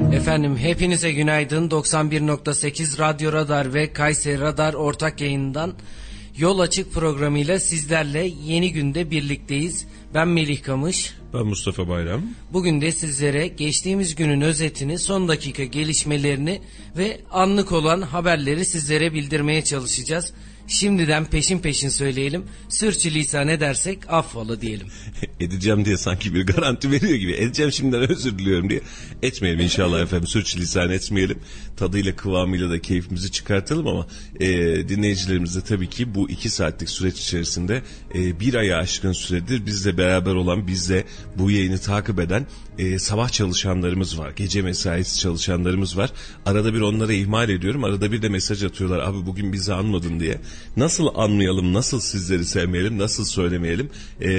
Efendim hepinize günaydın. 91.8 Radyo Radar ve Kayseri Radar ortak yayından Yol Açık programıyla sizlerle yeni günde birlikteyiz. Ben Melih Kamış. Ben Mustafa Bayram. Bugün de sizlere geçtiğimiz günün özetini, son dakika gelişmelerini ve anlık olan haberleri sizlere bildirmeye çalışacağız. Şimdiden peşin peşin söyleyelim. Sürçülisan edersek affola diyelim. Edeceğim diye sanki bir garanti veriyor gibi. Edeceğim şimdiden özür diliyorum diye. Etmeyelim inşallah efendim. Sürçülisan etmeyelim. Tadıyla kıvamıyla da keyfimizi çıkartalım ama e, dinleyicilerimiz de tabii ki bu iki saatlik süreç içerisinde e, bir aya aşkın süredir bizle beraber olan, bizle bu yayını takip eden e, sabah çalışanlarımız var. Gece mesaisi çalışanlarımız var. Arada bir onlara ihmal ediyorum. Arada bir de mesaj atıyorlar. Abi bugün bizi anmadın diye. Nasıl anmayalım, nasıl sizleri sevmeyelim, nasıl söylemeyelim. E,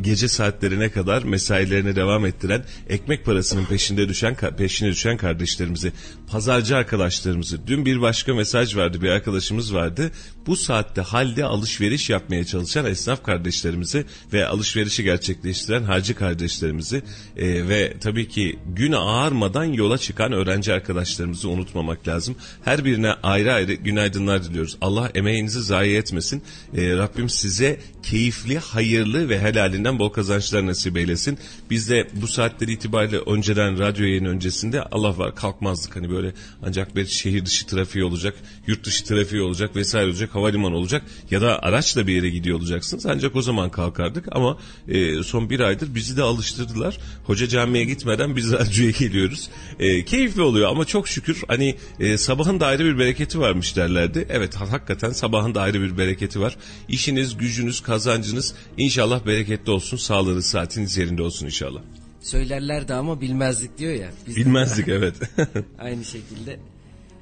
gece saatlerine kadar mesailerine devam ettiren, ekmek parasının peşinde düşen peşine düşen kardeşlerimizi, pazarcı arkadaşlarımızı. Dün bir başka mesaj vardı, bir arkadaşımız vardı. Bu saatte halde alışveriş yapmaya çalışan esnaf kardeşlerimizi ve alışverişi gerçekleştiren harcı kardeşlerimizi e, ve tabii ki gün ağarmadan yola çıkan öğrenci arkadaşlarımızı unutmamak lazım. Her birine ayrı ayrı günaydınlar diliyoruz. Allah emeğinizi zayi etmesin. E, Rabbim size keyifli, hayırlı ve helalinden bol kazançlar nasip eylesin. Biz de bu saatleri itibariyle önceden radyo yayını öncesinde Allah var kalkmazdık. Hani böyle ancak bir şehir dışı trafiği olacak, yurt dışı trafiği olacak vesaire olacak, havalimanı olacak ya da araçla bir yere gidiyor olacaksınız. Ancak o zaman kalkardık ama e, son bir aydır bizi de alıştırdılar. Hoca camiye gitmeden biz radyoya geliyoruz. E, keyifli oluyor ama çok şükür hani e, sabahın da ayrı bir bereketi varmış derlerdi. Evet hakikaten sabahın da ayrı bir bereketi var. İşiniz, gücünüz, kazancınız inşallah bereketli olsun. Sağlığınız, saatiniz yerinde olsun inşallah. Söylerlerdi ama bilmezdik diyor ya. Biz Bilmezdik evet. Aynı şekilde.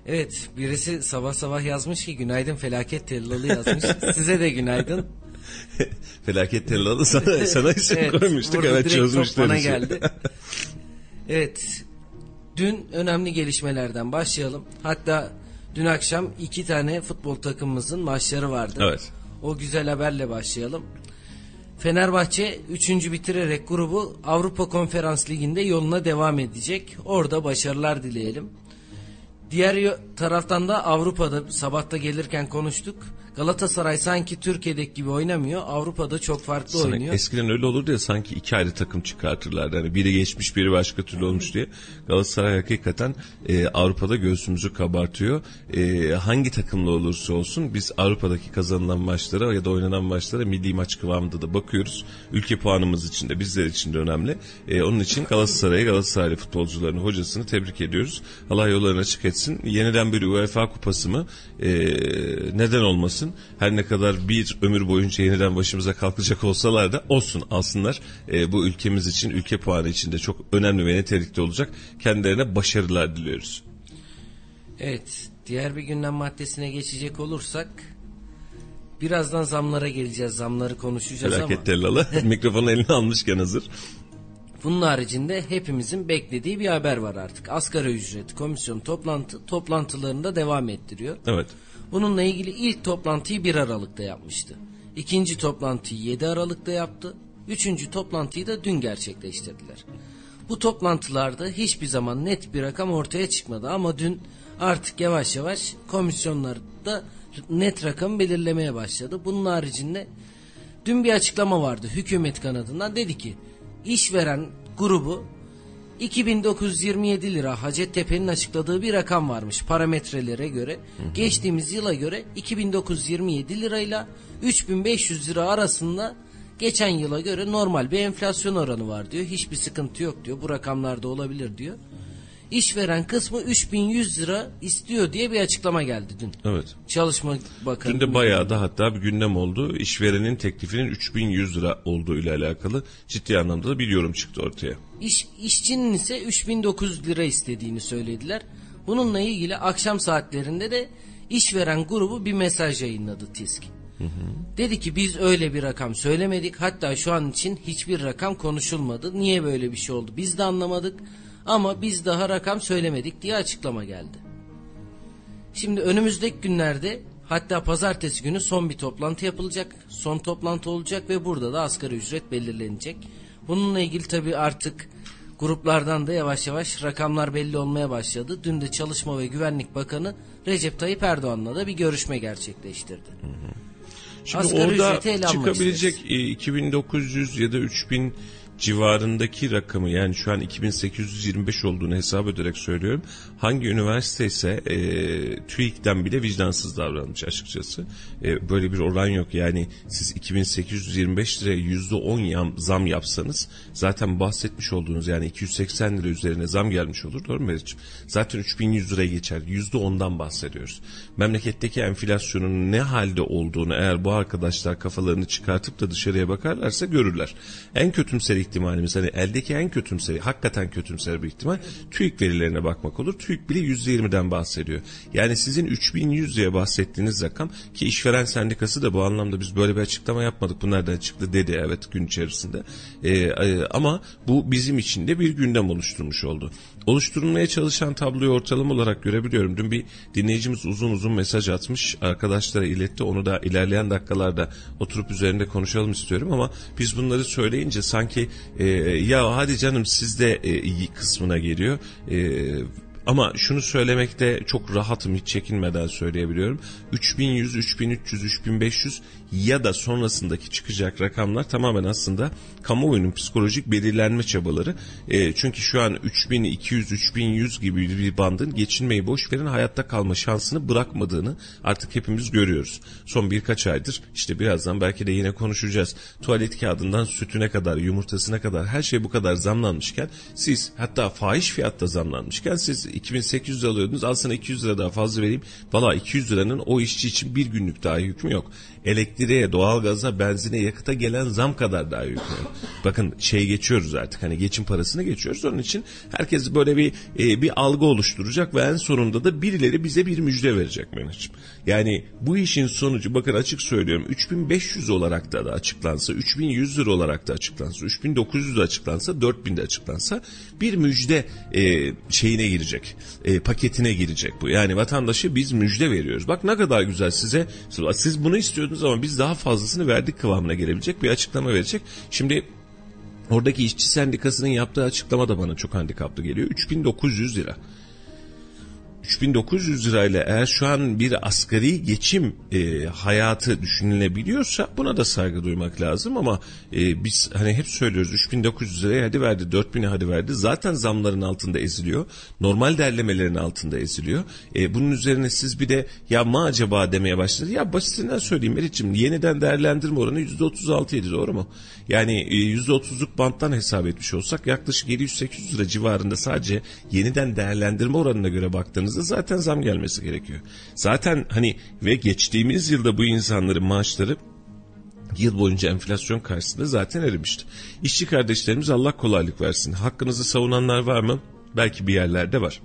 Evet birisi sabah sabah yazmış ki günaydın felaket tellalı yazmış. Size de günaydın. felaket tellalı sana, sana isim evet, koymuştuk. Evet çözmüşler. bana geldi. evet dün önemli gelişmelerden başlayalım. Hatta dün akşam iki tane futbol takımımızın maçları vardı. Evet. O güzel haberle başlayalım. Fenerbahçe 3. bitirerek grubu Avrupa Konferans Ligi'nde yoluna devam edecek. Orada başarılar dileyelim. Diğer taraftan da Avrupa'da sabahta gelirken konuştuk. Galatasaray sanki Türkiye'deki gibi oynamıyor. Avrupa'da çok farklı sanki oynuyor. Eskiden öyle olurdu ya sanki iki ayrı takım çıkartırlardı. Hani biri geçmiş biri başka türlü olmuş diye. Galatasaray hakikaten e, Avrupa'da göğsümüzü kabartıyor. E, hangi takımla olursa olsun biz Avrupa'daki kazanılan maçlara ya da oynanan maçlara milli maç kıvamında da bakıyoruz. Ülke puanımız için de bizler için de önemli. E, onun için Galatasaray'ı Galatasaraylı futbolcularını hocasını tebrik ediyoruz. Allah yollarını açık etsin. Yeniden bir UEFA kupası mı? E, neden olmasın? Olsun. Her ne kadar bir ömür boyunca yeniden başımıza kalkacak olsalar da olsun alsınlar. E, bu ülkemiz için, ülke puanı için de çok önemli ve nitelikli olacak. Kendilerine başarılar diliyoruz. Evet, diğer bir gündem maddesine geçecek olursak birazdan zamlara geleceğiz. Zamları konuşacağız Felaket ama. tellalı. Mikrofonu eline almışken hazır. Bunun haricinde hepimizin beklediği bir haber var artık. Asgari ücret komisyon toplantı toplantılarında devam ettiriyor. Evet. Bununla ilgili ilk toplantıyı 1 Aralık'ta yapmıştı. İkinci toplantıyı 7 Aralık'ta yaptı. Üçüncü toplantıyı da dün gerçekleştirdiler. Bu toplantılarda hiçbir zaman net bir rakam ortaya çıkmadı ama dün artık yavaş yavaş komisyonlar da net rakam belirlemeye başladı. Bunun haricinde dün bir açıklama vardı hükümet kanadından dedi ki işveren grubu 2927 lira Hacettepe'nin açıkladığı bir rakam varmış parametrelere göre. Hı hı. Geçtiğimiz yıla göre 2927 lirayla 3500 lira arasında geçen yıla göre normal bir enflasyon oranı var diyor. Hiçbir sıkıntı yok diyor. Bu rakamlarda olabilir diyor. İşveren kısmı 3100 lira istiyor diye bir açıklama geldi dün. Evet. Çalışma Bakanı. Dün de bayağı da hatta bir gündem oldu. İşverenin teklifinin 3100 lira olduğu ile alakalı ciddi anlamda da bir yorum çıktı ortaya. İş, işçinin ise 3900 lira istediğini söylediler. Bununla ilgili akşam saatlerinde de işveren grubu bir mesaj yayınladı TİSK. Hı hı. Dedi ki biz öyle bir rakam söylemedik. Hatta şu an için hiçbir rakam konuşulmadı. Niye böyle bir şey oldu? Biz de anlamadık. Ama biz daha rakam söylemedik diye açıklama geldi. Şimdi önümüzdeki günlerde hatta pazartesi günü son bir toplantı yapılacak. Son toplantı olacak ve burada da asgari ücret belirlenecek. Bununla ilgili tabii artık gruplardan da yavaş yavaş rakamlar belli olmaya başladı. Dün de Çalışma ve Güvenlik Bakanı Recep Tayyip Erdoğan'la da bir görüşme gerçekleştirdi. Şimdi Asgari orada çıkabilecek e, 2900 ya da 3000 civarındaki rakamı yani şu an 2825 olduğunu hesap ederek söylüyorum. Hangi üniversite ise e, TÜİK'ten bile vicdansız davranmış açıkçası. E, böyle bir oran yok yani siz 2825 liraya %10 yam, zam yapsanız zaten bahsetmiş olduğunuz yani 280 lira üzerine zam gelmiş olur doğru mu Meriç'im? Zaten 3100 liraya geçer %10'dan bahsediyoruz. Memleketteki enflasyonun ne halde olduğunu eğer bu arkadaşlar kafalarını çıkartıp da dışarıya bakarlarsa görürler. En kötümser ihtimalimiz hani eldeki en kötümser, hakikaten kötümser bir ihtimal TÜİK verilerine bakmak olur. TÜİK bile %20'den bahsediyor. Yani sizin 3100 diye bahsettiğiniz rakam ki işveren sendikası da bu anlamda biz böyle bir açıklama yapmadık. Bu nereden çıktı dedi evet gün içerisinde. Ee, e, ama bu bizim için de bir gündem oluşturmuş oldu. Oluşturulmaya çalışan tabloyu ortalama olarak görebiliyorum. Dün bir dinleyicimiz uzun uzun mesaj atmış. Arkadaşlara iletti. Onu da ilerleyen dakikalarda oturup üzerinde konuşalım istiyorum ama biz bunları söyleyince sanki e, ya hadi canım siz de e, kısmına geliyor. E, ama şunu söylemekte çok rahatım hiç çekinmeden söyleyebiliyorum. 3100, 3300, 3500 ya da sonrasındaki çıkacak rakamlar tamamen aslında kamuoyunun psikolojik belirlenme çabaları. E, çünkü şu an 3200, 3100 gibi bir bandın geçinmeyi boş verin hayatta kalma şansını bırakmadığını artık hepimiz görüyoruz. Son birkaç aydır işte birazdan belki de yine konuşacağız. Tuvalet kağıdından sütüne kadar, yumurtasına kadar her şey bu kadar zamlanmışken siz hatta fahiş fiyatta zamlanmışken siz 2800 lira alıyordunuz al sana 200 lira daha fazla vereyim. Valla 200 liranın o işçi için bir günlük daha hükmü yok. Elektriğe, doğalgaza, benzine, yakıta gelen zam kadar daha yok. Bakın şey geçiyoruz artık hani geçim parasını geçiyoruz. Onun için herkes böyle bir e, bir algı oluşturacak ve en sonunda da birileri bize bir müjde verecek Mehmetciğim. Yani bu işin sonucu bakın açık söylüyorum 3500 olarak da, da açıklansa, 3100 lira olarak da açıklansa, 3900 de açıklansa, 4000 de açıklansa bir müjde e, şeyine girecek. E, paketine girecek bu. Yani vatandaşı biz müjde veriyoruz. Bak ne kadar güzel size siz bunu istiyordunuz ama biz daha fazlasını verdik kıvamına gelebilecek bir açıklama verecek. Şimdi Oradaki işçi sendikasının yaptığı açıklama da bana çok handikaplı geliyor. 3900 lira. 3900 lirayla eğer şu an bir asgari geçim e, hayatı düşünülebiliyorsa buna da saygı duymak lazım ama e, biz hani hep söylüyoruz 3900 liraya hadi verdi 4000'e hadi verdi. Zaten zamların altında eziliyor normal derlemelerin altında eziliyor. E, bunun üzerine siz bir de ya mı acaba? demeye başladı ya basitinden söyleyeyim Meriç'im yeniden değerlendirme oranı %36 yedi doğru mu yani e, %30'luk banttan hesap etmiş olsak yaklaşık 700-800 lira civarında sadece yeniden değerlendirme oranına göre baktığınızda zaten zam gelmesi gerekiyor. Zaten hani ve geçtiğimiz yılda bu insanların maaşları yıl boyunca enflasyon karşısında zaten erimişti. İşçi kardeşlerimiz Allah kolaylık versin. Hakkınızı savunanlar var mı? Belki bir yerlerde var.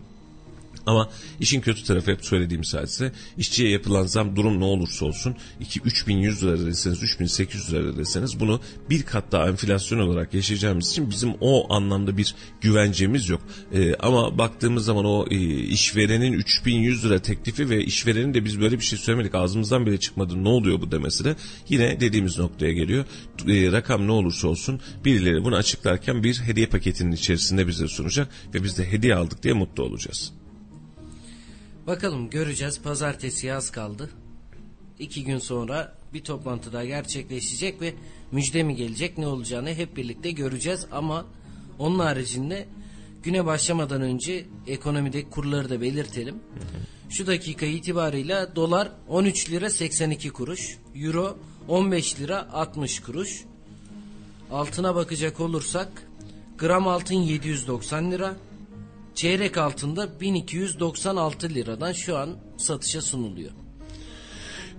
Ama işin kötü tarafı hep söylediğim hadise işçiye yapılan zam durum ne olursa olsun 2-3100 lira deseniz 3800 lira deseniz bunu bir kat daha enflasyon olarak yaşayacağımız için bizim o anlamda bir güvencemiz yok. Ee, ama baktığımız zaman o e, işverenin 3100 lira teklifi ve işverenin de biz böyle bir şey söylemedik ağzımızdan bile çıkmadı ne oluyor bu demesi de yine dediğimiz noktaya geliyor. E, rakam ne olursa olsun birileri bunu açıklarken bir hediye paketinin içerisinde bize sunacak ve biz de hediye aldık diye mutlu olacağız. Bakalım göreceğiz. Pazartesi yaz kaldı. İki gün sonra bir toplantı daha gerçekleşecek ve müjde mi gelecek ne olacağını hep birlikte göreceğiz. Ama onun haricinde güne başlamadan önce ekonomide kurları da belirtelim. Şu dakika itibarıyla dolar 13 lira 82 kuruş, euro 15 lira 60 kuruş. Altına bakacak olursak gram altın 790 lira, çeyrek altında 1296 liradan şu an satışa sunuluyor.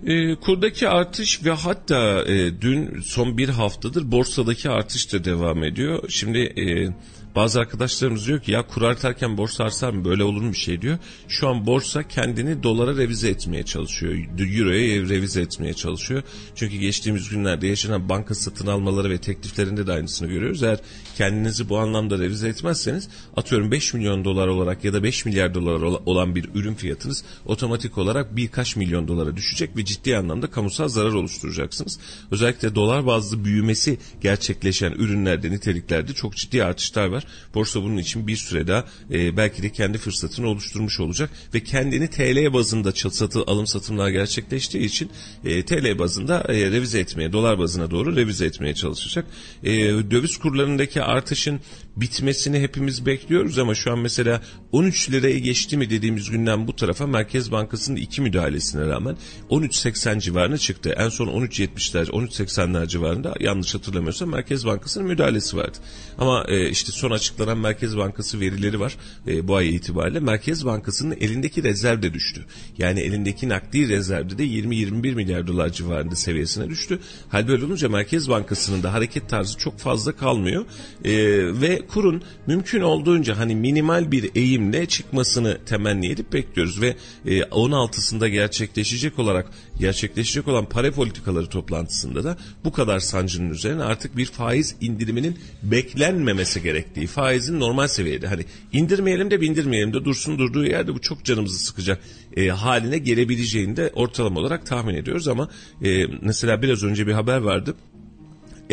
E, kurdaki artış ve hatta e, dün son bir haftadır borsadaki artış da devam ediyor. Şimdi e, bazı arkadaşlarımız diyor ki ya kur artarken borsa artar mı böyle olur mu bir şey diyor. Şu an borsa kendini dolara revize etmeye çalışıyor. Euro'ya revize etmeye çalışıyor. Çünkü geçtiğimiz günlerde yaşanan banka satın almaları ve tekliflerinde de aynısını görüyoruz. Eğer kendinizi bu anlamda revize etmezseniz atıyorum 5 milyon dolar olarak ya da 5 milyar dolar olan bir ürün fiyatınız otomatik olarak birkaç milyon dolara düşecek ve ciddi anlamda kamusal zarar oluşturacaksınız. Özellikle dolar bazlı büyümesi gerçekleşen ürünlerde, niteliklerde çok ciddi artışlar var. Borsa bunun için bir süre daha e, belki de kendi fırsatını oluşturmuş olacak ve kendini TL bazında satı alım satımlar gerçekleştiği için e, TL bazında e, revize etmeye, dolar bazına doğru revize etmeye çalışacak. E, döviz kurlarındaki artışın bitmesini hepimiz bekliyoruz ama şu an mesela 13 liraya geçti mi dediğimiz günden bu tarafa Merkez Bankası'nın iki müdahalesine rağmen 13.80 civarına çıktı. En son 13.70'ler 13.80'ler civarında yanlış hatırlamıyorsam Merkez Bankası'nın müdahalesi vardı. Ama e, işte son açıklanan Merkez Bankası verileri var e, bu ay itibariyle. Merkez Bankası'nın elindeki rezerv de düştü. Yani elindeki nakdi rezervde de 20-21 milyar dolar civarında seviyesine düştü. Hal böyle olunca Merkez Bankası'nın da hareket tarzı çok fazla kalmıyor. E, ve kurun mümkün olduğunca hani minimal bir eğimle çıkmasını temenni edip bekliyoruz ve e, 16'sında gerçekleşecek olarak gerçekleşecek olan para politikaları toplantısında da bu kadar sancının üzerine artık bir faiz indiriminin beklenmemesi gerektiği faizin normal seviyede hani indirmeyelim de bindirmeyelim de dursun durduğu yerde bu çok canımızı sıkacak e, haline gelebileceğini de ortalama olarak tahmin ediyoruz. Ama e, mesela biraz önce bir haber vardı.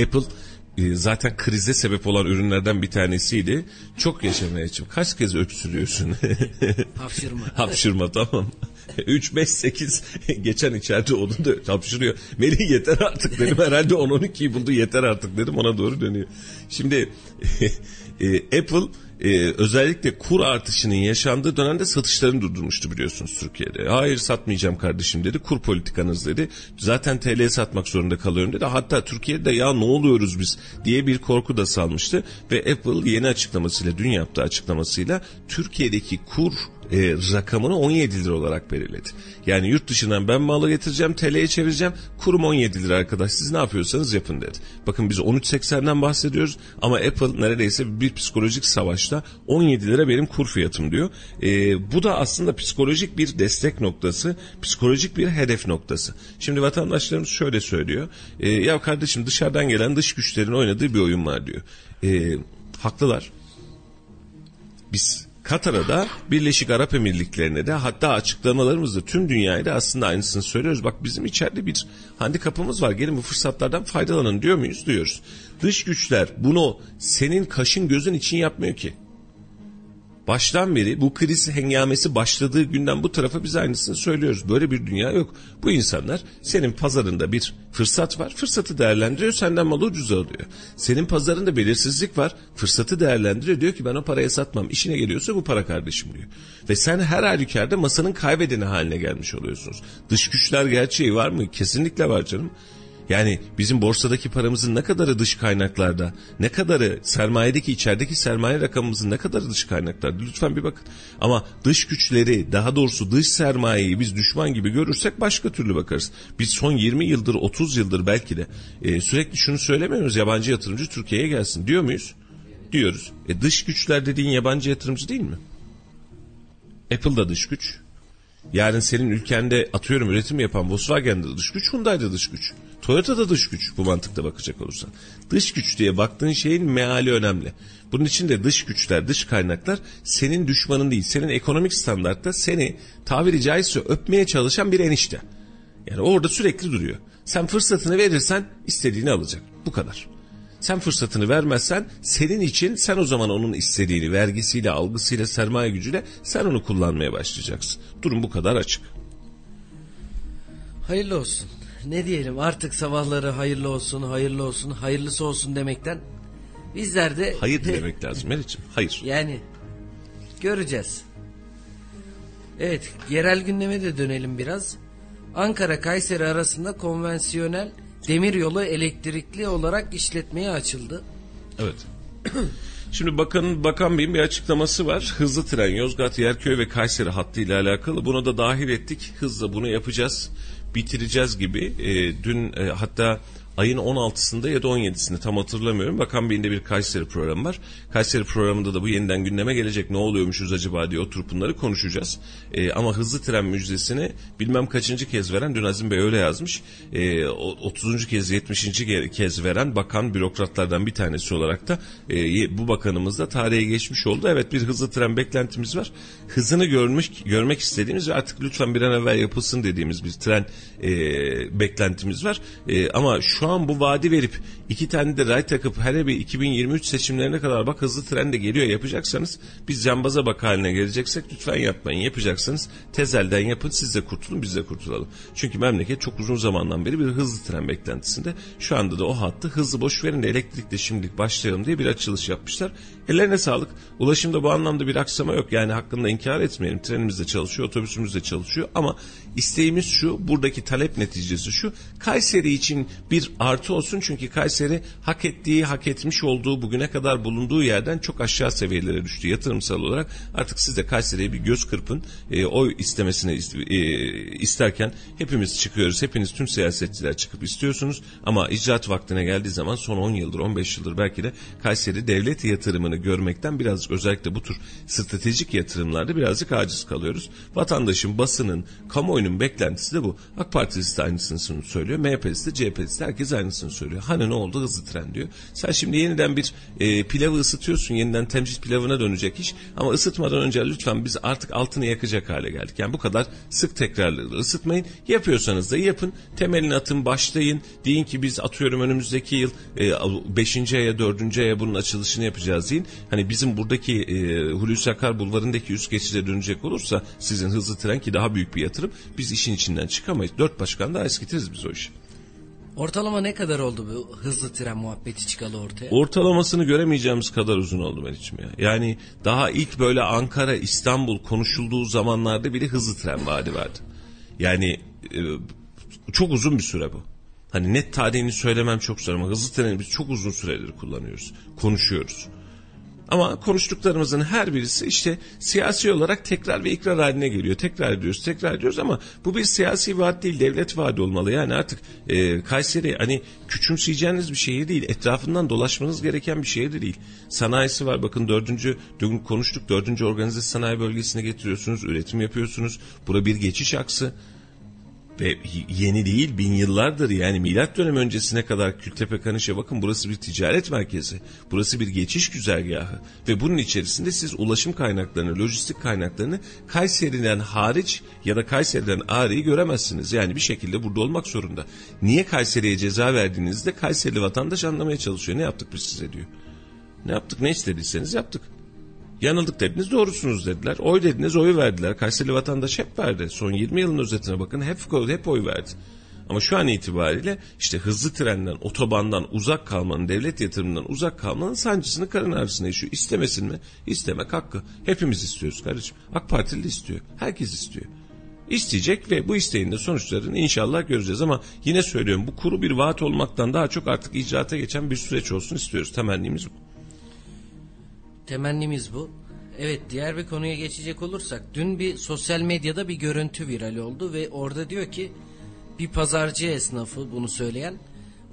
Apple e, zaten krize sebep olan ürünlerden bir tanesiydi. Çok yaşamaya için kaç kez öksürüyorsun? Hapşırma. Hapşırma tamam. 3, 5, 8 geçen içeride onu da hapşırıyor. Melih yeter artık dedim. Herhalde 10-12'yi buldu yeter artık dedim ona doğru dönüyor. Şimdi e, Apple e, özellikle kur artışının yaşandığı dönemde satışlarını durdurmuştu biliyorsunuz Türkiye'de. Hayır satmayacağım kardeşim dedi. Kur politikanız dedi. Zaten TL'ye satmak zorunda kalıyorum dedi. Hatta Türkiye'de ya ne oluyoruz biz diye bir korku da salmıştı. Ve Apple yeni açıklamasıyla dün yaptığı açıklamasıyla Türkiye'deki kur e, rakamını 17 lira olarak belirledi. Yani yurt dışından ben malı getireceğim TL'ye çevireceğim kurum 17 lira arkadaş siz ne yapıyorsanız yapın dedi. Bakın biz 13.80'den bahsediyoruz ama Apple neredeyse bir psikolojik savaşta 17 lira benim kur fiyatım diyor. E, bu da aslında psikolojik bir destek noktası, psikolojik bir hedef noktası. Şimdi vatandaşlarımız şöyle söylüyor. E, ya kardeşim dışarıdan gelen dış güçlerin oynadığı bir oyun var diyor. E, haklılar. Biz Katar'a da Birleşik Arap Emirlikleri'ne de hatta açıklamalarımızda tüm dünyaya da aslında aynısını söylüyoruz. Bak bizim içeride bir handikapımız var. Gelin bu fırsatlardan faydalanın diyor muyuz? Diyoruz. Dış güçler bunu senin kaşın gözün için yapmıyor ki. Baştan beri bu kriz hengamesi başladığı günden bu tarafa biz aynısını söylüyoruz. Böyle bir dünya yok. Bu insanlar senin pazarında bir fırsat var. Fırsatı değerlendiriyor senden malı ucuza alıyor. Senin pazarında belirsizlik var. Fırsatı değerlendiriyor. Diyor ki ben o paraya satmam. İşine geliyorsa bu para kardeşim diyor. Ve sen her halükarda masanın kaybedeni haline gelmiş oluyorsunuz. Dış güçler gerçeği var mı? Kesinlikle var canım. Yani bizim borsadaki paramızın ne kadarı dış kaynaklarda, ne kadarı sermayedeki içerideki sermaye rakamımızın ne kadarı dış kaynaklarda lütfen bir bakın. Ama dış güçleri daha doğrusu dış sermayeyi biz düşman gibi görürsek başka türlü bakarız. Biz son 20 yıldır 30 yıldır belki de e, sürekli şunu söylemiyoruz yabancı yatırımcı Türkiye'ye gelsin diyor muyuz? Diyoruz. E dış güçler dediğin yabancı yatırımcı değil mi? Apple da dış güç. Yarın senin ülkende atıyorum üretim yapan Volkswagen'de dış güç, Hyundai'de dış güç. Toyota da dış güç bu mantıkta bakacak olursan. Dış güç diye baktığın şeyin meali önemli. Bunun için de dış güçler, dış kaynaklar senin düşmanın değil. Senin ekonomik standartta seni tabiri caizse öpmeye çalışan bir enişte. Yani orada sürekli duruyor. Sen fırsatını verirsen istediğini alacak. Bu kadar. Sen fırsatını vermezsen senin için sen o zaman onun istediğini vergisiyle, algısıyla, sermaye gücüyle sen onu kullanmaya başlayacaksın. Durum bu kadar açık. Hayırlı olsun. Ne diyelim artık sabahları hayırlı olsun, hayırlı olsun, hayırlısı olsun demekten bizler de... Hayır demek lazım Meriç'im. Hayır. Yani göreceğiz. Evet yerel gündeme de dönelim biraz. Ankara Kayseri arasında konvansiyonel demir yolu elektrikli olarak işletmeye açıldı. Evet. Şimdi bakan bakan Bey'in bir açıklaması var. Hızlı tren Yozgat, Yerköy ve Kayseri hattı ile alakalı. Buna da dahil ettik. Hızla bunu yapacağız. Bitireceğiz gibi. E, dün e, hatta ayın 16'sında ya da 17'sinde tam hatırlamıyorum. Bakan Bey'in de bir Kayseri programı var. Kayseri programında da bu yeniden gündeme gelecek. Ne oluyormuşuz acaba diye oturup bunları konuşacağız. Ee, ama hızlı tren müjdesini bilmem kaçıncı kez veren dün Azim Bey öyle yazmış. Ee, 30. kez 70. kez veren bakan bürokratlardan bir tanesi olarak da e, bu bakanımız da tarihe geçmiş oldu. Evet bir hızlı tren beklentimiz var. Hızını görmüş görmek istediğimiz ve artık lütfen bir an evvel yapılsın dediğimiz bir tren e, beklentimiz var. E, ama şu şu an bu vaadi verip iki tane de ray takıp hele bir 2023 seçimlerine kadar bak hızlı tren de geliyor yapacaksanız biz cambaza bak haline geleceksek lütfen yapmayın. Yapacaksanız tezelden yapın siz de kurtulun biz de kurtulalım. Çünkü memleket çok uzun zamandan beri bir hızlı tren beklentisinde. Şu anda da o hattı hızlı boş verin de elektrikle şimdilik başlayalım diye bir açılış yapmışlar. Ellerine sağlık. Ulaşımda bu anlamda bir aksama yok. Yani hakkında inkar etmeyelim. Trenimiz de çalışıyor, otobüsümüz de çalışıyor ama isteğimiz şu, buradaki talep neticesi şu. Kayseri için bir artı olsun çünkü Kayseri hak ettiği, hak etmiş olduğu, bugüne kadar bulunduğu yerden çok aşağı seviyelere düştü yatırımsal olarak. Artık siz de Kayseri'ye bir göz kırpın. E, oy istemesini e, isterken hepimiz çıkıyoruz. Hepiniz tüm siyasetçiler çıkıp istiyorsunuz ama icraat vaktine geldiği zaman son 10 yıldır, 15 yıldır belki de Kayseri devlet yatırımını görmekten birazcık özellikle bu tür stratejik yatırımlarda birazcık aciz kalıyoruz. Vatandaşın, basının, kamuoyunun beklentisi de bu. AK Partisi de aynısını söylüyor. MHP'si de CHP'si de herkes aynısını söylüyor. Hani ne oldu hızlı tren diyor. Sen şimdi yeniden bir e, pilavı ısıtıyorsun. Yeniden temcil pilavına dönecek iş. Ama ısıtmadan önce lütfen biz artık altını yakacak hale geldik. Yani bu kadar sık tekrarlı ısıtmayın. Yapıyorsanız da yapın. Temelini atın başlayın. Deyin ki biz atıyorum önümüzdeki yıl 5. E, aya 4. aya bunun açılışını yapacağız deyin. Hani bizim buradaki e, Hulusi Akar Bulvarı'ndaki üst geçide dönecek olursa sizin hızlı tren ki daha büyük bir yatırım biz işin içinden çıkamayız. Dört başkan daha eskitiriz biz o işi. Ortalama ne kadar oldu bu hızlı tren muhabbeti çıkalı ortaya? Ortalamasını göremeyeceğimiz kadar uzun oldu Meriç'im ya. Yani daha ilk böyle Ankara, İstanbul konuşulduğu zamanlarda bile hızlı tren vaadi vardı. Yani e, çok uzun bir süre bu. Hani net tarihini söylemem çok zor ama hızlı treni biz çok uzun süredir kullanıyoruz. Konuşuyoruz. Ama konuştuklarımızın her birisi işte siyasi olarak tekrar ve ikrar haline geliyor. Tekrar ediyoruz, tekrar ediyoruz ama bu bir siyasi vaat değil, devlet vaadi olmalı. Yani artık e, Kayseri hani küçümseyeceğiniz bir şehir değil, etrafından dolaşmanız gereken bir şehir de değil. Sanayisi var bakın dördüncü, dün konuştuk dördüncü organize sanayi bölgesine getiriyorsunuz, üretim yapıyorsunuz. Bura bir geçiş aksı ve yeni değil bin yıllardır yani milat dönemi öncesine kadar Kültepe Kanış'a bakın burası bir ticaret merkezi. Burası bir geçiş güzergahı ve bunun içerisinde siz ulaşım kaynaklarını, lojistik kaynaklarını Kayseri'den hariç ya da Kayseri'den ağrıyı göremezsiniz. Yani bir şekilde burada olmak zorunda. Niye Kayseri'ye ceza verdiğinizde Kayseri vatandaş anlamaya çalışıyor. Ne yaptık biz size diyor. Ne yaptık ne istediyseniz yaptık. Yanıldık dediniz doğrusunuz dediler. Oy dediniz oyu verdiler. Kayseri vatandaş hep verdi. Son 20 yılın özetine bakın hep, hep oy verdi. Ama şu an itibariyle işte hızlı trenden, otobandan uzak kalmanın, devlet yatırımından uzak kalmanın sancısını karın ağrısını yaşıyor. İstemesin mi? İstemek hakkı. Hepimiz istiyoruz kardeşim. AK Partili istiyor. Herkes istiyor. İsteyecek ve bu isteğin de sonuçlarını inşallah göreceğiz. Ama yine söylüyorum bu kuru bir vaat olmaktan daha çok artık icraata geçen bir süreç olsun istiyoruz. Temennimiz bu. Temennimiz bu. Evet diğer bir konuya geçecek olursak dün bir sosyal medyada bir görüntü viral oldu ve orada diyor ki bir pazarcı esnafı bunu söyleyen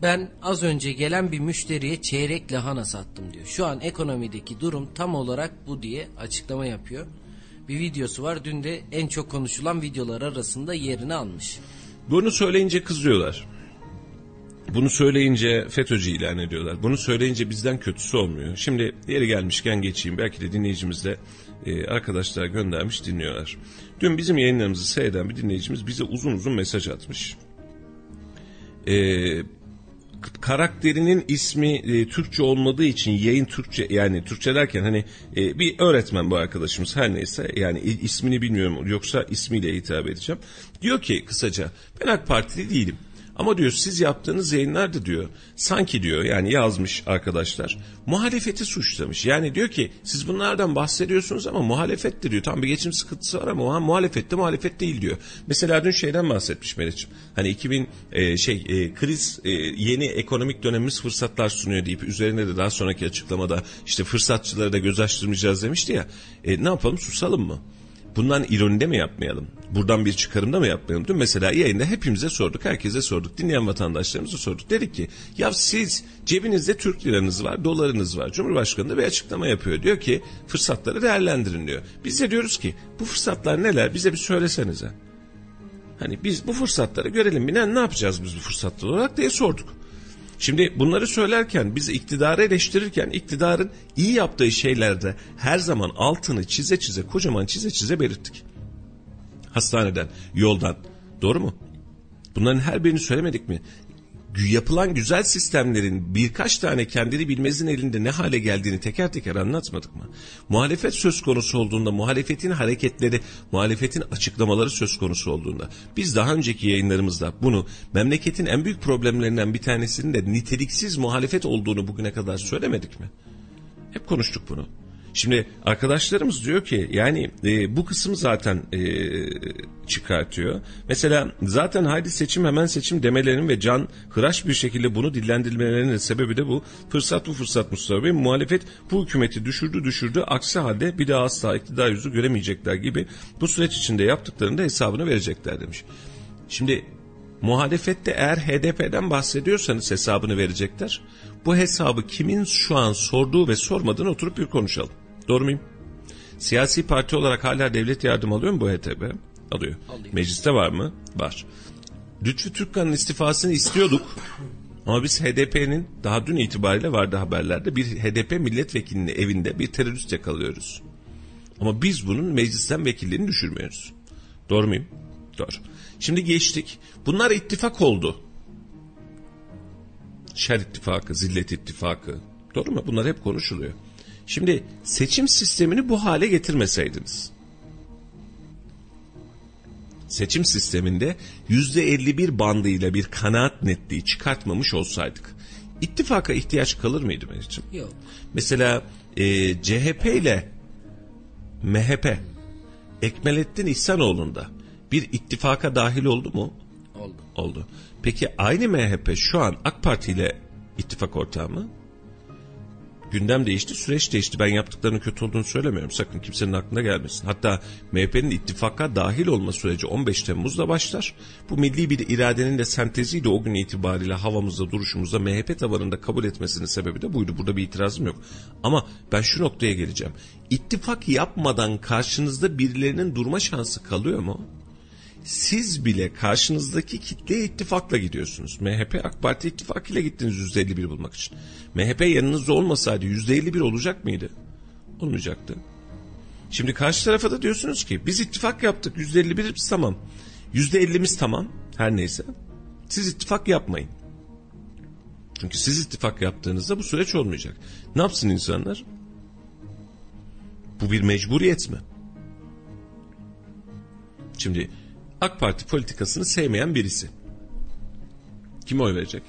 ben az önce gelen bir müşteriye çeyrek lahana sattım diyor. Şu an ekonomideki durum tam olarak bu diye açıklama yapıyor. Bir videosu var dün de en çok konuşulan videolar arasında yerini almış. Bunu söyleyince kızıyorlar. Bunu söyleyince FETÖ'cü ilan ediyorlar. Bunu söyleyince bizden kötüsü olmuyor. Şimdi yeri gelmişken geçeyim. Belki de dinleyicimiz de e, arkadaşlar göndermiş dinliyorlar. Dün bizim yayınlarımızı seyreden bir dinleyicimiz bize uzun uzun mesaj atmış. Eee karakterinin ismi e, Türkçe olmadığı için yayın Türkçe yani Türkçe derken hani e, bir öğretmen bu arkadaşımız her neyse yani ismini bilmiyorum yoksa ismiyle hitap edeceğim. Diyor ki kısaca ben AK Partili değilim. Ama diyor siz yaptığınız yayınlarda diyor sanki diyor yani yazmış arkadaşlar muhalefeti suçlamış. Yani diyor ki siz bunlardan bahsediyorsunuz ama muhalefettir diyor. Tam bir geçim sıkıntısı var ama muhalefette muhalefet değil diyor. Mesela dün şeyden bahsetmiş Meriç'im. Hani 2000 e, şey e, kriz e, yeni ekonomik dönemimiz fırsatlar sunuyor deyip üzerine de daha sonraki açıklamada işte fırsatçıları da göz açtırmayacağız demişti ya. E, ne yapalım susalım mı? Bundan ironide mi yapmayalım? Buradan bir çıkarımda mı yapmayalım? Dün mesela yayında hepimize sorduk, herkese sorduk. Dinleyen vatandaşlarımıza sorduk. Dedik ki ya siz cebinizde Türk liranız var, dolarınız var. Cumhurbaşkanı da bir açıklama yapıyor. Diyor ki fırsatları değerlendirin diyor. Biz de diyoruz ki bu fırsatlar neler bize bir söylesenize. Hani biz bu fırsatları görelim. Ne, ne yapacağız biz bu fırsatlar olarak diye sorduk. Şimdi bunları söylerken biz iktidarı eleştirirken iktidarın iyi yaptığı şeylerde her zaman altını çize çize kocaman çize çize belirttik. Hastaneden, yoldan. Doğru mu? Bunların her birini söylemedik mi? Yapılan güzel sistemlerin birkaç tane kendini bilmezin elinde ne hale geldiğini teker teker anlatmadık mı? Muhalefet söz konusu olduğunda, muhalefetin hareketleri, muhalefetin açıklamaları söz konusu olduğunda, biz daha önceki yayınlarımızda bunu memleketin en büyük problemlerinden bir tanesinin de niteliksiz muhalefet olduğunu bugüne kadar söylemedik mi? Hep konuştuk bunu. Şimdi arkadaşlarımız diyor ki yani e, bu kısım zaten e, çıkartıyor. Mesela zaten haydi seçim hemen seçim demelerinin ve can hıraş bir şekilde bunu dillendirmelerinin sebebi de bu. Fırsat bu fırsat Mustafa Bey. Muhalefet bu hükümeti düşürdü düşürdü. Aksi halde bir daha asla iktidar yüzü göremeyecekler gibi bu süreç içinde yaptıklarında hesabını verecekler demiş. Şimdi muhalefette eğer HDP'den bahsediyorsanız hesabını verecekler. Bu hesabı kimin şu an sorduğu ve sormadığını oturup bir konuşalım. Doğru muyum? Siyasi parti olarak hala devlet yardım alıyor mu bu HDP? Alıyor. Alıyor. Mecliste var mı? Var. Lütfü Türkkan'ın istifasını istiyorduk. Ama biz HDP'nin daha dün itibariyle vardı haberlerde bir HDP milletvekilinin evinde bir terörist yakalıyoruz. Ama biz bunun meclisten vekilliğini düşürmüyoruz. Doğru muyum? Doğru. Şimdi geçtik. Bunlar ittifak oldu. Şer ittifakı, zillet ittifakı. Doğru mu? Bunlar hep konuşuluyor. Şimdi seçim sistemini bu hale getirmeseydiniz. Seçim sisteminde yüzde 51 bandıyla bir kanaat netliği çıkartmamış olsaydık. ittifaka ihtiyaç kalır mıydı Mehmetciğim? Yok. Mesela e, CHP ile MHP Ekmelettin İhsanoğlu'nda bir ittifaka dahil oldu mu? Oldu. Oldu. Peki aynı MHP şu an AK Parti ile ittifak ortağı mı? Gündem değişti, süreç değişti. Ben yaptıklarının kötü olduğunu söylemiyorum. Sakın kimsenin aklına gelmesin. Hatta MHP'nin ittifaka dahil olma süreci 15 Temmuz'da başlar. Bu milli bir iradenin de senteziyle o gün itibariyle havamızda, duruşumuzda MHP tabanında kabul etmesinin sebebi de buydu. Burada bir itirazım yok. Ama ben şu noktaya geleceğim. İttifak yapmadan karşınızda birilerinin durma şansı kalıyor mu? Siz bile karşınızdaki kitleye ittifakla gidiyorsunuz. MHP AK Parti ittifakıyla gittiniz %51 bulmak için. MHP yanınızda olmasaydı %51 olacak mıydı? Olmayacaktı. Şimdi karşı tarafa da diyorsunuz ki biz ittifak yaptık %51'imiz tamam. %50'miz tamam her neyse. Siz ittifak yapmayın. Çünkü siz ittifak yaptığınızda bu süreç olmayacak. Ne yapsın insanlar? Bu bir mecburiyet mi? Şimdi AK Parti politikasını sevmeyen birisi. Kime oy verecek?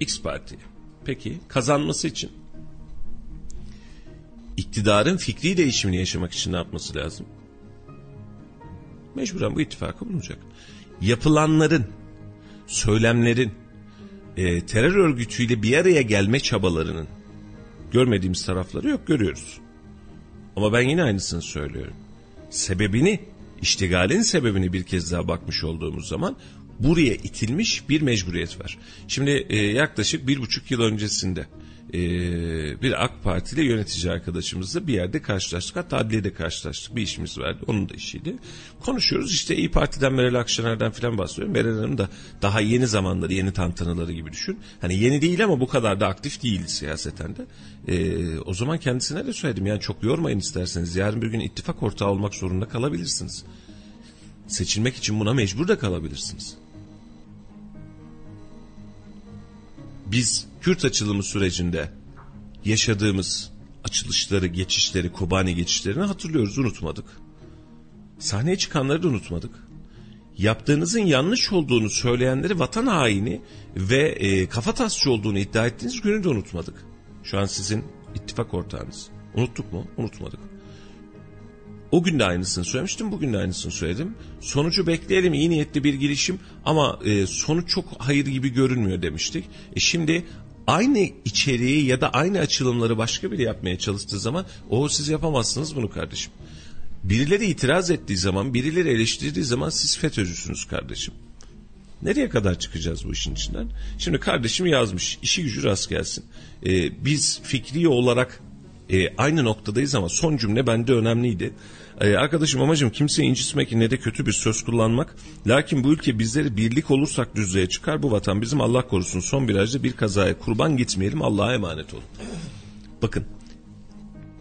X Parti'ye. Peki kazanması için iktidarın fikri değişimini yaşamak için ne yapması lazım? Mecburen bu ittifakı bulunacak. Yapılanların, söylemlerin, e, terör örgütüyle bir araya gelme çabalarının görmediğimiz tarafları yok görüyoruz. Ama ben yine aynısını söylüyorum. Sebebini iştigalin sebebini bir kez daha bakmış olduğumuz zaman buraya itilmiş bir mecburiyet var. Şimdi e, yaklaşık bir buçuk yıl öncesinde e, bir AK Partili yönetici arkadaşımızla bir yerde karşılaştık. Hatta adliyede karşılaştık. Bir işimiz vardı. Onun da işiydi. Konuşuyoruz işte İyi Parti'den Meral Akşener'den falan bahsediyorum. Meral Hanım da daha yeni zamanları, yeni tantanaları gibi düşün. Hani yeni değil ama bu kadar da aktif değildi siyaseten de. E, o zaman kendisine de söyledim. Yani çok yormayın isterseniz. Yarın bir gün ittifak ortağı olmak zorunda kalabilirsiniz. Seçilmek için buna mecbur da kalabilirsiniz. biz Kürt açılımı sürecinde yaşadığımız açılışları, geçişleri, Kobani geçişlerini hatırlıyoruz, unutmadık. Sahneye çıkanları da unutmadık. Yaptığınızın yanlış olduğunu söyleyenleri vatan haini ve e, kafa tasçı olduğunu iddia ettiğiniz günü de unutmadık. Şu an sizin ittifak ortağınız. Unuttuk mu? Unutmadık. O gün de aynısını söylemiştim, bugün de aynısını söyledim. Sonucu bekleyelim, iyi niyetli bir girişim ama e, sonuç çok hayır gibi görünmüyor demiştik. E şimdi aynı içeriği ya da aynı açılımları başka biri yapmaya çalıştığı zaman o siz yapamazsınız bunu kardeşim. Birileri itiraz ettiği zaman, birileri eleştirdiği zaman siz FETÖ'cüsünüz kardeşim. Nereye kadar çıkacağız bu işin içinden? Şimdi kardeşim yazmış, işi gücü rast gelsin. Ee, biz fikri olarak e, aynı noktadayız ama son cümle bende önemliydi. E, arkadaşım amacım kimseyi incitmek ne de kötü bir söz kullanmak. Lakin bu ülke bizleri birlik olursak düzlüğe çıkar. Bu vatan bizim Allah korusun son virajda bir kazaya kurban gitmeyelim Allah'a emanet olun. Bakın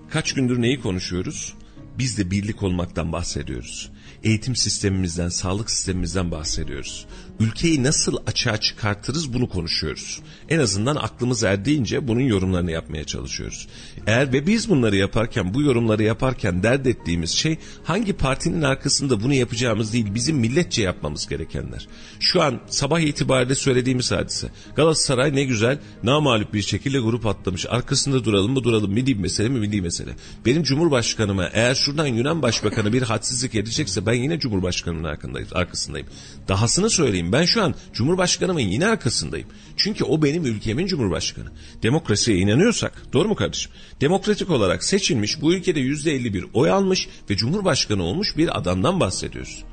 kaç gündür neyi konuşuyoruz? Biz de birlik olmaktan bahsediyoruz. eğitim sistemimizden, sağlık sistemimizden bahsediyoruz. Ülkeyi nasıl açığa çıkartırız bunu konuşuyoruz. En azından aklımız erdiğince bunun yorumlarını yapmaya çalışıyoruz. Eğer ve biz bunları yaparken, bu yorumları yaparken dert ettiğimiz şey hangi partinin arkasında bunu yapacağımız değil, bizim milletçe yapmamız gerekenler. Şu an sabah itibariyle söylediğimiz hadise. Galatasaray ne güzel, namalup bir şekilde grup atlamış. Arkasında duralım mı duralım, milli mesele mi milli mesele. Benim Cumhurbaşkanıma eğer şuradan Yunan Başbakanı bir hadsizlik edecekse ben yine Cumhurbaşkanımın arkasındayım. Dahasını söyleyeyim ben şu an Cumhurbaşkanımın yine arkasındayım. Çünkü o benim ülkemin Cumhurbaşkanı. Demokrasiye inanıyorsak doğru mu kardeşim? Demokratik olarak seçilmiş bu ülkede yüzde elli bir oy almış ve Cumhurbaşkanı olmuş bir adamdan bahsediyoruz.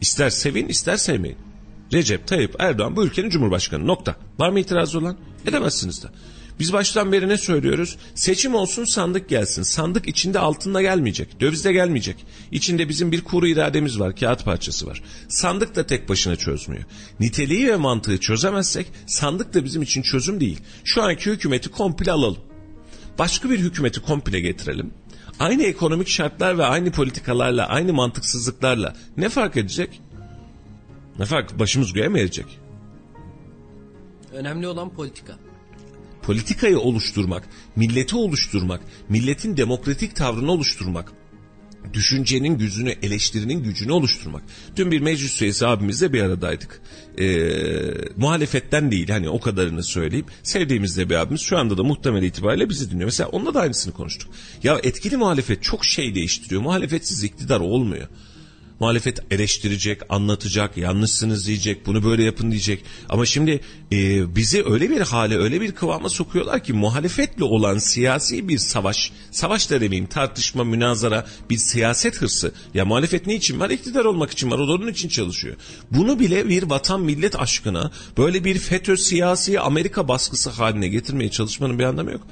İster sevin ister sevmeyin. Recep Tayyip Erdoğan bu ülkenin Cumhurbaşkanı nokta. Var mı itirazı olan? Edemezsiniz de. Biz baştan beri ne söylüyoruz? Seçim olsun sandık gelsin. Sandık içinde altında gelmeyecek. Dövizde gelmeyecek. İçinde bizim bir kuru irademiz var. Kağıt parçası var. Sandık da tek başına çözmüyor. Niteliği ve mantığı çözemezsek sandık da bizim için çözüm değil. Şu anki hükümeti komple alalım. Başka bir hükümeti komple getirelim. Aynı ekonomik şartlar ve aynı politikalarla, aynı mantıksızlıklarla ne fark edecek? Ne fark? Başımız göğe mi erecek? Önemli olan politika politikayı oluşturmak, milleti oluşturmak, milletin demokratik tavrını oluşturmak, düşüncenin gücünü, eleştirinin gücünü oluşturmak. Dün bir meclis üyesi abimizle bir aradaydık. Ee, muhalefetten değil hani o kadarını söyleyeyim. Sevdiğimiz de bir abimiz şu anda da muhtemel itibariyle bizi dinliyor. Mesela onunla da aynısını konuştuk. Ya etkili muhalefet çok şey değiştiriyor. Muhalefetsiz iktidar olmuyor. Muhalefet eleştirecek, anlatacak, yanlışsınız diyecek, bunu böyle yapın diyecek. Ama şimdi e, bizi öyle bir hale, öyle bir kıvama sokuyorlar ki muhalefetle olan siyasi bir savaş, savaş da demeyeyim tartışma, münazara, bir siyaset hırsı. Ya muhalefet ne için var? İktidar olmak için var, o da onun için çalışıyor. Bunu bile bir vatan millet aşkına böyle bir FETÖ siyasi Amerika baskısı haline getirmeye çalışmanın bir anlamı yok.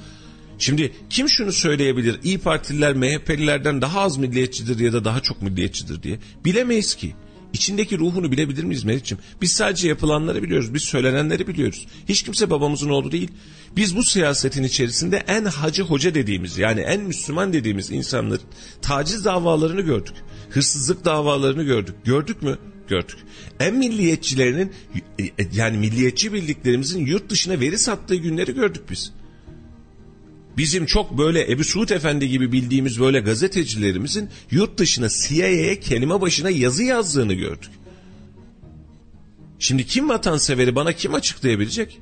Şimdi kim şunu söyleyebilir? İyi Partililer MHP'lilerden daha az milliyetçidir ya da daha çok milliyetçidir diye. Bilemeyiz ki. İçindeki ruhunu bilebilir miyiz Meriç'ciğim? Biz sadece yapılanları biliyoruz, biz söylenenleri biliyoruz. Hiç kimse babamızın oğlu değil. Biz bu siyasetin içerisinde en hacı hoca dediğimiz yani en Müslüman dediğimiz insanların taciz davalarını gördük. Hırsızlık davalarını gördük. Gördük mü? Gördük. En milliyetçilerinin yani milliyetçi bildiklerimizin yurt dışına veri sattığı günleri gördük biz bizim çok böyle Ebu Suud Efendi gibi bildiğimiz böyle gazetecilerimizin yurt dışına CIA'ye kelime başına yazı yazdığını gördük. Şimdi kim vatanseveri bana kim açıklayabilecek?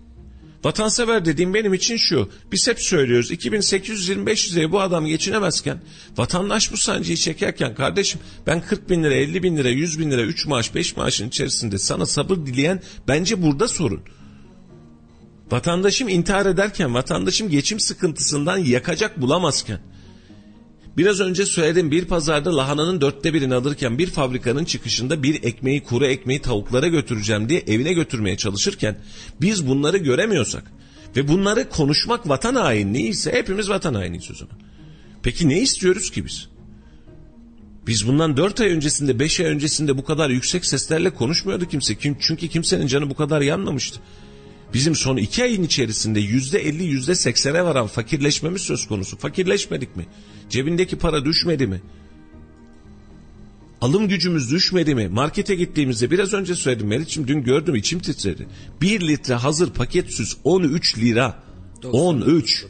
Vatansever dediğim benim için şu. Biz hep söylüyoruz 2825 liraya bu adam geçinemezken vatandaş bu sancıyı çekerken kardeşim ben 40 bin lira 50 bin lira 100 bin lira 3 maaş 5 maaşın içerisinde sana sabır dileyen bence burada sorun. Vatandaşım intihar ederken, vatandaşım geçim sıkıntısından yakacak bulamazken, biraz önce söyledim bir pazarda lahananın dörtte birini alırken bir fabrikanın çıkışında bir ekmeği kuru ekmeği tavuklara götüreceğim diye evine götürmeye çalışırken biz bunları göremiyorsak ve bunları konuşmak vatan hainliği ise hepimiz vatan hainiyiz o zaman. Peki ne istiyoruz ki biz? Biz bundan dört ay öncesinde beş ay öncesinde bu kadar yüksek seslerle konuşmuyordu kimse. Çünkü kimsenin canı bu kadar yanmamıştı bizim son iki ayın içerisinde yüzde elli yüzde seksene varan fakirleşmemiz söz konusu. Fakirleşmedik mi? Cebindeki para düşmedi mi? Alım gücümüz düşmedi mi? Markete gittiğimizde biraz önce söyledim Meriç'im dün gördüm içim titredi. Bir litre hazır paket süs 13 lira. 13.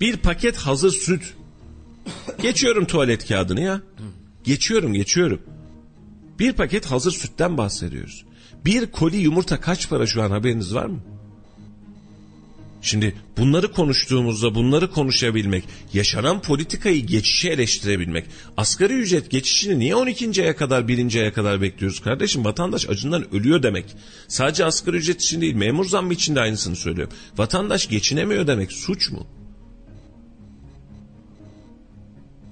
Bir paket hazır süt. Geçiyorum tuvalet kağıdını ya. Geçiyorum geçiyorum. Bir paket hazır sütten bahsediyoruz. Bir koli yumurta kaç para şu an haberiniz var mı? Şimdi bunları konuştuğumuzda bunları konuşabilmek, yaşanan politikayı geçişe eleştirebilmek, asgari ücret geçişini niye 12. aya kadar 1. aya kadar bekliyoruz kardeşim? Vatandaş acından ölüyor demek. Sadece asgari ücret için değil memur zammı için de aynısını söylüyor. Vatandaş geçinemiyor demek suç mu?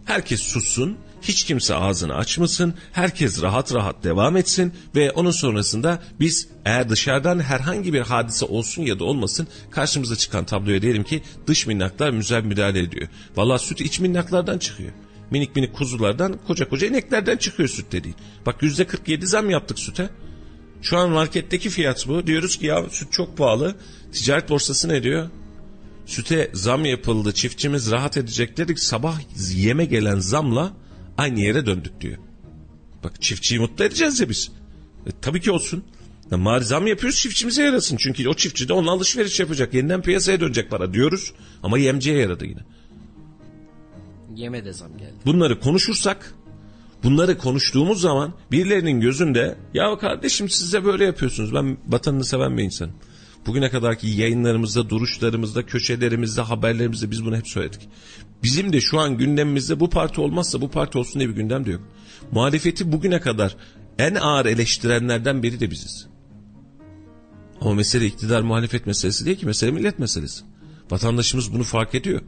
Herkes sussun, hiç kimse ağzını açmasın, herkes rahat rahat devam etsin ve onun sonrasında biz eğer dışarıdan herhangi bir hadise olsun ya da olmasın karşımıza çıkan tabloya diyelim ki dış minnaklar müzel müdahale ediyor. Valla süt iç minnaklardan çıkıyor. Minik minik kuzulardan koca koca ineklerden çıkıyor süt dediğin. Bak yüzde 47 zam yaptık süte. Şu an marketteki fiyat bu. Diyoruz ki ya süt çok pahalı. Ticaret borsası ne diyor? Süte zam yapıldı çiftçimiz rahat edecek dedik. Sabah yeme gelen zamla aynı yere döndük diyor. Bak çiftçiyi mutlu edeceğiz ya biz. E, tabii ki olsun. Ya mali zam yapıyoruz çiftçimize yarasın. Çünkü o çiftçi de onunla alışveriş yapacak. Yeniden piyasaya dönecek para diyoruz. Ama yemciye yaradı yine. Yeme de zam geldi. Bunları konuşursak bunları konuştuğumuz zaman birilerinin gözünde ya kardeşim siz de böyle yapıyorsunuz. Ben vatanını seven bir insanım. Bugüne kadarki yayınlarımızda, duruşlarımızda, köşelerimizde, haberlerimizde biz bunu hep söyledik. Bizim de şu an gündemimizde bu parti olmazsa bu parti olsun diye bir gündem de yok. Muhalefeti bugüne kadar en ağır eleştirenlerden biri de biziz. Ama mesele iktidar muhalefet meselesi değil ki mesele millet meselesi. Vatandaşımız bunu fark ediyor.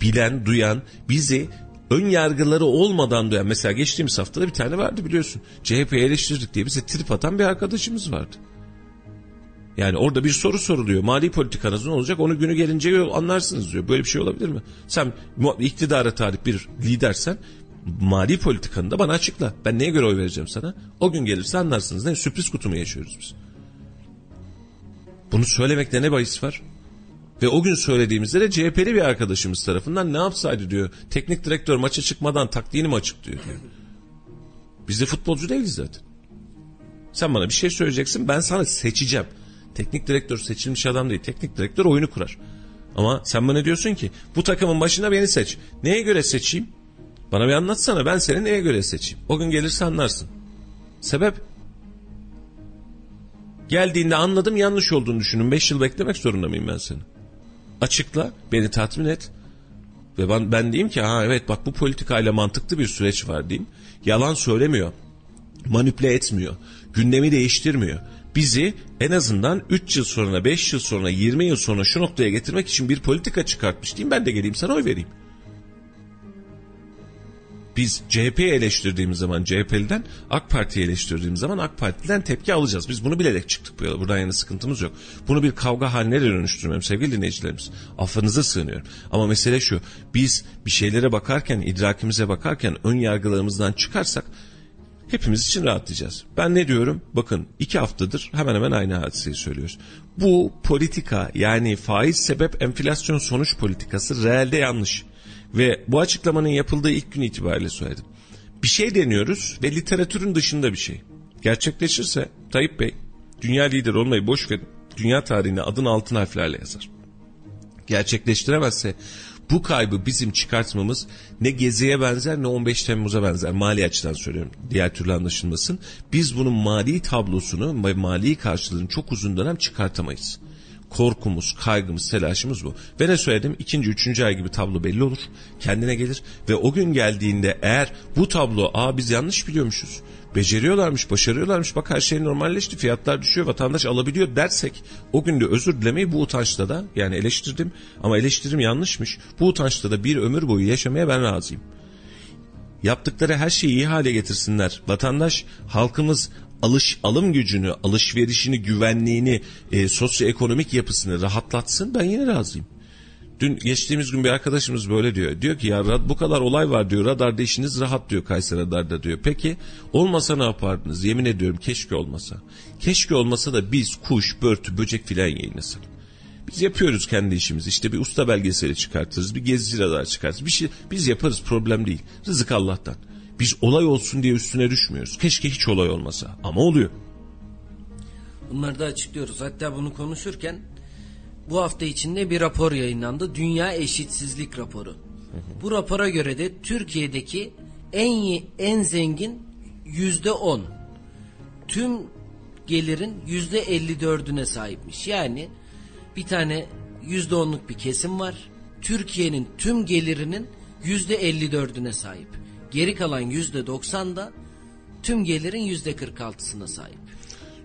Bilen, duyan, bizi ön yargıları olmadan duyan. Mesela geçtiğimiz haftada bir tane vardı biliyorsun. CHP'yi eleştirdik diye bize trip atan bir arkadaşımız vardı. Yani orada bir soru soruluyor. Mali politikanız ne olacak? Onu günü gelince anlarsınız diyor. Böyle bir şey olabilir mi? Sen iktidara talip bir lidersen mali politikanı da bana açıkla. Ben neye göre oy vereceğim sana? O gün gelirse anlarsınız. Ne? Sürpriz kutumu yaşıyoruz biz. Bunu söylemekte ne bahis var? Ve o gün söylediğimizde de CHP'li bir arkadaşımız tarafından ne yapsaydı diyor. Teknik direktör maça çıkmadan taktiğini mi açıklıyor diyor. Biz de futbolcu değiliz zaten. Sen bana bir şey söyleyeceksin ben sana seçeceğim. Teknik direktör seçilmiş adam değil. Teknik direktör oyunu kurar. Ama sen bana diyorsun ki bu takımın başına beni seç. Neye göre seçeyim? Bana bir anlatsana ben seni neye göre seçeyim? O gün gelirse anlarsın. Sebep? Geldiğinde anladım yanlış olduğunu düşünün. Beş yıl beklemek zorunda mıyım ben seni? Açıkla, beni tatmin et. Ve ben, ben diyeyim ki ha evet bak bu politikayla mantıklı bir süreç var diyeyim. Yalan söylemiyor. Manipüle etmiyor. Gündemi değiştirmiyor. Bizi en azından 3 yıl sonra, 5 yıl sonra, 20 yıl sonra şu noktaya getirmek için bir politika çıkartmış diyeyim. Ben de geleyim sana oy vereyim. Biz CHP'yi eleştirdiğimiz zaman CHP'liden AK Parti'yi eleştirdiğimiz zaman AK Parti'den tepki alacağız. Biz bunu bilerek çıktık bu yola. Buradan yana sıkıntımız yok. Bunu bir kavga haline de dönüştürmem sevgili dinleyicilerimiz. Affınıza sığınıyorum. Ama mesele şu. Biz bir şeylere bakarken, idrakimize bakarken ön yargılarımızdan çıkarsak hepimiz için rahatlayacağız. Ben ne diyorum? Bakın iki haftadır hemen hemen aynı hadiseyi söylüyoruz. Bu politika yani faiz sebep enflasyon sonuç politikası realde yanlış. Ve bu açıklamanın yapıldığı ilk gün itibariyle söyledim. Bir şey deniyoruz ve literatürün dışında bir şey. Gerçekleşirse Tayyip Bey dünya lideri olmayı boş verin. Dünya tarihine adın altın harflerle yazar. Gerçekleştiremezse bu kaybı bizim çıkartmamız ne Gezi'ye benzer ne 15 Temmuz'a benzer. Mali açıdan söylüyorum. Diğer türlü anlaşılmasın. Biz bunun mali tablosunu ve mali karşılığını çok uzun dönem çıkartamayız korkumuz, kaygımız, telaşımız bu. Ve ne söyledim? İkinci, üçüncü ay gibi tablo belli olur. Kendine gelir. Ve o gün geldiğinde eğer bu tablo, aa biz yanlış biliyormuşuz. Beceriyorlarmış, başarıyorlarmış. Bak her şey normalleşti. Fiyatlar düşüyor. Vatandaş alabiliyor dersek o gün de özür dilemeyi bu utançta da yani eleştirdim ama eleştirim yanlışmış. Bu utançta da bir ömür boyu yaşamaya ben razıyım yaptıkları her şeyi iyi hale getirsinler. Vatandaş, halkımız alış alım gücünü, alışverişini, güvenliğini, e, sosyoekonomik yapısını rahatlatsın ben yine razıyım. Dün geçtiğimiz gün bir arkadaşımız böyle diyor. Diyor ki ya bu kadar olay var diyor. Radarda işiniz rahat diyor Kayseri Radar'da diyor. Peki olmasa ne yapardınız? Yemin ediyorum keşke olmasa. Keşke olmasa da biz kuş, börtü, böcek filan yayınlasak. Biz yapıyoruz kendi işimizi. İşte bir usta belgeseli çıkartırız. Bir gezici radar çıkartırız. Bir şey biz yaparız problem değil. Rızık Allah'tan. Biz olay olsun diye üstüne düşmüyoruz. Keşke hiç olay olmasa ama oluyor. Bunları da açıklıyoruz. Hatta bunu konuşurken bu hafta içinde bir rapor yayınlandı. Dünya Eşitsizlik Raporu. Bu rapora göre de Türkiye'deki en en zengin yüzde on tüm gelirin yüzde elli dördüne sahipmiş. Yani bir tane yüzde onluk bir kesim var. Türkiye'nin tüm gelirinin yüzde elli dördüne sahip. Geri kalan yüzde doksan da tüm gelirin yüzde kırk altısına sahip.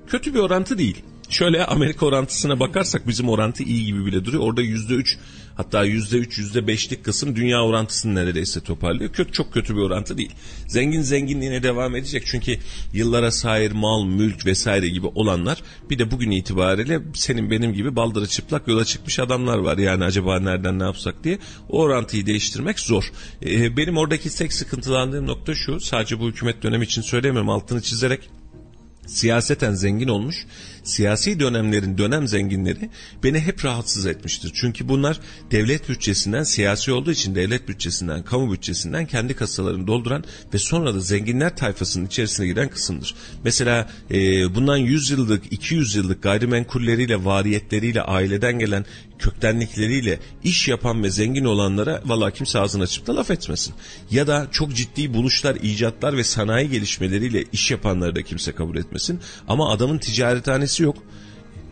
Kötü bir orantı değil. Şöyle Amerika orantısına bakarsak bizim orantı iyi gibi bile duruyor. Orada yüzde üç hatta yüzde üç yüzde beşlik kısım dünya orantısını neredeyse toparlıyor. Kötü, çok kötü bir orantı değil. Zengin zenginliğine devam edecek çünkü yıllara sahip mal, mülk vesaire gibi olanlar bir de bugün itibariyle senin benim gibi baldırı çıplak yola çıkmış adamlar var. Yani acaba nereden ne yapsak diye o orantıyı değiştirmek zor. Ee, benim oradaki tek sıkıntılandığım nokta şu sadece bu hükümet dönemi için söylemiyorum altını çizerek siyaseten zengin olmuş. Siyasi dönemlerin dönem zenginleri beni hep rahatsız etmiştir. Çünkü bunlar devlet bütçesinden siyasi olduğu için devlet bütçesinden, kamu bütçesinden kendi kasalarını dolduran ve sonra da zenginler tayfasının içerisine giren kısımdır. Mesela e, bundan 100 yıllık, 200 yıllık gayrimenkulleriyle, variyetleriyle, aileden gelen köktenlikleriyle iş yapan ve zengin olanlara valla kimse ağzını açıp da laf etmesin. Ya da çok ciddi buluşlar, icatlar ve sanayi gelişmeleriyle iş yapanları da kimse kabul etmesin. Ama adamın ticarethanesi yok.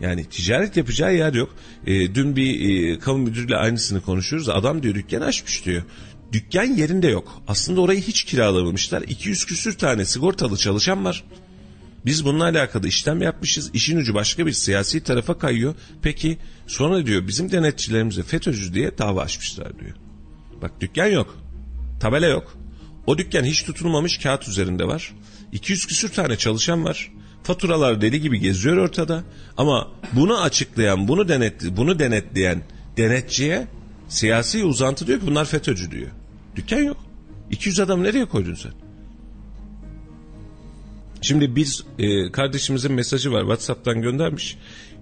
Yani ticaret yapacağı yer yok. E, dün bir e, kamu müdürüyle aynısını konuşuyoruz. Adam diyor dükkan açmış diyor. Dükkan yerinde yok. Aslında orayı hiç kiralamamışlar. 200 küsür tane sigortalı çalışan var. Biz bununla alakalı işlem yapmışız. İşin ucu başka bir siyasi tarafa kayıyor. Peki sonra diyor bizim denetçilerimize FETÖ'cü diye dava açmışlar diyor. Bak dükkan yok. Tabela yok. O dükkan hiç tutulmamış kağıt üzerinde var. 200 küsür tane çalışan var. Faturalar deli gibi geziyor ortada. Ama bunu açıklayan, bunu denet, bunu denetleyen denetçiye siyasi uzantı diyor ki bunlar FETÖ'cü diyor. Dükkan yok. 200 adam nereye koydun sen? Şimdi biz e, kardeşimizin mesajı var WhatsApp'tan göndermiş.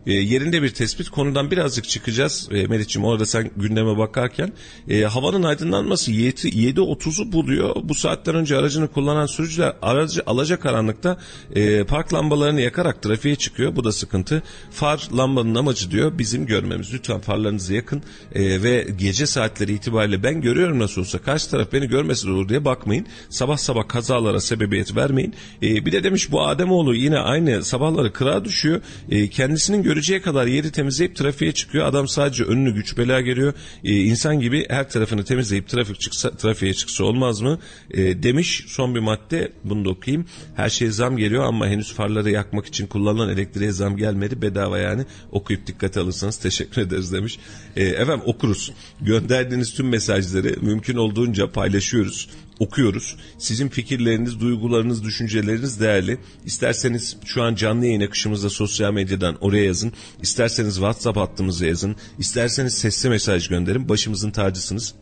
E, yerinde bir tespit konudan birazcık çıkacağız e, Meriç'im orada sen gündeme bakarken. E, havanın aydınlanması 7.30'u buluyor. Bu saatten önce aracını kullanan sürücüler aracı alacak karanlıkta e, park lambalarını yakarak trafiğe çıkıyor. Bu da sıkıntı. Far lambanın amacı diyor bizim görmemiz. Lütfen farlarınızı yakın e, ve gece saatleri itibariyle ben görüyorum nasıl olsa karşı taraf beni görmesin olur diye bakmayın. Sabah sabah kazalara sebebiyet vermeyin. E, bir de demiş bu Ademoğlu yine aynı sabahları kırağa düşüyor. E, kendisinin göreceği kadar yeri temizleyip trafiğe çıkıyor. Adam sadece önünü güç bela geliyor. Ee, insan gibi her tarafını temizleyip trafik çıksa, trafiğe çıksa olmaz mı? Ee, demiş son bir madde bunu da okuyayım. Her şey zam geliyor ama henüz farları yakmak için kullanılan elektriğe zam gelmedi. Bedava yani. Okuyup dikkate alırsanız teşekkür ederiz demiş. Ee, efendim okuruz. Gönderdiğiniz tüm mesajları mümkün olduğunca paylaşıyoruz okuyoruz. Sizin fikirleriniz, duygularınız, düşünceleriniz değerli. İsterseniz şu an canlı yayın akışımızda sosyal medyadan oraya yazın. İsterseniz WhatsApp hattımıza yazın. İsterseniz sesli mesaj gönderin. Başımızın tacısınız.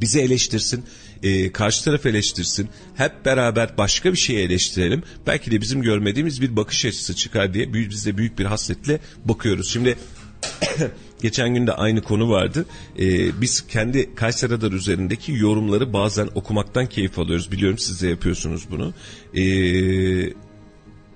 Bizi eleştirsin, e, karşı taraf eleştirsin, hep beraber başka bir şeyi eleştirelim. Belki de bizim görmediğimiz bir bakış açısı çıkar diye biz de büyük bir hasretle bakıyoruz. Şimdi Geçen gün de aynı konu vardı. Ee, biz kendi Kayseri Radar üzerindeki yorumları bazen okumaktan keyif alıyoruz. Biliyorum siz de yapıyorsunuz bunu. Ee,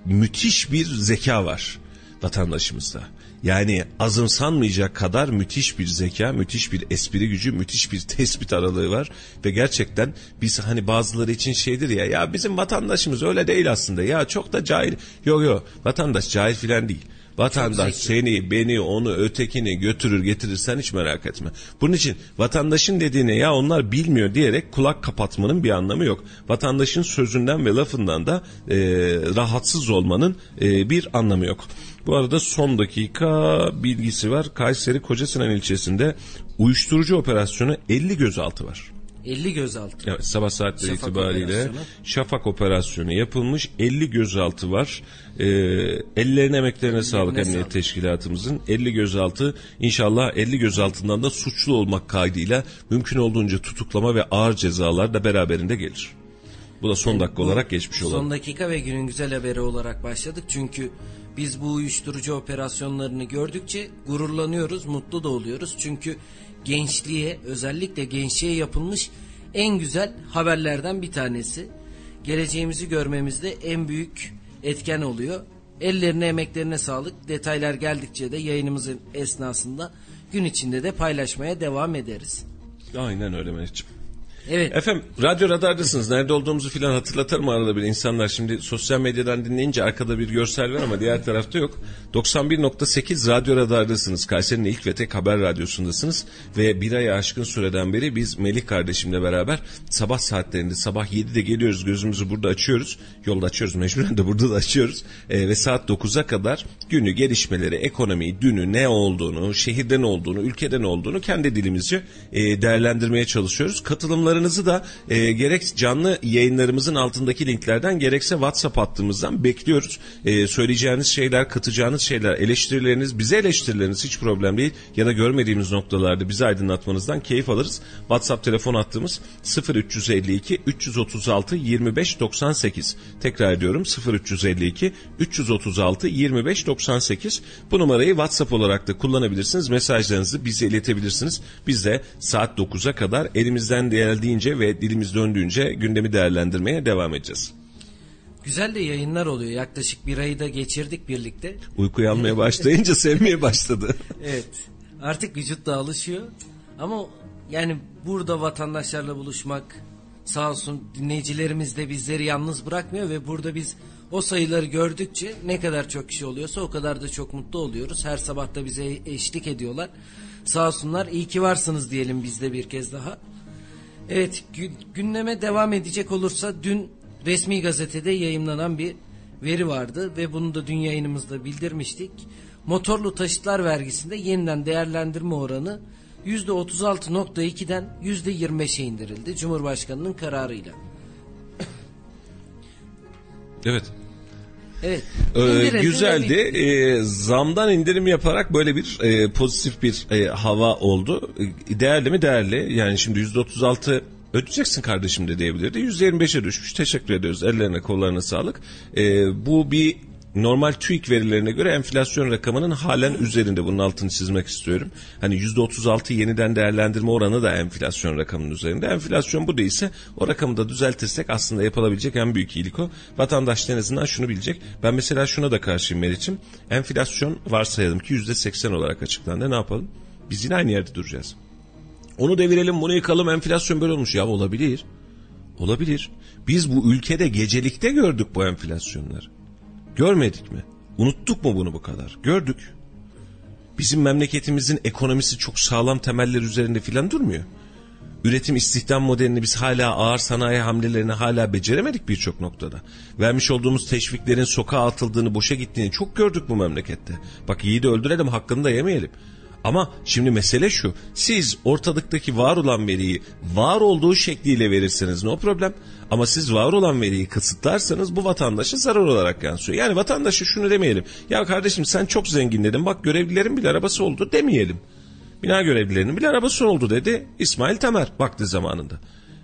müthiş bir zeka var vatandaşımızda. Yani azımsanmayacak kadar müthiş bir zeka, müthiş bir espri gücü, müthiş bir tespit aralığı var. Ve gerçekten biz hani bazıları için şeydir ya, ya bizim vatandaşımız öyle değil aslında. Ya çok da cahil. Yok yok vatandaş cahil filan değil Vatandaş seni, beni, onu, ötekini götürür getirir sen hiç merak etme. Bunun için vatandaşın dediğine ya onlar bilmiyor diyerek kulak kapatmanın bir anlamı yok. Vatandaşın sözünden ve lafından da e, rahatsız olmanın e, bir anlamı yok. Bu arada son dakika bilgisi var. Kayseri Kocasinan ilçesinde uyuşturucu operasyonu 50 gözaltı var. 50 gözaltı. Evet sabah saatleri Şafak itibariyle operasyonu. Şafak operasyonu yapılmış. 50 gözaltı var. Ee, ellerine emeklerine Ellerine sağlık Emniyet Teşkilatımızın. 50 gözaltı inşallah 50 gözaltından da suçlu olmak kaydıyla mümkün olduğunca tutuklama ve ağır cezalar da beraberinde gelir. Bu da son dakika olarak geçmiş olan. Son dakika ve günün güzel haberi olarak başladık. Çünkü biz bu uyuşturucu operasyonlarını gördükçe gururlanıyoruz, mutlu da oluyoruz. Çünkü gençliğe özellikle gençliğe yapılmış en güzel haberlerden bir tanesi. Geleceğimizi görmemizde en büyük etken oluyor. Ellerine emeklerine sağlık. Detaylar geldikçe de yayınımızın esnasında gün içinde de paylaşmaya devam ederiz. Aynen öyle Mehmetciğim. Evet. Efendim radyo radardasınız. Nerede olduğumuzu filan hatırlatır mı arada bir insanlar? Şimdi sosyal medyadan dinleyince arkada bir görsel var ama diğer tarafta yok. 91.8 radyo radardasınız. Kayseri'nin ilk ve tek haber radyosundasınız. Ve bir ay aşkın süreden beri biz Melih kardeşimle beraber sabah saatlerinde sabah 7'de geliyoruz. Gözümüzü burada açıyoruz. Yolda açıyoruz mecburen de burada da açıyoruz. E, ve saat 9'a kadar günü gelişmeleri, ekonomiyi, dünü ne olduğunu, şehirde ne olduğunu, ülkede ne olduğunu kendi dilimizce e, değerlendirmeye çalışıyoruz. Katılımları yorumlarınızı da e, gerek canlı yayınlarımızın altındaki linklerden gerekse WhatsApp hattımızdan bekliyoruz. E, söyleyeceğiniz şeyler, katacağınız şeyler, eleştirileriniz, bize eleştirileriniz hiç problem değil. Ya da görmediğimiz noktalarda bizi aydınlatmanızdan keyif alırız. WhatsApp telefon hattımız 0352 336 25 98. Tekrar ediyorum 0352 336 25 98. Bu numarayı WhatsApp olarak da kullanabilirsiniz. Mesajlarınızı bize iletebilirsiniz. Biz de saat 9'a kadar elimizden geldiğince ve dilimiz döndüğünce gündemi değerlendirmeye devam edeceğiz. Güzel de yayınlar oluyor. Yaklaşık bir ayı da geçirdik birlikte. Uykuyu almaya başlayınca sevmeye başladı. Evet. Artık vücut da alışıyor. Ama yani burada vatandaşlarla buluşmak sağ olsun dinleyicilerimiz de bizleri yalnız bırakmıyor ve burada biz o sayıları gördükçe ne kadar çok kişi oluyorsa o kadar da çok mutlu oluyoruz. Her sabah da bize eşlik ediyorlar. Sağ olsunlar. İyi ki varsınız diyelim biz de bir kez daha. Evet gü- gündeme devam edecek olursa dün resmi gazetede yayımlanan bir veri vardı ve bunu da dün yayınımızda bildirmiştik. Motorlu taşıtlar vergisinde yeniden değerlendirme oranı %36.2'den %25'e indirildi Cumhurbaşkanının kararıyla. Evet. Evet. Ee, indirildi ve güzeldi. bitti. Ee, zamdan indirim yaparak böyle bir e, pozitif bir e, hava oldu. E, değerli mi değerli? Yani şimdi %36 ödeyeceksin kardeşim de diyebilirdi. %25'e düşmüş. Teşekkür ediyoruz. Ellerine kollarına sağlık. E, bu bir normal TÜİK verilerine göre enflasyon rakamının halen üzerinde. Bunun altını çizmek istiyorum. Hani %36 yeniden değerlendirme oranı da enflasyon rakamının üzerinde. Enflasyon bu değilse o rakamı da düzeltirsek aslında yapılabilecek en büyük iyilik o. Vatandaş en azından şunu bilecek. Ben mesela şuna da karşıyım Meriç'im. Enflasyon varsayalım ki %80 olarak açıklandı. Ne yapalım? Biz yine aynı yerde duracağız. Onu devirelim bunu yıkalım enflasyon böyle olmuş. Ya olabilir. Olabilir. Biz bu ülkede gecelikte gördük bu enflasyonları. Görmedik mi? Unuttuk mu bunu bu kadar? Gördük. Bizim memleketimizin ekonomisi çok sağlam temeller üzerinde filan durmuyor. Üretim istihdam modelini biz hala ağır sanayi hamlelerini hala beceremedik birçok noktada. Vermiş olduğumuz teşviklerin sokağa atıldığını, boşa gittiğini çok gördük bu memlekette. Bak yiğidi öldürelim, hakkını da yemeyelim. Ama şimdi mesele şu. Siz ortalıktaki var olan veriyi var olduğu şekliyle verirseniz no problem. Ama siz var olan veriyi kısıtlarsanız bu vatandaşa zarar olarak yansıyor. Yani vatandaşa şunu demeyelim. Ya kardeşim sen çok zenginledin bak görevlilerin bile arabası oldu demeyelim. Bina görevlilerinin bile arabası oldu dedi İsmail Tamer vakti zamanında.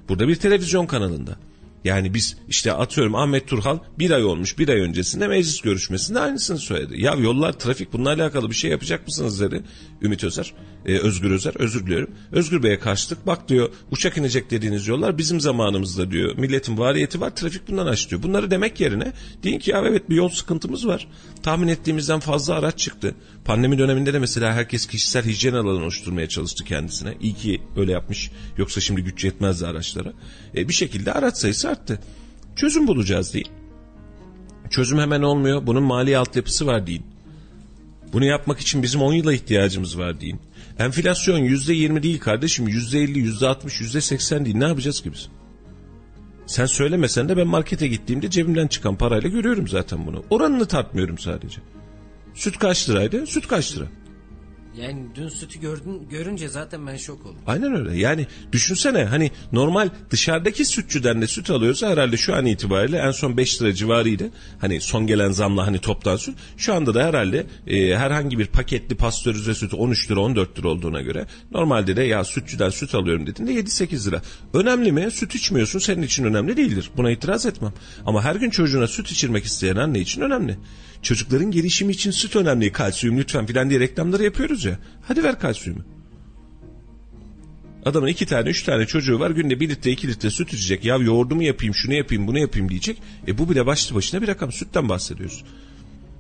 Burada bir televizyon kanalında. Yani biz işte atıyorum Ahmet Turhal bir ay olmuş bir ay öncesinde meclis görüşmesinde aynısını söyledi. Ya yollar trafik bununla alakalı bir şey yapacak mısınız dedi Ümit Özer, e, Özgür Özer özür diliyorum. Özgür Bey'e karşılık bak diyor uçak inecek dediğiniz yollar bizim zamanımızda diyor. Milletin variyeti var trafik bundan aç. Bunları demek yerine deyin ki ya evet bir yol sıkıntımız var. Tahmin ettiğimizden fazla araç çıktı. Pandemi döneminde de mesela herkes kişisel hijyen alanı oluşturmaya çalıştı kendisine. İyi ki öyle yapmış. Yoksa şimdi güç yetmezdi araçlara. E, bir şekilde araç sayısı arttı. Çözüm bulacağız değil. Çözüm hemen olmuyor. Bunun mali altyapısı var deyin. Bunu yapmak için bizim 10 yıla ihtiyacımız var deyin. Enflasyon %20 değil kardeşim. %50, %60, %80 değil. Ne yapacağız ki biz? Sen söylemesen de ben markete gittiğimde cebimden çıkan parayla görüyorum zaten bunu. Oranını tartmıyorum sadece. Süt kaç liraydı? Süt kaç lira? Yani dün sütü gördün, görünce zaten ben şok oldum. Aynen öyle. Yani düşünsene hani normal dışarıdaki sütçüden de süt alıyorsa herhalde şu an itibariyle en son 5 lira civarıydı. Hani son gelen zamla hani toptan süt. Şu anda da herhalde e, herhangi bir paketli pastörize süt 13 lira 14 lira olduğuna göre normalde de ya sütçüden süt alıyorum dediğinde 7-8 lira. Önemli mi? Süt içmiyorsun senin için önemli değildir. Buna itiraz etmem. Ama her gün çocuğuna süt içirmek isteyen anne için önemli. Çocukların gelişimi için süt önemli. Kalsiyum lütfen filan diye reklamları yapıyoruz ya. Hadi ver kalsiyumu. Adamın iki tane üç tane çocuğu var günde bir litre iki litre süt içecek. Ya yoğurdumu yapayım şunu yapayım bunu yapayım diyecek. E bu bile başlı başına bir rakam sütten bahsediyoruz.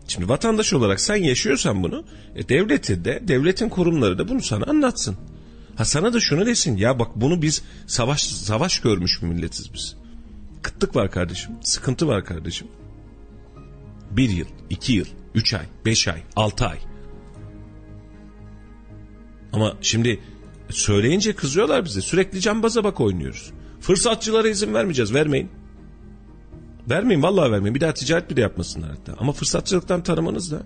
Şimdi vatandaş olarak sen yaşıyorsan bunu e devleti de devletin kurumları da bunu sana anlatsın. Ha sana da şunu desin ya bak bunu biz savaş savaş görmüş bir milletiz biz. Kıtlık var kardeşim sıkıntı var kardeşim. Bir yıl, iki yıl, üç ay, beş ay, altı ay. Ama şimdi söyleyince kızıyorlar bize. Sürekli cambaza bak oynuyoruz. Fırsatçılara izin vermeyeceğiz. Vermeyin. Vermeyin vallahi vermeyin. Bir daha ticaret bile yapmasınlar hatta. Ama fırsatçılıktan tanımanız da.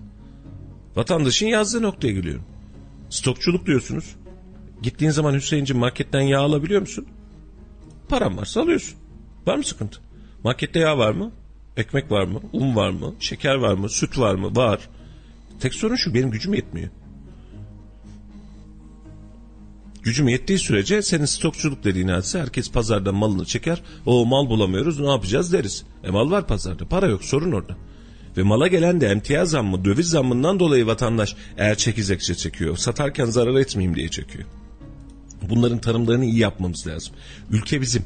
Vatandaşın yazdığı noktaya geliyorum. Stokçuluk diyorsunuz. Gittiğin zaman Hüseyin'cim marketten yağ alabiliyor musun? param varsa alıyorsun. Var mı sıkıntı? Markette yağ var mı? Ekmek var mı? Un var mı? Şeker var mı? Süt var mı? Var. Tek sorun şu benim gücüm yetmiyor. Gücüm yettiği sürece senin stokçuluk dediğin hadise herkes pazardan malını çeker. O mal bulamıyoruz ne yapacağız deriz. E mal var pazarda para yok sorun orada. Ve mala gelen de emtia zammı, döviz zammından dolayı vatandaş eğer çekizekçe çekiyor. Satarken zarar etmeyeyim diye çekiyor. Bunların tanımlarını iyi yapmamız lazım. Ülke bizim.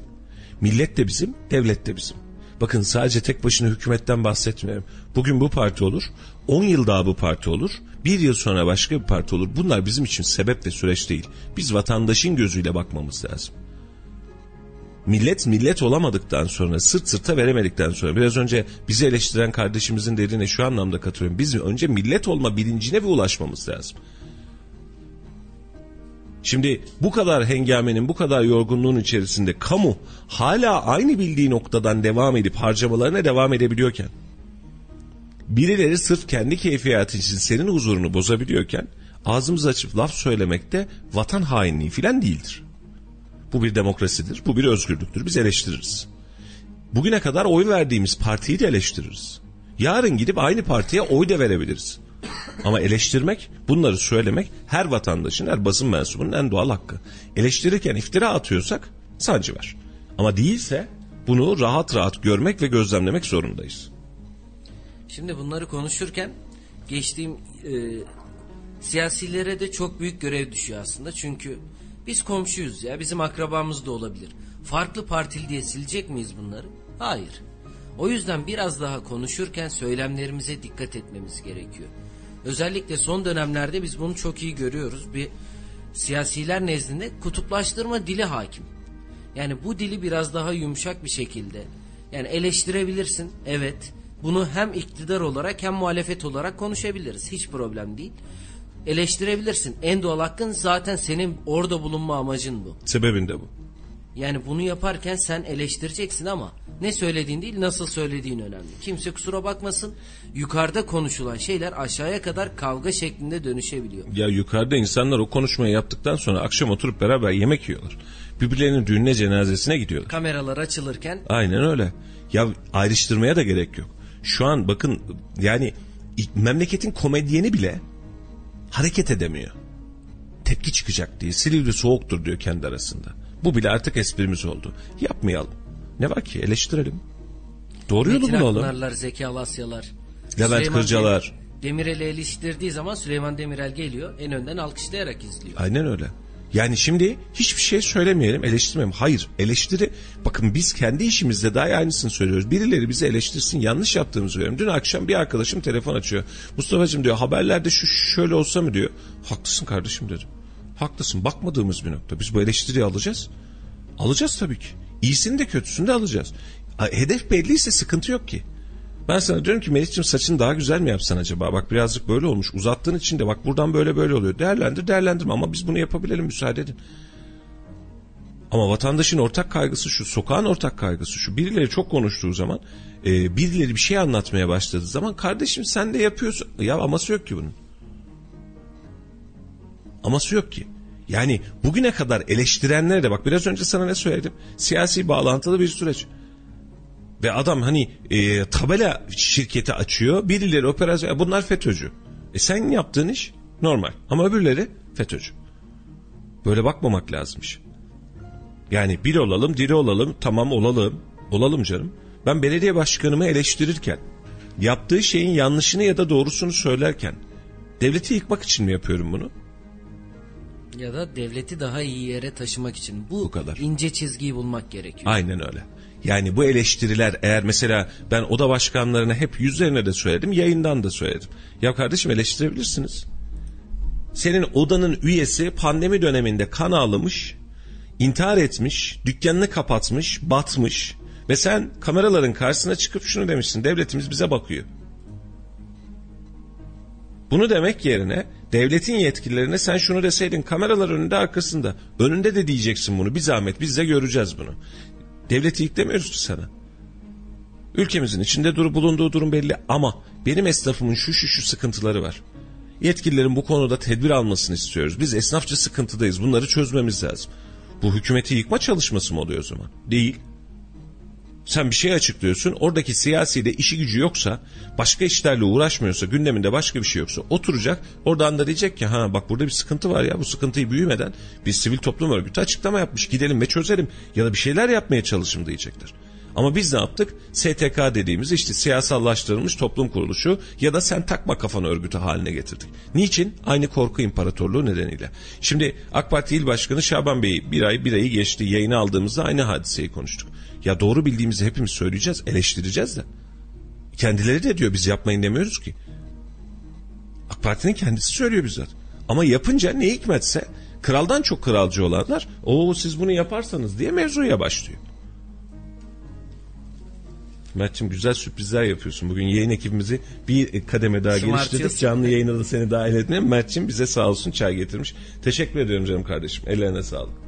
Millet de bizim, devlet de bizim. Bakın sadece tek başına hükümetten bahsetmiyorum. Bugün bu parti olur, 10 yıl daha bu parti olur, bir yıl sonra başka bir parti olur. Bunlar bizim için sebep ve süreç değil. Biz vatandaşın gözüyle bakmamız lazım. Millet millet olamadıktan sonra sırt sırta veremedikten sonra biraz önce bizi eleştiren kardeşimizin dediğine şu anlamda katılıyorum. Biz önce millet olma bilincine bir ulaşmamız lazım. Şimdi bu kadar hengamenin, bu kadar yorgunluğun içerisinde kamu hala aynı bildiği noktadan devam edip harcamalarına devam edebiliyorken, birileri sırf kendi keyfiyatı için senin huzurunu bozabiliyorken, ağzımızı açıp laf söylemek de vatan hainliği filan değildir. Bu bir demokrasidir, bu bir özgürlüktür. Biz eleştiririz. Bugüne kadar oy verdiğimiz partiyi de eleştiririz. Yarın gidip aynı partiye oy da verebiliriz. Ama eleştirmek, bunları söylemek her vatandaşın, her basın mensubunun en doğal hakkı. Eleştirirken iftira atıyorsak sancı var. Ama değilse bunu rahat rahat görmek ve gözlemlemek zorundayız. Şimdi bunları konuşurken geçtiğim e, siyasilere de çok büyük görev düşüyor aslında. Çünkü biz komşuyuz ya bizim akrabamız da olabilir. Farklı partili diye silecek miyiz bunları? Hayır. O yüzden biraz daha konuşurken söylemlerimize dikkat etmemiz gerekiyor. Özellikle son dönemlerde biz bunu çok iyi görüyoruz. Bir siyasiler nezdinde kutuplaştırma dili hakim. Yani bu dili biraz daha yumuşak bir şekilde yani eleştirebilirsin evet. Bunu hem iktidar olarak hem muhalefet olarak konuşabiliriz. Hiç problem değil. Eleştirebilirsin. En doğal hakkın zaten senin orada bulunma amacın bu. Sebebin de bu. Yani bunu yaparken sen eleştireceksin ama ne söylediğin değil nasıl söylediğin önemli. Kimse kusura bakmasın yukarıda konuşulan şeyler aşağıya kadar kavga şeklinde dönüşebiliyor. Ya yukarıda insanlar o konuşmayı yaptıktan sonra akşam oturup beraber yemek yiyorlar. Birbirlerinin düğününe cenazesine gidiyorlar. Kameralar açılırken Aynen öyle. Ya ayrıştırmaya da gerek yok. Şu an bakın yani memleketin komedyeni bile hareket edemiyor. Tepki çıkacak diye. Silivri soğuktur diyor kendi arasında. Bu bile artık esprimiz oldu. Yapmayalım. Ne var ki eleştirelim. Doğru yolu Metin bulalım. Akpınarlar, Zeki Alasyalar. Levent Süleyman Kırcalar. Dem- Demirel'i eleştirdiği zaman Süleyman Demirel geliyor en önden alkışlayarak izliyor. Aynen öyle. Yani şimdi hiçbir şey söylemeyelim, eleştirmeyelim. Hayır, eleştiri. Bakın biz kendi işimizde daha aynısını söylüyoruz. Birileri bizi eleştirsin, yanlış yaptığımızı söylüyorum. Dün akşam bir arkadaşım telefon açıyor. Mustafa'cığım diyor haberlerde şu şöyle olsa mı diyor. Haklısın kardeşim dedim. Haklısın bakmadığımız bir nokta. Biz bu eleştiriyi alacağız. Alacağız tabii ki. İyisini de kötüsünü de alacağız. Hedef belliyse sıkıntı yok ki. Ben sana diyorum ki Melih'ciğim saçını daha güzel mi yapsan acaba? Bak birazcık böyle olmuş. Uzattığın için de bak buradan böyle böyle oluyor. Değerlendir değerlendirme ama biz bunu yapabilelim müsaade edin. Ama vatandaşın ortak kaygısı şu, sokağın ortak kaygısı şu. Birileri çok konuştuğu zaman, e, birileri bir şey anlatmaya başladığı zaman kardeşim sen de yapıyorsun. Ya aması yok ki bunun. Aması yok ki. Yani bugüne kadar eleştirenlere de bak biraz önce sana ne söyledim? Siyasi bağlantılı bir süreç. Ve adam hani e, tabela şirketi açıyor. Birileri operasyon bunlar FETÖ'cü. E sen yaptığın iş normal ama öbürleri FETÖ'cü. Böyle bakmamak lazımmış. Yani bir olalım, diri olalım, tamam olalım. Olalım canım. Ben belediye başkanımı eleştirirken, yaptığı şeyin yanlışını ya da doğrusunu söylerken, devleti yıkmak için mi yapıyorum bunu? Ya da devleti daha iyi yere taşımak için. Bu, Bu kadar. ince çizgiyi bulmak gerekiyor. Aynen öyle. Yani bu eleştiriler eğer mesela ben oda başkanlarına hep yüzlerine de söyledim, yayından da söyledim. Ya kardeşim eleştirebilirsiniz. Senin odanın üyesi pandemi döneminde kan ağlamış, intihar etmiş, dükkanını kapatmış, batmış ve sen kameraların karşısına çıkıp şunu demişsin. Devletimiz bize bakıyor. Bunu demek yerine devletin yetkililerine sen şunu deseydin kameralar önünde arkasında. Önünde de diyeceksin bunu bir zahmet biz de göreceğiz bunu. Devleti yüklemiyoruz ki sana. Ülkemizin içinde dur bulunduğu durum belli ama benim esnafımın şu şu şu sıkıntıları var. Yetkililerin bu konuda tedbir almasını istiyoruz. Biz esnafça sıkıntıdayız. Bunları çözmemiz lazım. Bu hükümeti yıkma çalışması mı oluyor o zaman? Değil. Sen bir şey açıklıyorsun. Oradaki siyasi de işi gücü yoksa, başka işlerle uğraşmıyorsa, gündeminde başka bir şey yoksa oturacak. Oradan da diyecek ki ha bak burada bir sıkıntı var ya. Bu sıkıntıyı büyümeden bir sivil toplum örgütü açıklama yapmış. Gidelim ve çözelim ya da bir şeyler yapmaya çalışım diyecektir. Ama biz ne yaptık? STK dediğimiz işte siyasallaştırılmış toplum kuruluşu ya da sen takma kafanı örgütü haline getirdik. Niçin? Aynı korku imparatorluğu nedeniyle. Şimdi AK Parti İl Başkanı Şaban Bey bir ay bir ayı geçti yayını aldığımızda aynı hadiseyi konuştuk. Ya doğru bildiğimizi hepimiz söyleyeceğiz, eleştireceğiz de. Kendileri de diyor biz yapmayın demiyoruz ki. AK Parti'nin kendisi söylüyor bizzat. Ama yapınca ne hikmetse kraldan çok kralcı olanlar o siz bunu yaparsanız diye mevzuya başlıyor. Mert'ciğim güzel sürprizler yapıyorsun. Bugün yayın ekibimizi bir kademe daha geliştirdik. Canlı yayına da seni dahil etmeye. Mert'ciğim bize sağ olsun çay getirmiş. Teşekkür ediyorum canım kardeşim. Ellerine sağlık.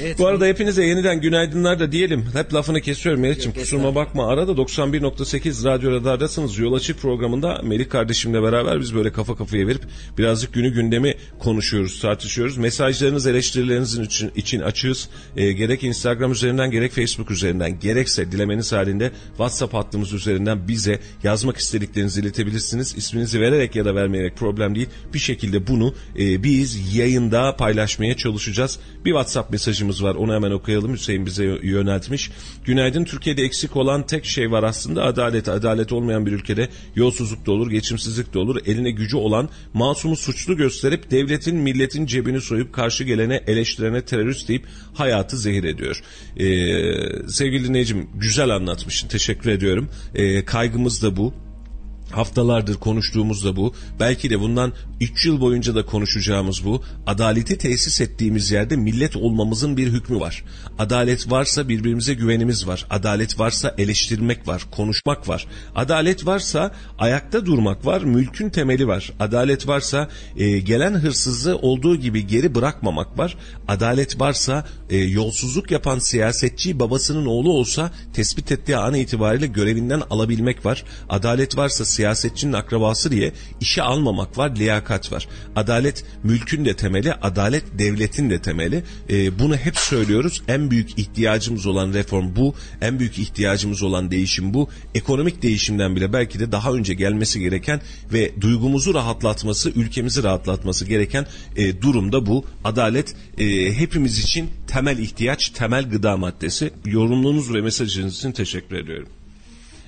Evet, Bu arada hepinize yeniden günaydınlar da diyelim. Hep lafını kesiyorum Melih'ciğim kusuruma bakma. Arada 91.8 Radyo Radar'dasınız. Yol Açık programında Melih kardeşimle beraber biz böyle kafa kafaya verip birazcık günü gündemi konuşuyoruz, tartışıyoruz. Mesajlarınız, eleştirilerinizin için, için açığız. E, gerek Instagram üzerinden gerek Facebook üzerinden gerekse dilemeniz halinde WhatsApp hattımız üzerinden bize yazmak istediklerinizi iletebilirsiniz. İsminizi vererek ya da vermeyerek problem değil. Bir şekilde bunu e, biz yayında paylaşmaya çalışacağız. Bir WhatsApp mesajı mesajımız var. Onu hemen okuyalım. Hüseyin bize yöneltmiş. Günaydın. Türkiye'de eksik olan tek şey var aslında adalet. Adalet olmayan bir ülkede yolsuzluk da olur, geçimsizlik de olur. Eline gücü olan masumu suçlu gösterip devletin, milletin cebini soyup karşı gelene, eleştirene terörist deyip hayatı zehir ediyor. Ee, sevgili dinleyicim güzel anlatmışsın. Teşekkür ediyorum. Ee, kaygımız da bu haftalardır konuştuğumuz da bu. Belki de bundan 3 yıl boyunca da konuşacağımız bu. Adaleti tesis ettiğimiz yerde millet olmamızın bir hükmü var. Adalet varsa birbirimize güvenimiz var. Adalet varsa eleştirmek var, konuşmak var. Adalet varsa ayakta durmak var, mülkün temeli var. Adalet varsa e, gelen hırsızı olduğu gibi geri bırakmamak var. Adalet varsa e, yolsuzluk yapan siyasetçi babasının oğlu olsa tespit ettiği an itibariyle görevinden alabilmek var. Adalet varsa siyasetçinin akrabası diye işe almamak var, liyakat var. Adalet mülkün de temeli, adalet devletin de temeli. E, bunu hep söylüyoruz. En büyük ihtiyacımız olan reform bu. En büyük ihtiyacımız olan değişim bu. Ekonomik değişimden bile belki de daha önce gelmesi gereken ve duygumuzu rahatlatması, ülkemizi rahatlatması gereken e, durumda bu. Adalet e, hepimiz için temel ihtiyaç, temel gıda maddesi. Yorumluğunuz ve mesajınız için teşekkür ediyorum.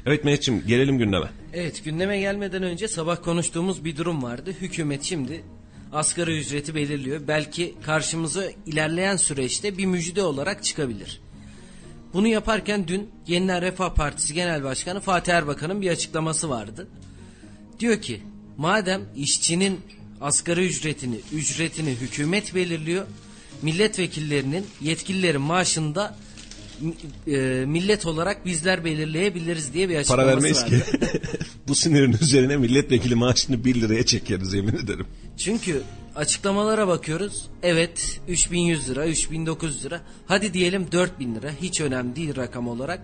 Evet Mehmetciğim gelelim gündeme. Evet gündeme gelmeden önce sabah konuştuğumuz bir durum vardı. Hükümet şimdi asgari ücreti belirliyor. Belki karşımıza ilerleyen süreçte bir müjde olarak çıkabilir. Bunu yaparken dün Yeniler Refah Partisi Genel Başkanı Fatih Erbakan'ın bir açıklaması vardı. Diyor ki madem işçinin asgari ücretini, ücretini hükümet belirliyor, milletvekillerinin, yetkililerin maaşında e, millet olarak bizler belirleyebiliriz diye bir açıklaması Para vermeyiz vardı. ki. Bu sinirin üzerine milletvekili maaşını 1 liraya çekeriz yemin ederim. Çünkü açıklamalara bakıyoruz. Evet 3100 lira, 3900 lira. Hadi diyelim 4000 lira. Hiç önemli değil rakam olarak.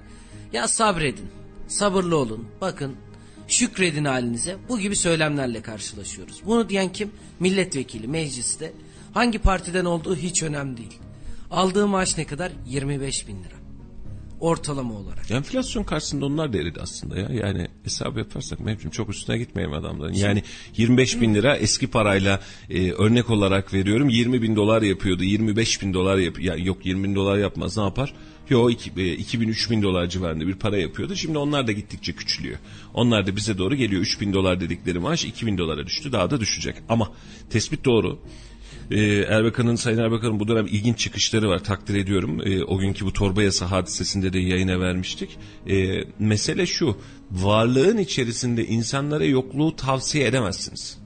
Ya sabredin. Sabırlı olun. Bakın şükredin halinize. Bu gibi söylemlerle karşılaşıyoruz. Bunu diyen kim? Milletvekili mecliste. Hangi partiden olduğu hiç önemli değil. Aldığı maaş ne kadar? 25 bin lira ortalama olarak. Enflasyon karşısında onlar da eridi aslında ya. Yani hesap yaparsak mevcut çok üstüne gitmeyelim adamların. Yani 25 bin lira eski parayla e, örnek olarak veriyorum 20 bin dolar yapıyordu. 25 bin dolar yap ya yok 20 bin dolar yapmaz ne yapar? Yo 2000 3000 dolar civarında bir para yapıyordu. Şimdi onlar da gittikçe küçülüyor. Onlar da bize doğru geliyor. 3000 dolar dedikleri maaş 2000 dolara düştü. Daha da düşecek. Ama tespit doğru e, Erbakan'ın Sayın Erbakan'ın bu dönem ilginç çıkışları var takdir ediyorum. E, o günkü bu torba yasa hadisesinde de yayına vermiştik. E, mesele şu varlığın içerisinde insanlara yokluğu tavsiye edemezsiniz.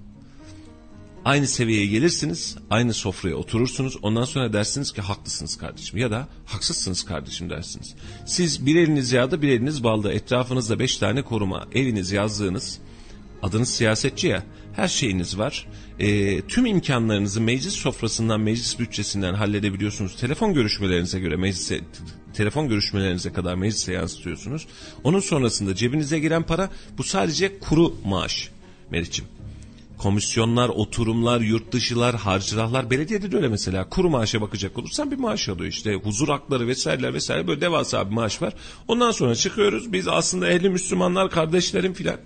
Aynı seviyeye gelirsiniz, aynı sofraya oturursunuz. Ondan sonra dersiniz ki haklısınız kardeşim ya da haksızsınız kardeşim dersiniz. Siz bir eliniz yağda bir eliniz balda etrafınızda beş tane koruma eviniz yazdığınız adınız siyasetçi ya her şeyiniz var. E, tüm imkanlarınızı meclis sofrasından, meclis bütçesinden halledebiliyorsunuz. Telefon görüşmelerinize göre meclise, telefon görüşmelerinize kadar meclise yansıtıyorsunuz. Onun sonrasında cebinize giren para bu sadece kuru maaş Meriç'im. komisyonlar, oturumlar, yurt dışılar, harcırahlar, belediyede de öyle mesela. Kuru maaşa bakacak olursan bir maaş alıyor işte. Huzur hakları vesaireler vesaire böyle devasa bir maaş var. Ondan sonra çıkıyoruz biz aslında ehli Müslümanlar kardeşlerim filan.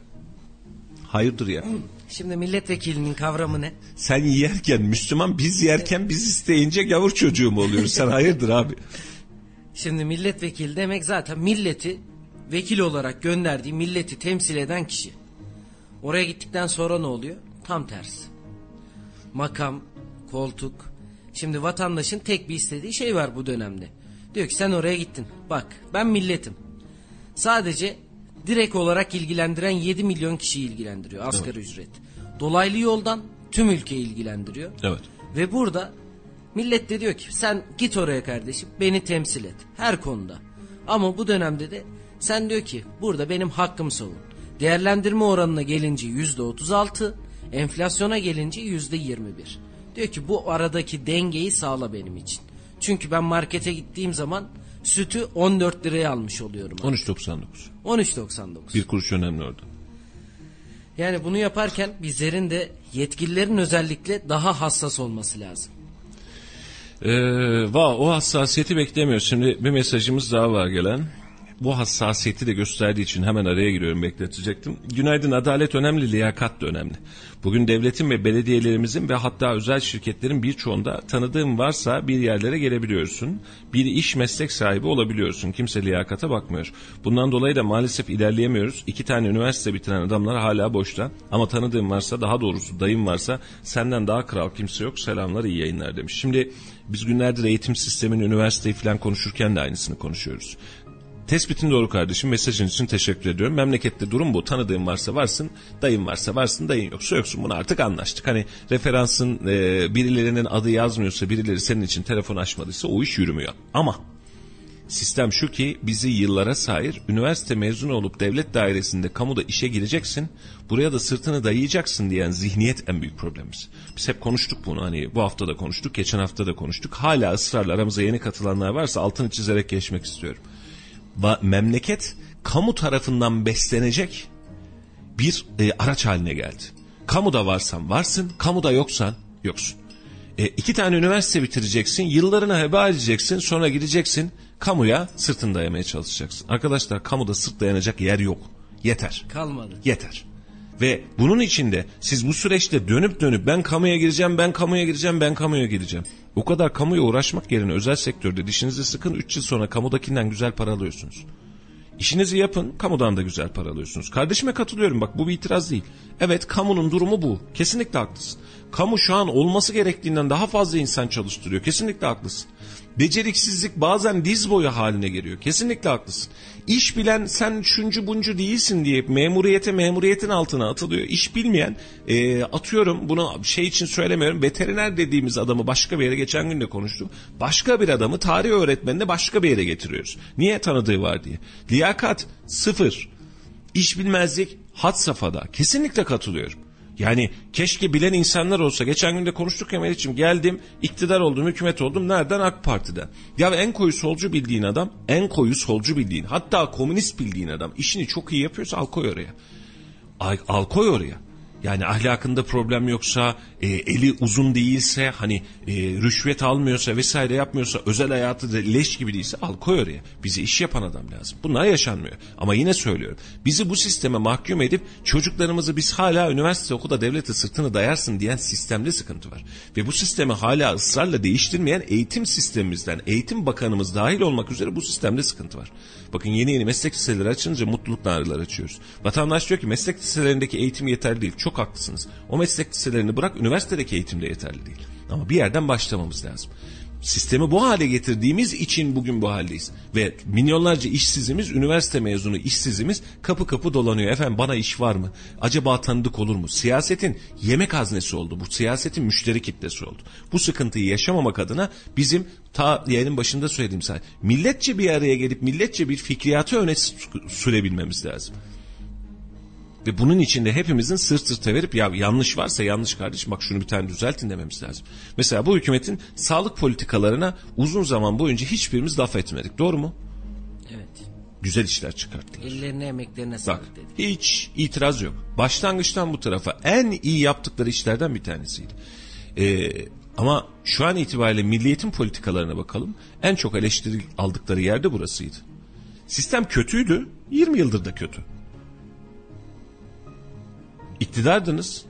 Hayırdır ya? Şimdi milletvekilinin kavramı ne? Sen yerken Müslüman biz yerken biz isteyince gavur çocuğu mu oluyoruz? Sen hayırdır abi? Şimdi milletvekili demek zaten milleti vekil olarak gönderdiği milleti temsil eden kişi. Oraya gittikten sonra ne oluyor? Tam tersi. Makam, koltuk. Şimdi vatandaşın tek bir istediği şey var bu dönemde. Diyor ki sen oraya gittin. Bak ben milletim. Sadece direkt olarak ilgilendiren 7 milyon kişiyi ilgilendiriyor asgari ücret. Dolaylı yoldan tüm ülkeyi ilgilendiriyor. Evet. Ve burada millet de diyor ki sen git oraya kardeşim beni temsil et her konuda. Ama bu dönemde de sen diyor ki burada benim hakkım savun. Değerlendirme oranına gelince yüzde otuz altı, enflasyona gelince yüzde yirmi bir. Diyor ki bu aradaki dengeyi sağla benim için. Çünkü ben markete gittiğim zaman sütü 14 liraya almış oluyorum. 13.99. 13.99. Bir kuruş önemli orada. Yani bunu yaparken bizlerin de yetkililerin özellikle daha hassas olması lazım. Ee, va o hassasiyeti beklemiyoruz. Şimdi bir mesajımız daha var gelen. Bu hassasiyeti de gösterdiği için hemen araya giriyorum bekletecektim. Günaydın adalet önemli, liyakat da önemli. Bugün devletin ve belediyelerimizin ve hatta özel şirketlerin birçoğunda tanıdığın varsa bir yerlere gelebiliyorsun. Bir iş meslek sahibi olabiliyorsun. Kimse liyakata bakmıyor. Bundan dolayı da maalesef ilerleyemiyoruz. İki tane üniversite bitiren adamlar hala boşta. Ama tanıdığın varsa daha doğrusu dayım varsa senden daha kral kimse yok. Selamlar iyi yayınlar demiş. Şimdi biz günlerdir eğitim sistemini, üniversiteyi falan konuşurken de aynısını konuşuyoruz. Tespitin doğru kardeşim. Mesajın için teşekkür ediyorum. Memlekette durum bu. Tanıdığın varsa varsın, dayın varsa varsın, dayın yoksa yoksun. Bunu artık anlaştık. Hani referansın e, birilerinin adı yazmıyorsa, birileri senin için telefon açmadıysa o iş yürümüyor. Ama sistem şu ki bizi yıllara sahir üniversite mezunu olup devlet dairesinde kamuda işe gireceksin. Buraya da sırtını dayayacaksın diyen zihniyet en büyük problemimiz. Biz hep konuştuk bunu hani bu hafta da konuştuk, geçen hafta da konuştuk. Hala ısrarla aramıza yeni katılanlar varsa altını çizerek geçmek istiyorum memleket kamu tarafından beslenecek bir e, araç haline geldi. Kamuda varsan varsın, kamuda yoksan yoksun. E, iki tane üniversite bitireceksin, yıllarına heba edeceksin, sonra gideceksin kamuya sırtını dayamaya çalışacaksın. Arkadaşlar kamuda sırt dayanacak yer yok. Yeter. Kalmadı. Yeter. Ve bunun içinde siz bu süreçte dönüp dönüp ben kamuya gireceğim, ben kamuya gireceğim, ben kamuya gireceğim. O kadar kamuya uğraşmak yerine özel sektörde dişinizi sıkın 3 yıl sonra kamudakinden güzel para alıyorsunuz. İşinizi yapın, kamudan da güzel para alıyorsunuz. Kardeşime katılıyorum bak bu bir itiraz değil. Evet kamunun durumu bu. Kesinlikle haklısın. Kamu şu an olması gerektiğinden daha fazla insan çalıştırıyor. Kesinlikle haklısın. Beceriksizlik bazen diz boyu haline geliyor. Kesinlikle haklısın. İş bilen sen şuncu buncu değilsin diye memuriyete memuriyetin altına atılıyor. İş bilmeyen e, atıyorum bunu şey için söylemiyorum. Veteriner dediğimiz adamı başka bir yere geçen gün de konuştum. Başka bir adamı tarih öğretmenine başka bir yere getiriyoruz. Niye tanıdığı var diye. Liyakat sıfır. İş bilmezlik hat safhada. Kesinlikle katılıyorum. Yani keşke bilen insanlar olsa. Geçen gün de konuştuk ya Melih'ciğim. Geldim, iktidar oldum, hükümet oldum. Nereden? AK Parti'den. Ya en koyu solcu bildiğin adam, en koyu solcu bildiğin, hatta komünist bildiğin adam işini çok iyi yapıyorsa al koy oraya. Al, al koy oraya. Yani ahlakında problem yoksa, e, eli uzun değilse, hani e, rüşvet almıyorsa vesaire yapmıyorsa, özel hayatı da leş gibi değilse al koy oraya. Bize iş yapan adam lazım. Bunlar yaşanmıyor. Ama yine söylüyorum. Bizi bu sisteme mahkum edip çocuklarımızı biz hala üniversite okulda devlete sırtını dayarsın diyen sistemde sıkıntı var. Ve bu sistemi hala ısrarla değiştirmeyen eğitim sistemimizden, eğitim bakanımız dahil olmak üzere bu sistemde sıkıntı var. Bakın yeni yeni meslek liseleri açınca mutluluk narılar açıyoruz. Vatandaş diyor ki meslek liselerindeki eğitim yeterli değil. Çok haklısınız. O meslek liselerini bırak üniversitedeki eğitim de yeterli değil. Ama bir yerden başlamamız lazım. Sistemi bu hale getirdiğimiz için bugün bu haldeyiz. Ve milyonlarca işsizimiz, üniversite mezunu işsizimiz kapı kapı dolanıyor. Efendim bana iş var mı? Acaba tanıdık olur mu? Siyasetin yemek haznesi oldu. Bu siyasetin müşteri kitlesi oldu. Bu sıkıntıyı yaşamamak adına bizim ta yayının başında söylediğim say milletçe bir araya gelip milletçe bir fikriyatı öne sürebilmemiz lazım. Ve bunun içinde hepimizin sırt sırta verip ya yanlış varsa yanlış kardeş bak şunu bir tane düzeltin dememiz lazım. Mesela bu hükümetin sağlık politikalarına uzun zaman boyunca hiçbirimiz laf etmedik. Doğru mu? Evet. Güzel işler çıkarttılar. Ellerine emeklerine Bak sağlık dedi. hiç itiraz yok. Başlangıçtan bu tarafa en iyi yaptıkları işlerden bir tanesiydi. Ee, ama şu an itibariyle milliyetin politikalarına bakalım. En çok eleştiri aldıkları yerde burasıydı. Sistem kötüydü. 20 yıldır da kötü. İktidardınız.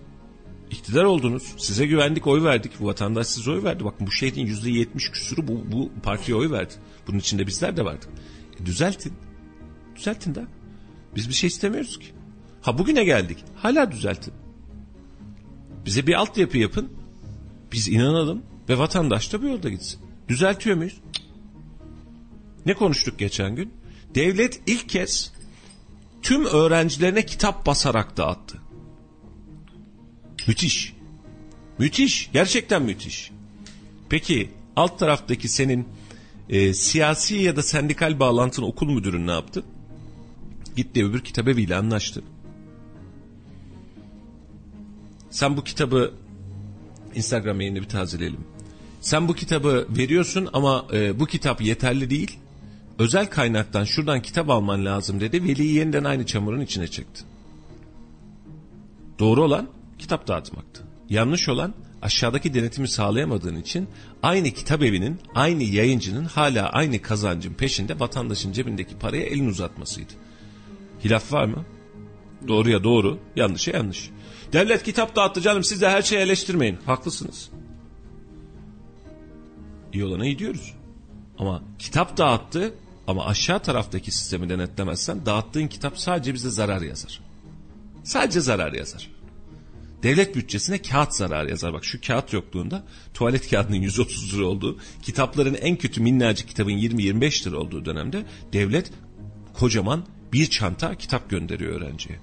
İktidar oldunuz. Size güvendik, oy verdik. Bu vatandaş size oy verdi. Bakın bu şehrin yüzde yetmiş küsürü bu, bu partiye oy verdi. Bunun içinde bizler de vardık. E, düzeltin. Düzeltin de. Biz bir şey istemiyoruz ki. Ha bugüne geldik. Hala düzeltin. Bize bir altyapı yapın. Biz inanalım ve vatandaş da bu yolda gitsin. Düzeltiyor muyuz? Ne konuştuk geçen gün? Devlet ilk kez tüm öğrencilerine kitap basarak dağıttı. Müthiş. Müthiş. Gerçekten müthiş. Peki alt taraftaki senin e, siyasi ya da sendikal bağlantın okul müdürün ne yaptı? Gitti öbür kitabeviyle anlaştı. Sen bu kitabı Instagram yayını bir tazeleyelim. Sen bu kitabı veriyorsun ama e, bu kitap yeterli değil. Özel kaynaktan şuradan kitap alman lazım dedi. Veliyi yeniden aynı çamurun içine çekti. Doğru olan kitap dağıtmaktı. Yanlış olan aşağıdaki denetimi sağlayamadığın için aynı kitap evinin, aynı yayıncının hala aynı kazancın peşinde vatandaşın cebindeki paraya elini uzatmasıydı. Hilaf var mı? Doğruya doğru, yanlışa yanlış. Devlet kitap dağıttı canım siz de her şeyi eleştirmeyin. Haklısınız. İyi olana iyi diyoruz. Ama kitap dağıttı ama aşağı taraftaki sistemi denetlemezsen dağıttığın kitap sadece bize zarar yazar. Sadece zarar yazar. Devlet bütçesine kağıt zarar yazar. Bak şu kağıt yokluğunda tuvalet kağıdının 130 lira olduğu, kitapların en kötü minnacık kitabın 20-25 lira olduğu dönemde devlet kocaman bir çanta kitap gönderiyor öğrenciye.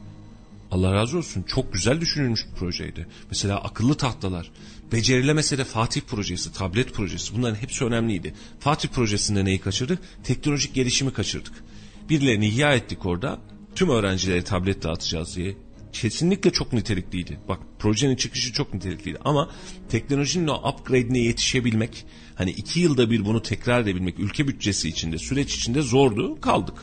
Allah razı olsun çok güzel düşünülmüş bir projeydi. Mesela akıllı tahtalar, becerilemese de Fatih projesi, tablet projesi bunların hepsi önemliydi. Fatih projesinde neyi kaçırdık? Teknolojik gelişimi kaçırdık. Birilerini ihya ettik orada. Tüm öğrencilere tablet dağıtacağız diye. Kesinlikle çok nitelikliydi. Bak projenin çıkışı çok nitelikliydi ama teknolojinin o upgrade'ine yetişebilmek, hani iki yılda bir bunu tekrar edebilmek ülke bütçesi içinde, süreç içinde zordu, kaldık.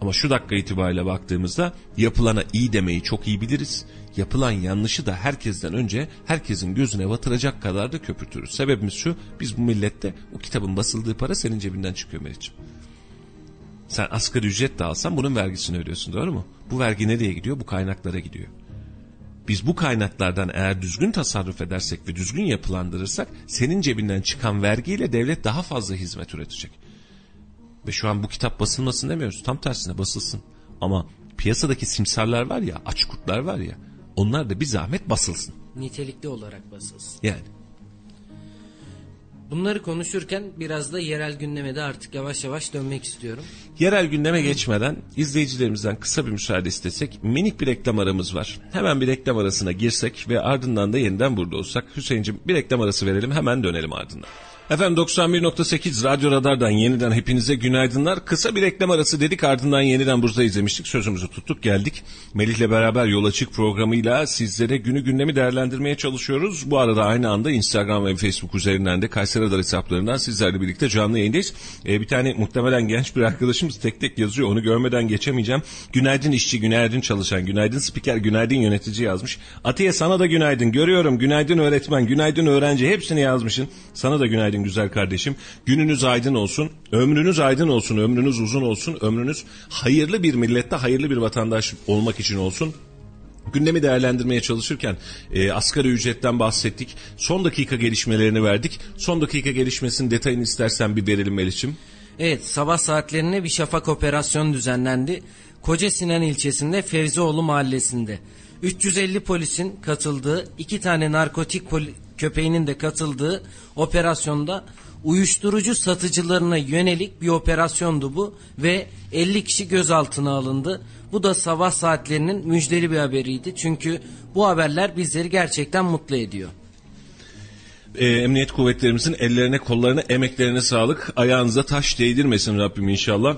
Ama şu dakika itibariyle baktığımızda yapılana iyi demeyi çok iyi biliriz. Yapılan yanlışı da herkesten önce herkesin gözüne batıracak kadar da köpürtürüz. Sebebimiz şu biz bu millette o kitabın basıldığı para senin cebinden çıkıyor Meriç'im. Sen asgari ücret de alsan bunun vergisini ödüyorsun doğru mu? Bu vergi nereye gidiyor? Bu kaynaklara gidiyor. Biz bu kaynaklardan eğer düzgün tasarruf edersek ve düzgün yapılandırırsak senin cebinden çıkan vergiyle devlet daha fazla hizmet üretecek. Ve şu an bu kitap basılmasın demiyoruz. Tam tersine basılsın. Ama piyasadaki simsarlar var ya, aç kurtlar var ya. Onlar da bir zahmet basılsın. Nitelikli olarak basılsın. Yani. Bunları konuşurken biraz da yerel gündeme de artık yavaş yavaş dönmek istiyorum. Yerel gündeme geçmeden izleyicilerimizden kısa bir müsaade istesek minik bir reklam aramız var. Hemen bir reklam arasına girsek ve ardından da yeniden burada olsak. Hüseyin'cim bir reklam arası verelim hemen dönelim ardından. Efendim 91.8 Radyo Radar'dan yeniden hepinize günaydınlar. Kısa bir reklam arası dedik ardından yeniden burada izlemiştik. Sözümüzü tuttuk geldik. Melih'le beraber Yol Açık programıyla sizlere günü gündemi değerlendirmeye çalışıyoruz. Bu arada aynı anda Instagram ve Facebook üzerinden de Kayseri Radar hesaplarından sizlerle birlikte canlı yayındayız. Ee, bir tane muhtemelen genç bir arkadaşımız tek tek yazıyor. Onu görmeden geçemeyeceğim. Günaydın işçi, günaydın çalışan, günaydın spiker, günaydın yönetici yazmış. Atiye sana da günaydın. Görüyorum. Günaydın öğretmen, günaydın öğrenci. Hepsini yazmışsın. Sana da günaydın güzel kardeşim. Gününüz aydın olsun. Ömrünüz aydın olsun. Ömrünüz uzun olsun. Ömrünüz hayırlı bir millette hayırlı bir vatandaş olmak için olsun. Gündemi değerlendirmeye çalışırken e, asgari ücretten bahsettik. Son dakika gelişmelerini verdik. Son dakika gelişmesinin detayını istersen bir verelim Melih'ciğim. Evet sabah saatlerine bir şafak operasyonu düzenlendi. Koca Sinan ilçesinde Fevzioğlu mahallesinde. 350 polisin katıldığı iki tane narkotik köpeğinin de katıldığı operasyonda uyuşturucu satıcılarına yönelik bir operasyondu bu ve 50 kişi gözaltına alındı. Bu da sabah saatlerinin müjdeli bir haberiydi. Çünkü bu haberler bizleri gerçekten mutlu ediyor. E, emniyet kuvvetlerimizin ellerine kollarına emeklerine sağlık. Ayağınıza taş değdirmesin Rabbim inşallah.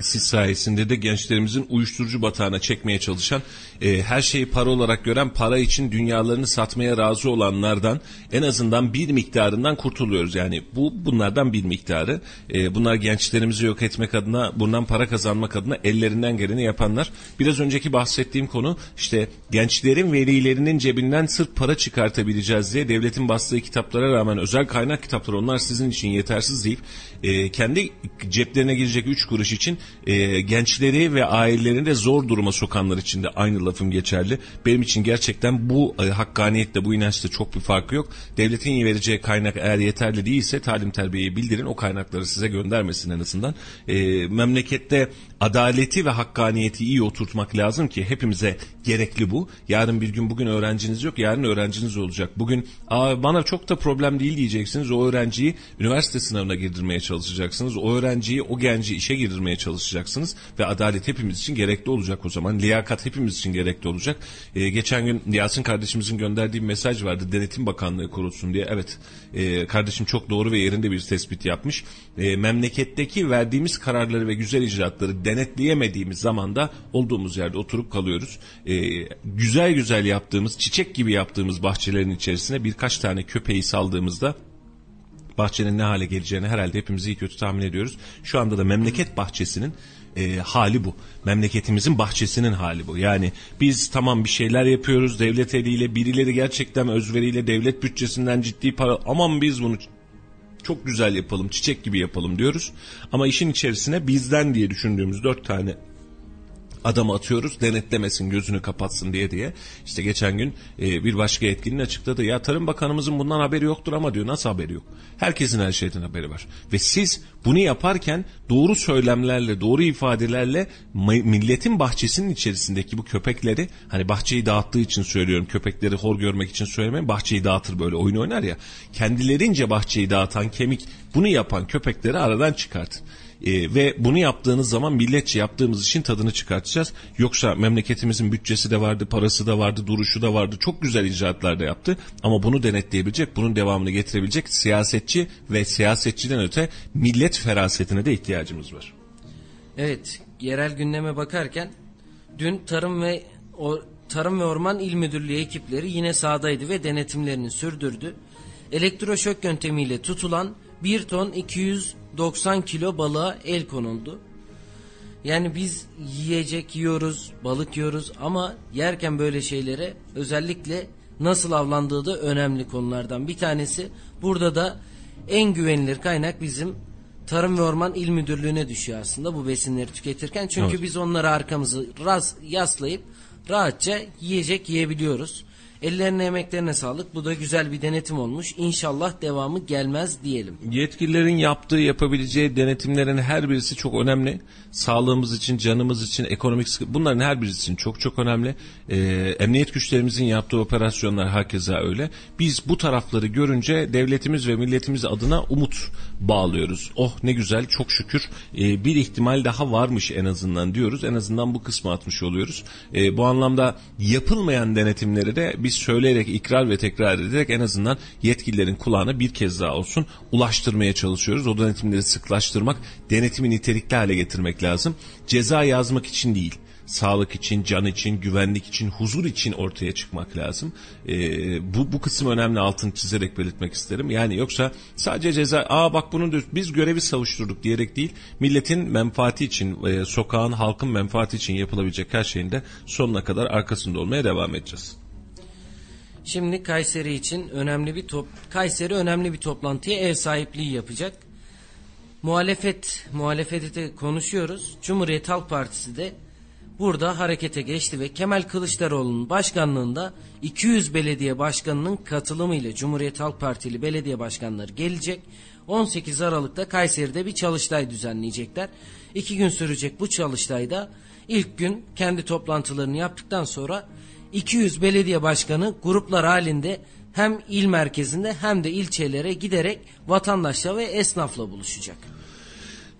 siz sayesinde de gençlerimizin uyuşturucu batağına çekmeye çalışan, e, her şeyi para olarak gören, para için dünyalarını satmaya razı olanlardan en azından bir miktarından kurtuluyoruz. Yani bu bunlardan bir miktarı. E, bunlar gençlerimizi yok etmek adına, bundan para kazanmak adına ellerinden geleni yapanlar. Biraz önceki bahsettiğim konu işte gençlerin velilerinin cebinden sırf para çıkartabileceğiz diye devletin bastığı kitaplara rağmen özel kaynak kitapları onlar sizin için yetersiz deyip e, kendi ceplerine girecek 3 kuruş için e, gençleri ve ailelerini de zor duruma sokanlar için de aynı lafım geçerli. Benim için gerçekten bu e, hakkaniyetle bu inançta çok bir farkı yok. Devletin vereceği kaynak eğer yeterli değilse talim terbiyeyi bildirin o kaynakları size göndermesin en azından. E, memlekette adaleti ve hakkaniyeti iyi oturtmak lazım ki hepimize gerekli bu. Yarın bir gün bugün öğrenciniz yok yarın öğrenciniz olacak. Bugün Aa, bana çok da problem değil diyeceksiniz. O öğrenciyi üniversite sınavına girdirmeye çalışacaksınız. O öğrenciyi o genci işe girdirmeye çalışacaksınız. Ve adalet hepimiz için gerekli olacak o zaman. Liyakat hepimiz için gerekli olacak. Ee, geçen gün Yasin kardeşimizin gönderdiği bir mesaj vardı. Denetim Bakanlığı kurulsun diye. Evet e, kardeşim çok doğru ve yerinde bir tespit yapmış. E, memleketteki verdiğimiz kararları ve güzel icraatları denetleyemediğimiz zaman da olduğumuz yerde oturup kalıyoruz. E, güzel güzel yaptığımız, çiçek gibi yaptığımız bahçelerin içerisine birkaç tane köpeği saldığımızda bahçenin ne hale geleceğini herhalde hepimiz iyi kötü tahmin ediyoruz. Şu anda da memleket bahçesinin e, hali bu. Memleketimizin bahçesinin hali bu. Yani biz tamam bir şeyler yapıyoruz devlet eliyle birileri gerçekten özveriyle devlet bütçesinden ciddi para aman biz bunu çok güzel yapalım çiçek gibi yapalım diyoruz. Ama işin içerisine bizden diye düşündüğümüz dört tane adam atıyoruz denetlemesin gözünü kapatsın diye diye. İşte geçen gün e, bir başka yetkilinin açıkladı. Ya Tarım Bakanımızın bundan haberi yoktur ama diyor nasıl haberi yok? Herkesin her şeyden haberi var. Ve siz bunu yaparken doğru söylemlerle, doğru ifadelerle milletin bahçesinin içerisindeki bu köpekleri hani bahçeyi dağıttığı için söylüyorum. Köpekleri hor görmek için söylemeyin. Bahçeyi dağıtır böyle oyun oynar ya. Kendilerince bahçeyi dağıtan kemik bunu yapan köpekleri aradan çıkartın. E, ve bunu yaptığınız zaman milletçe yaptığımız için tadını çıkartacağız. Yoksa memleketimizin bütçesi de vardı, parası da vardı, duruşu da vardı. Çok güzel icraatlar da yaptı. Ama bunu denetleyebilecek, bunun devamını getirebilecek siyasetçi ve siyasetçiden öte millet ferasetine de ihtiyacımız var. Evet, yerel gündeme bakarken dün Tarım ve o Tarım ve Orman İl Müdürlüğü ekipleri yine sahadaydı ve denetimlerini sürdürdü. Elektroşok yöntemiyle tutulan 1 ton 290 kilo balığa el konuldu. Yani biz yiyecek yiyoruz, balık yiyoruz ama yerken böyle şeylere özellikle nasıl avlandığı da önemli konulardan bir tanesi. Burada da en güvenilir kaynak bizim Tarım ve Orman İl Müdürlüğü'ne düşüyor aslında bu besinleri tüketirken. Çünkü evet. biz onları arkamızı ras, yaslayıp rahatça yiyecek yiyebiliyoruz. Ellerine emeklerine sağlık. Bu da güzel bir denetim olmuş. İnşallah devamı gelmez diyelim. Yetkililerin yaptığı yapabileceği denetimlerin her birisi çok önemli. Sağlığımız için, canımız için, ekonomik sıkıntı bunların her birisi için çok çok önemli. Ee, emniyet güçlerimizin yaptığı operasyonlar hakeza öyle. Biz bu tarafları görünce devletimiz ve milletimiz adına umut bağlıyoruz. Oh ne güzel çok şükür ee, bir ihtimal daha varmış en azından diyoruz. En azından bu kısmı atmış oluyoruz. Ee, bu anlamda yapılmayan denetimleri de biz söyleyerek ikrar ve tekrar ederek en azından yetkililerin kulağına bir kez daha olsun ulaştırmaya çalışıyoruz. O denetimleri sıklaştırmak, denetimi nitelikli hale getirmek lazım. Ceza yazmak için değil sağlık için, can için, güvenlik için, huzur için ortaya çıkmak lazım. E, bu, bu kısım önemli altın çizerek belirtmek isterim. Yani yoksa sadece ceza, aa bak bunu biz görevi savuşturduk diyerek değil, milletin menfaati için, e, sokağın, halkın menfaati için yapılabilecek her şeyin de sonuna kadar arkasında olmaya devam edeceğiz. Şimdi Kayseri için önemli bir top Kayseri önemli bir toplantıya ev sahipliği yapacak. Muhalefet muhalefeti de konuşuyoruz. Cumhuriyet Halk Partisi de burada harekete geçti ve Kemal Kılıçdaroğlu'nun başkanlığında 200 belediye başkanının katılımıyla Cumhuriyet Halk Partili belediye başkanları gelecek. 18 Aralık'ta Kayseri'de bir çalıştay düzenleyecekler. İki gün sürecek bu çalıştayda ilk gün kendi toplantılarını yaptıktan sonra 200 belediye başkanı gruplar halinde hem il merkezinde hem de ilçelere giderek vatandaşla ve esnafla buluşacak.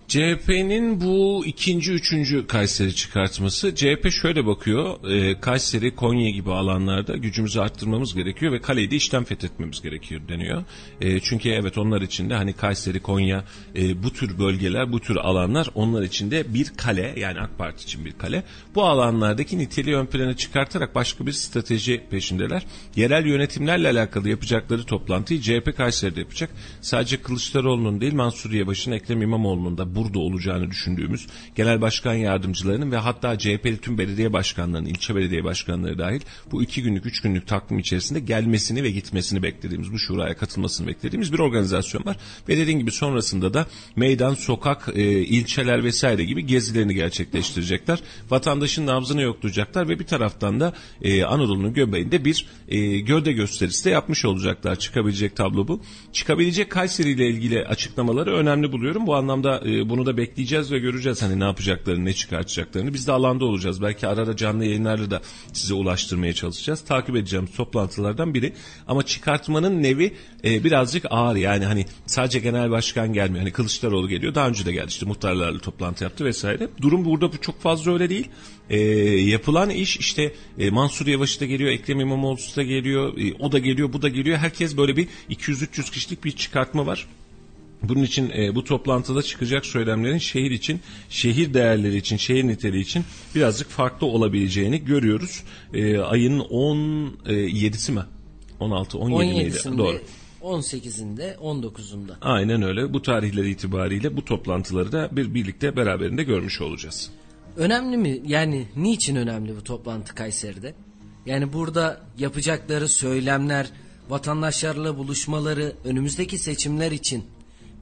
CHP'nin bu ikinci, üçüncü Kayseri çıkartması. CHP şöyle bakıyor. E, Kayseri, Konya gibi alanlarda gücümüzü arttırmamız gerekiyor ve kaleyi de işten fethetmemiz gerekiyor deniyor. E, çünkü evet onlar için de hani Kayseri, Konya e, bu tür bölgeler, bu tür alanlar onlar için de bir kale yani AK Parti için bir kale. Bu alanlardaki niteliği ön plana çıkartarak başka bir strateji peşindeler. Yerel yönetimlerle alakalı yapacakları toplantıyı CHP Kayseri'de yapacak. Sadece Kılıçdaroğlu'nun değil Mansur Yavaş'ın, Ekrem İmamoğlu'nun da burada olacağını düşündüğümüz genel başkan yardımcılarının ve hatta CHP'li tüm belediye başkanlarının, ilçe belediye başkanları dahil bu iki günlük, üç günlük takvim içerisinde gelmesini ve gitmesini beklediğimiz, bu şuraya katılmasını beklediğimiz bir organizasyon var. Ve dediğim gibi sonrasında da meydan, sokak, e, ilçeler vesaire gibi gezilerini gerçekleştirecekler. Vatandaşın nabzını yoklayacaklar ve bir taraftan da e, Anadolu'nun göbeğinde bir e, gövde gösterisi de yapmış olacaklar. Çıkabilecek tablo bu. Çıkabilecek Kayseri ile ilgili açıklamaları önemli buluyorum. Bu anlamda e, bunu da bekleyeceğiz ve göreceğiz hani ne yapacaklarını, ne çıkartacaklarını. Biz de alanda olacağız. Belki ara ara canlı yayınlarla da size ulaştırmaya çalışacağız. Takip edeceğimiz toplantılardan biri. Ama çıkartmanın nevi e, birazcık ağır. Yani hani sadece genel başkan gelmiyor. Hani Kılıçdaroğlu geliyor. Daha önce de geldi işte muhtarlarla toplantı yaptı vesaire. Durum burada çok fazla öyle değil. E, yapılan iş işte e, Mansur Yavaş da geliyor, Ekrem İmamoğlu da geliyor, e, o da geliyor, bu da geliyor. Herkes böyle bir 200-300 kişilik bir çıkartma var. Bunun için e, bu toplantıda çıkacak söylemlerin şehir için, şehir değerleri için, şehir niteliği için birazcık farklı olabileceğini görüyoruz. E, ayın 17'si mi? 16, 17 miydi? 17'sinde, Doğru. 18'inde, 19'unda. Aynen öyle. Bu tarihler itibariyle bu toplantıları da bir birlikte beraberinde görmüş olacağız. Önemli mi? Yani niçin önemli bu toplantı Kayseri'de? Yani burada yapacakları söylemler, vatandaşlarla buluşmaları önümüzdeki seçimler için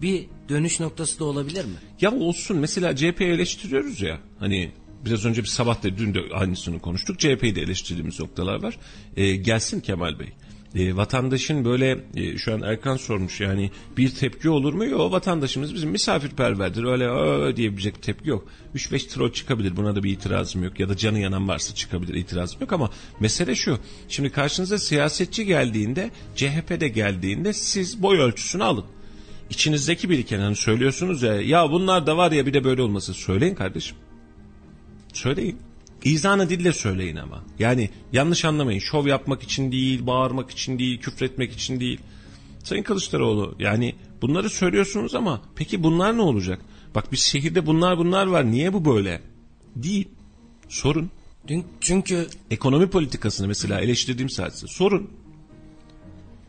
bir dönüş noktası da olabilir mi? Ya olsun mesela CHP'yi eleştiriyoruz ya hani biraz önce bir sabah da dün de aynısını konuştuk. CHP'yi de eleştirdiğimiz noktalar var. Ee, gelsin Kemal Bey. E, vatandaşın böyle e, şu an Erkan sormuş yani bir tepki olur mu? Yok vatandaşımız bizim misafirperverdir. Öyle öyle diyebilecek tepki yok. 3-5 troll çıkabilir buna da bir itirazım yok. Ya da canı yanan varsa çıkabilir itirazım yok ama mesele şu. Şimdi karşınıza siyasetçi geldiğinde CHP'de geldiğinde siz boy ölçüsünü alın. İçinizdeki biriken hani söylüyorsunuz ya ya bunlar da var ya bir de böyle olması söyleyin kardeşim. Söyleyin. İzanı dille söyleyin ama. Yani yanlış anlamayın. Şov yapmak için değil, bağırmak için değil, küfretmek için değil. Sayın Kılıçdaroğlu yani bunları söylüyorsunuz ama peki bunlar ne olacak? Bak biz şehirde bunlar bunlar var. Niye bu böyle? Değil. Sorun. Çünkü Ekonomi politikasını mesela eleştirdiğim saatte sorun.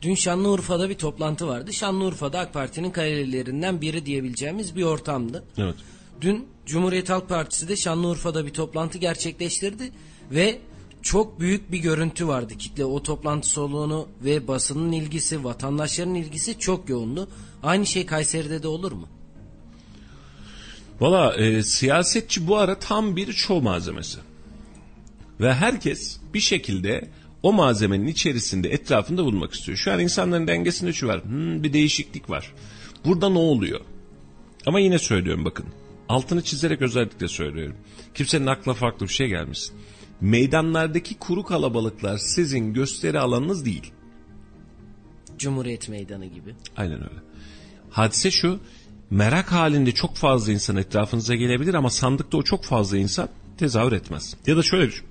Dün Şanlıurfa'da bir toplantı vardı. Şanlıurfa'da AK Parti'nin kalelerinden biri diyebileceğimiz bir ortamdı. Evet. Dün Cumhuriyet Halk Partisi de Şanlıurfa'da bir toplantı gerçekleştirdi ve çok büyük bir görüntü vardı. Kitle o toplantı soluğunu ve basının ilgisi, vatandaşların ilgisi çok yoğundu. Aynı şey Kayseri'de de olur mu? Valla e, siyasetçi bu ara tam bir şov malzemesi. Ve herkes bir şekilde o malzemenin içerisinde etrafında bulunmak istiyor. Şu an insanların dengesinde şu var. Hmm, bir değişiklik var. Burada ne oluyor? Ama yine söylüyorum bakın. Altını çizerek özellikle söylüyorum. Kimsenin aklına farklı bir şey gelmesin. Meydanlardaki kuru kalabalıklar sizin gösteri alanınız değil. Cumhuriyet Meydanı gibi. Aynen öyle. Hadise şu. Merak halinde çok fazla insan etrafınıza gelebilir ama sandıkta o çok fazla insan tezahür etmez. Ya da şöyle düş-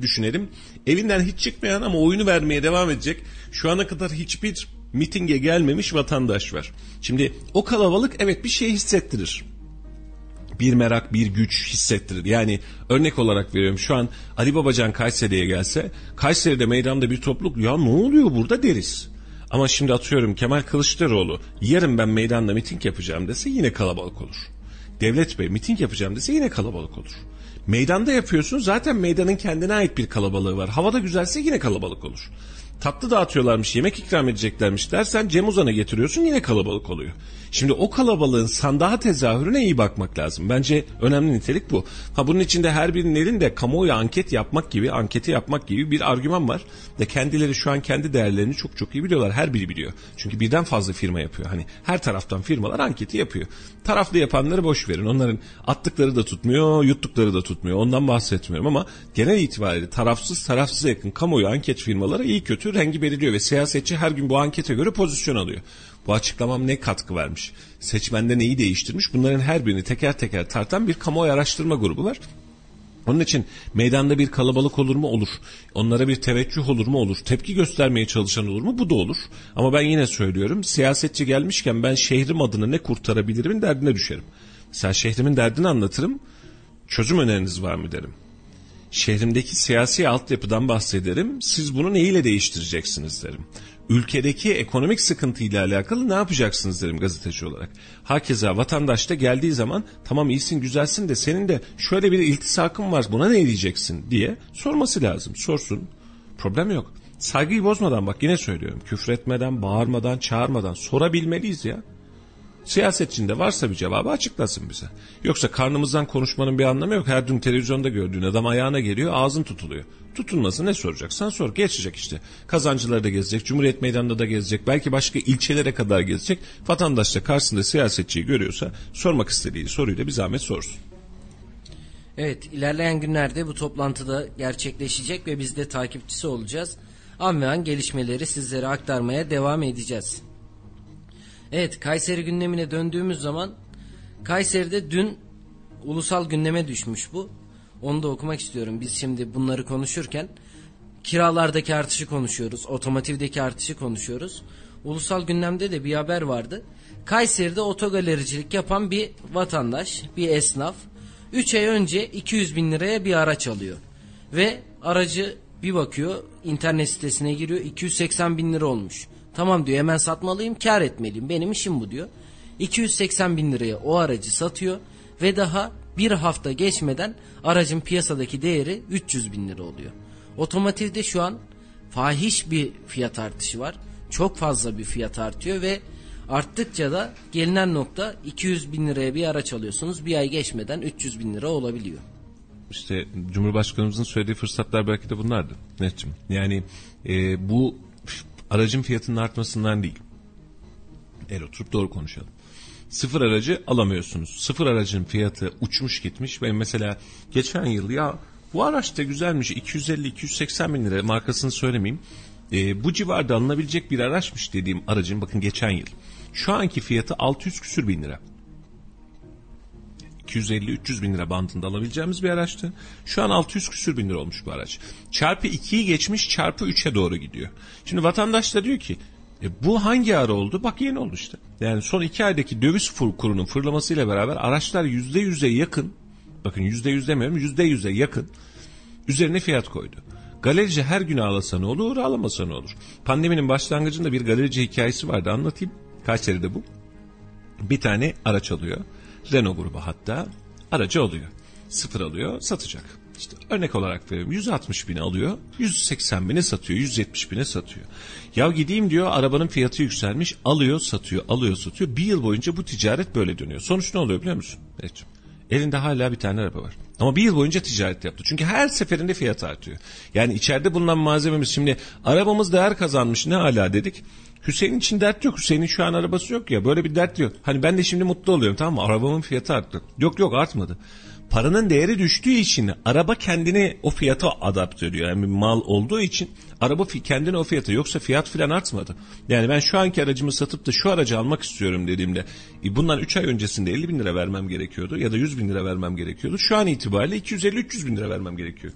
düşünelim. Evinden hiç çıkmayan ama oyunu vermeye devam edecek. Şu ana kadar hiçbir mitinge gelmemiş vatandaş var. Şimdi o kalabalık evet bir şey hissettirir bir merak, bir güç hissettirir. Yani örnek olarak veriyorum şu an Ali Babacan Kayseri'ye gelse Kayseri'de meydanda bir topluluk ya ne oluyor burada deriz. Ama şimdi atıyorum Kemal Kılıçdaroğlu yarın ben meydanda miting yapacağım dese yine kalabalık olur. Devlet Bey miting yapacağım dese yine kalabalık olur. Meydanda yapıyorsun zaten meydanın kendine ait bir kalabalığı var. Havada güzelse yine kalabalık olur. Tatlı dağıtıyorlarmış, yemek ikram edeceklermiş dersen Cem Uzan'a getiriyorsun yine kalabalık oluyor. Şimdi o kalabalığın sandığa tezahürüne iyi bakmak lazım. Bence önemli nitelik bu. Ha bunun içinde her birinin elinde kamuoyu anket yapmak gibi, anketi yapmak gibi bir argüman var. Ve kendileri şu an kendi değerlerini çok çok iyi biliyorlar. Her biri biliyor. Çünkü birden fazla firma yapıyor. Hani her taraftan firmalar anketi yapıyor. Taraflı yapanları boş verin. Onların attıkları da tutmuyor, yuttukları da tutmuyor. Ondan bahsetmiyorum ama genel itibariyle tarafsız tarafsıza yakın kamuoyu anket firmaları iyi kötü rengi belirliyor ve siyasetçi her gün bu ankete göre pozisyon alıyor. Bu açıklamam ne katkı vermiş? Seçmende neyi değiştirmiş? Bunların her birini teker teker tartan bir kamuoyu araştırma grubu var. Onun için meydanda bir kalabalık olur mu? Olur. Onlara bir teveccüh olur mu? Olur. Tepki göstermeye çalışan olur mu? Bu da olur. Ama ben yine söylüyorum siyasetçi gelmişken ben şehrim adına ne kurtarabilirimin derdine düşerim. Sen şehrimin derdini anlatırım. Çözüm öneriniz var mı derim. Şehrimdeki siyasi altyapıdan bahsederim. Siz bunu neyle değiştireceksiniz derim. Ülkedeki ekonomik sıkıntıyla alakalı ne yapacaksınız derim gazeteci olarak. Hakeza vatandaş da geldiği zaman tamam iyisin güzelsin de senin de şöyle bir iltisakın var buna ne diyeceksin diye sorması lazım. Sorsun. Problem yok. Saygıyı bozmadan bak yine söylüyorum. Küfretmeden, bağırmadan, çağırmadan sorabilmeliyiz ya. Siyasetçinde varsa bir cevabı açıklasın bize. Yoksa karnımızdan konuşmanın bir anlamı yok. Her gün televizyonda gördüğün adam ayağına geliyor ağzın tutuluyor. Tutulması ne soracaksan sor. Geçecek işte. Kazancıları da gezecek. Cumhuriyet Meydanı'nda da gezecek. Belki başka ilçelere kadar gezecek. Vatandaş da karşısında siyasetçiyi görüyorsa sormak istediği soruyu da bir zahmet sorsun. Evet ilerleyen günlerde bu toplantıda gerçekleşecek ve biz de takipçisi olacağız. An ve an gelişmeleri sizlere aktarmaya devam edeceğiz. Evet Kayseri gündemine döndüğümüz zaman Kayseri'de dün ulusal gündeme düşmüş bu. Onu da okumak istiyorum. Biz şimdi bunları konuşurken kiralardaki artışı konuşuyoruz. Otomotivdeki artışı konuşuyoruz. Ulusal gündemde de bir haber vardı. Kayseri'de otogalericilik yapan bir vatandaş, bir esnaf 3 ay önce 200 bin liraya bir araç alıyor. Ve aracı bir bakıyor internet sitesine giriyor 280 bin lira olmuş. Tamam diyor hemen satmalıyım kar etmeliyim benim işim bu diyor. 280 bin liraya o aracı satıyor ve daha bir hafta geçmeden aracın piyasadaki değeri 300 bin lira oluyor. Otomotivde şu an fahiş bir fiyat artışı var. Çok fazla bir fiyat artıyor ve arttıkça da gelinen nokta 200 bin liraya bir araç alıyorsunuz. Bir ay geçmeden 300 bin lira olabiliyor. İşte Cumhurbaşkanımızın söylediği fırsatlar belki de bunlardı. Netçim. Yani e, bu aracın fiyatının artmasından değil. El oturup doğru konuşalım. Sıfır aracı alamıyorsunuz. Sıfır aracın fiyatı uçmuş gitmiş. Ben mesela geçen yıl ya bu araç da güzelmiş 250-280 bin lira markasını söylemeyeyim. E, bu civarda alınabilecek bir araçmış dediğim aracın bakın geçen yıl. Şu anki fiyatı 600 küsür bin lira. 250-300 bin lira bandında alabileceğimiz bir araçtı. Şu an 600 küsür bin lira olmuş bu araç. Çarpı 2'yi geçmiş çarpı 3'e doğru gidiyor. Şimdi vatandaş da diyor ki e bu hangi ara oldu? Bak yeni oldu işte. Yani son iki aydaki döviz kurunun fırlamasıyla beraber araçlar yüzde yüze yakın. Bakın yüzde yüz demiyorum yüzde yüze yakın. Üzerine fiyat koydu. Galerici her gün ağlasa ne olur ağlamasa ne olur. Pandeminin başlangıcında bir galerici hikayesi vardı anlatayım. Kayseri'de bu. Bir tane araç alıyor. Renault grubu hatta aracı alıyor. Sıfır alıyor satacak. İşte örnek olarak veriyorum 160 bini alıyor 180 bine satıyor 170 bine satıyor. Ya gideyim diyor arabanın fiyatı yükselmiş alıyor satıyor alıyor satıyor. Bir yıl boyunca bu ticaret böyle dönüyor. Sonuç ne oluyor biliyor musun? Evet. Elinde hala bir tane araba var. Ama bir yıl boyunca ticaret yaptı. Çünkü her seferinde fiyat artıyor. Yani içeride bulunan malzememiz şimdi arabamız değer kazanmış ne hala dedik. Hüseyin için dert yok. Hüseyin'in şu an arabası yok ya. Böyle bir dert yok. Hani ben de şimdi mutlu oluyorum tamam mı? Arabamın fiyatı arttı. Yok yok artmadı. Paranın değeri düştüğü için araba kendini o fiyata adapte ediyor. Yani bir mal olduğu için araba kendini o fiyata yoksa fiyat filan artmadı. Yani ben şu anki aracımı satıp da şu aracı almak istiyorum dediğimde e, bundan 3 ay öncesinde 50 bin lira vermem gerekiyordu ya da 100 bin lira vermem gerekiyordu. Şu an itibariyle 250-300 bin lira vermem gerekiyor.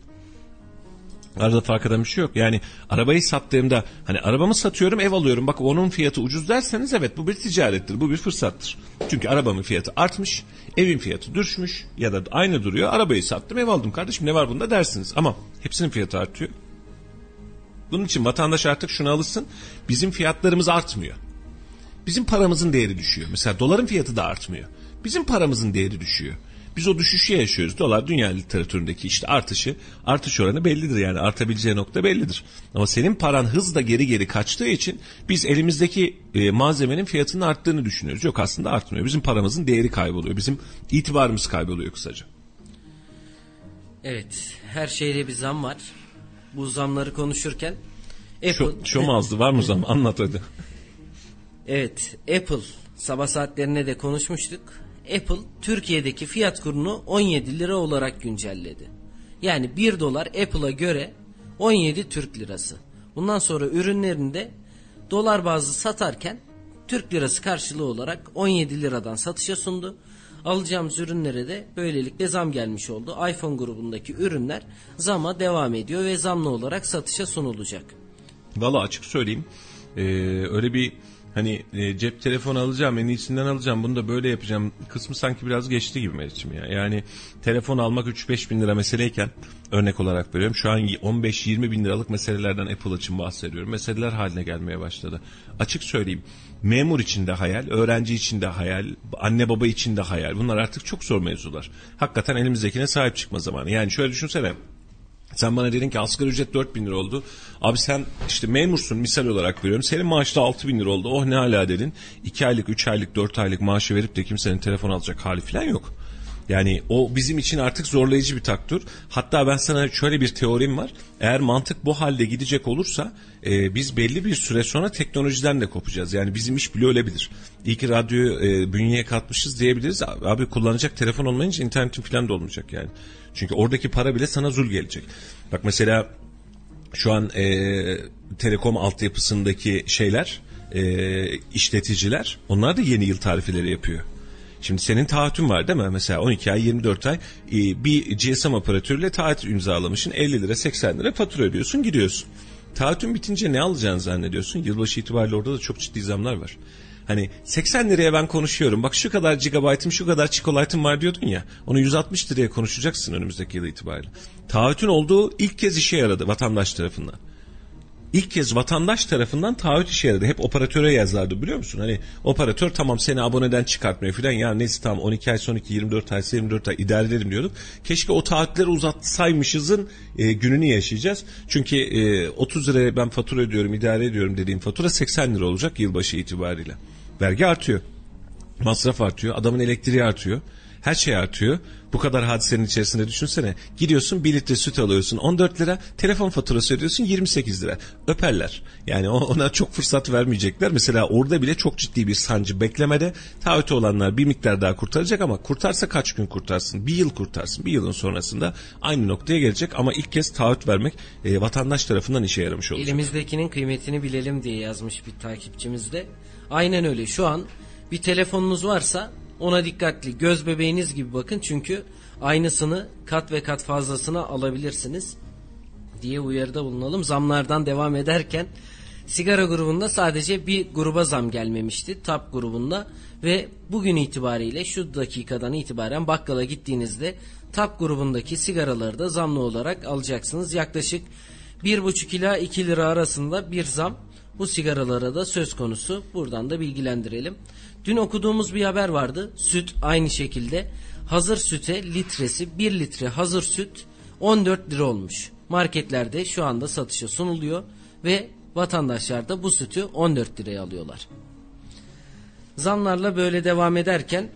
Arada fark eden bir şey yok. Yani arabayı sattığımda hani arabamı satıyorum ev alıyorum bak onun fiyatı ucuz derseniz evet bu bir ticarettir bu bir fırsattır. Çünkü arabamın fiyatı artmış evin fiyatı düşmüş ya da aynı duruyor arabayı sattım ev aldım kardeşim ne var bunda dersiniz. Ama hepsinin fiyatı artıyor. Bunun için vatandaş artık şunu alışsın bizim fiyatlarımız artmıyor. Bizim paramızın değeri düşüyor. Mesela doların fiyatı da artmıyor. Bizim paramızın değeri düşüyor. Biz o düşüşü yaşıyoruz. Dolar dünya literatüründeki işte artışı, artış oranı bellidir yani artabileceği nokta bellidir. Ama senin paran hızla geri geri kaçtığı için biz elimizdeki e, malzemenin fiyatının arttığını düşünüyoruz. Yok aslında artmıyor. Bizim paramızın değeri kayboluyor. Bizim itibarımız kayboluyor kısaca. Evet, her şeyde bir zam var. Bu zamları konuşurken Apple... Şu, şu mu azdı var mı zam? Anlat hadi. Evet, Apple sabah saatlerinde de konuşmuştuk. Apple Türkiye'deki fiyat kurunu 17 lira olarak güncelledi. Yani 1 dolar Apple'a göre 17 Türk lirası. Bundan sonra ürünlerini de dolar bazlı satarken Türk lirası karşılığı olarak 17 liradan satışa sundu. Alacağımız ürünlere de böylelikle zam gelmiş oldu. iPhone grubundaki ürünler zama devam ediyor ve zamlı olarak satışa sunulacak. Valla açık söyleyeyim. Ee, öyle bir hani e, cep telefonu alacağım en iyisinden alacağım bunu da böyle yapacağım kısmı sanki biraz geçti gibi Meriç'im ya. Yani telefon almak 3-5 bin lira meseleyken örnek olarak veriyorum şu an 15-20 bin liralık meselelerden Apple için bahsediyorum. Meseleler haline gelmeye başladı. Açık söyleyeyim memur için de hayal, öğrenci için de hayal, anne baba için de hayal. Bunlar artık çok zor mevzular. Hakikaten elimizdekine sahip çıkma zamanı. Yani şöyle düşünsene sen bana dedin ki asgari ücret 4 bin lira oldu. Abi sen işte memursun misal olarak veriyorum. Senin maaş da 6 bin lira oldu. Oh ne hala dedin. 2 aylık, 3 aylık, 4 aylık maaşı verip de kimsenin telefon alacak hali falan yok. Yani o bizim için artık zorlayıcı bir taktur. Hatta ben sana şöyle bir teorim var. Eğer mantık bu halde gidecek olursa e, biz belli bir süre sonra teknolojiden de kopacağız. Yani bizim iş bile ölebilir. İyi ki radyoyu e, bünyeye katmışız diyebiliriz. Abi kullanacak telefon olmayınca internetin falan da olmayacak yani. Çünkü oradaki para bile sana zul gelecek. Bak mesela şu an e, telekom altyapısındaki şeyler, e, işleticiler onlar da yeni yıl tarifeleri yapıyor. Şimdi senin taahhütün var değil mi? Mesela 12 ay 24 ay e, bir GSM operatörüyle taahhüt imzalamışsın 50 lira 80 lira fatura ödüyorsun gidiyorsun. Taahhütün bitince ne alacağını zannediyorsun? Yılbaşı itibariyle orada da çok ciddi zamlar var. Hani 80 liraya ben konuşuyorum. Bak şu kadar gigabaytım şu kadar çikolatım var diyordun ya. Onu 160 liraya konuşacaksın önümüzdeki yıl itibariyle. Taahhütün olduğu ilk kez işe yaradı vatandaş tarafından ilk kez vatandaş tarafından taahhüt işe yaradı. Hep operatöre yazardı biliyor musun? Hani operatör tamam seni aboneden çıkartmıyor filan. Ya neyse tamam 12 ay son 2 24 ay 24 ay idare edelim diyorduk. Keşke o taahhütleri uzatsaymışızın e, gününü yaşayacağız. Çünkü e, 30 liraya ben fatura ödüyorum idare ediyorum dediğim fatura 80 lira olacak yılbaşı itibariyle. Vergi artıyor. Masraf artıyor. Adamın elektriği artıyor. Her şey artıyor. Bu kadar hadisenin içerisinde düşünsene. Gidiyorsun 1 litre süt alıyorsun 14 lira. Telefon faturası ödüyorsun 28 lira. Öperler. Yani ona çok fırsat vermeyecekler. Mesela orada bile çok ciddi bir sancı beklemede. Taahhütü olanlar bir miktar daha kurtaracak ama kurtarsa kaç gün kurtarsın? Bir yıl kurtarsın. Bir yılın sonrasında aynı noktaya gelecek ama ilk kez taahhüt vermek e, vatandaş tarafından işe yaramış olacak. Elimizdekinin kıymetini bilelim diye yazmış bir takipçimiz de. Aynen öyle. Şu an bir telefonunuz varsa ona dikkatli göz bebeğiniz gibi bakın çünkü aynısını kat ve kat fazlasına alabilirsiniz diye uyarıda bulunalım. Zamlardan devam ederken sigara grubunda sadece bir gruba zam gelmemişti. Tap grubunda ve bugün itibariyle şu dakikadan itibaren bakkala gittiğinizde Tap grubundaki sigaraları da zamlı olarak alacaksınız. Yaklaşık 1,5 ila 2 lira arasında bir zam bu sigaralara da söz konusu. Buradan da bilgilendirelim. Dün okuduğumuz bir haber vardı. Süt aynı şekilde hazır süte litresi 1 litre hazır süt 14 lira olmuş. Marketlerde şu anda satışa sunuluyor ve vatandaşlar da bu sütü 14 liraya alıyorlar. Zamlarla böyle devam ederken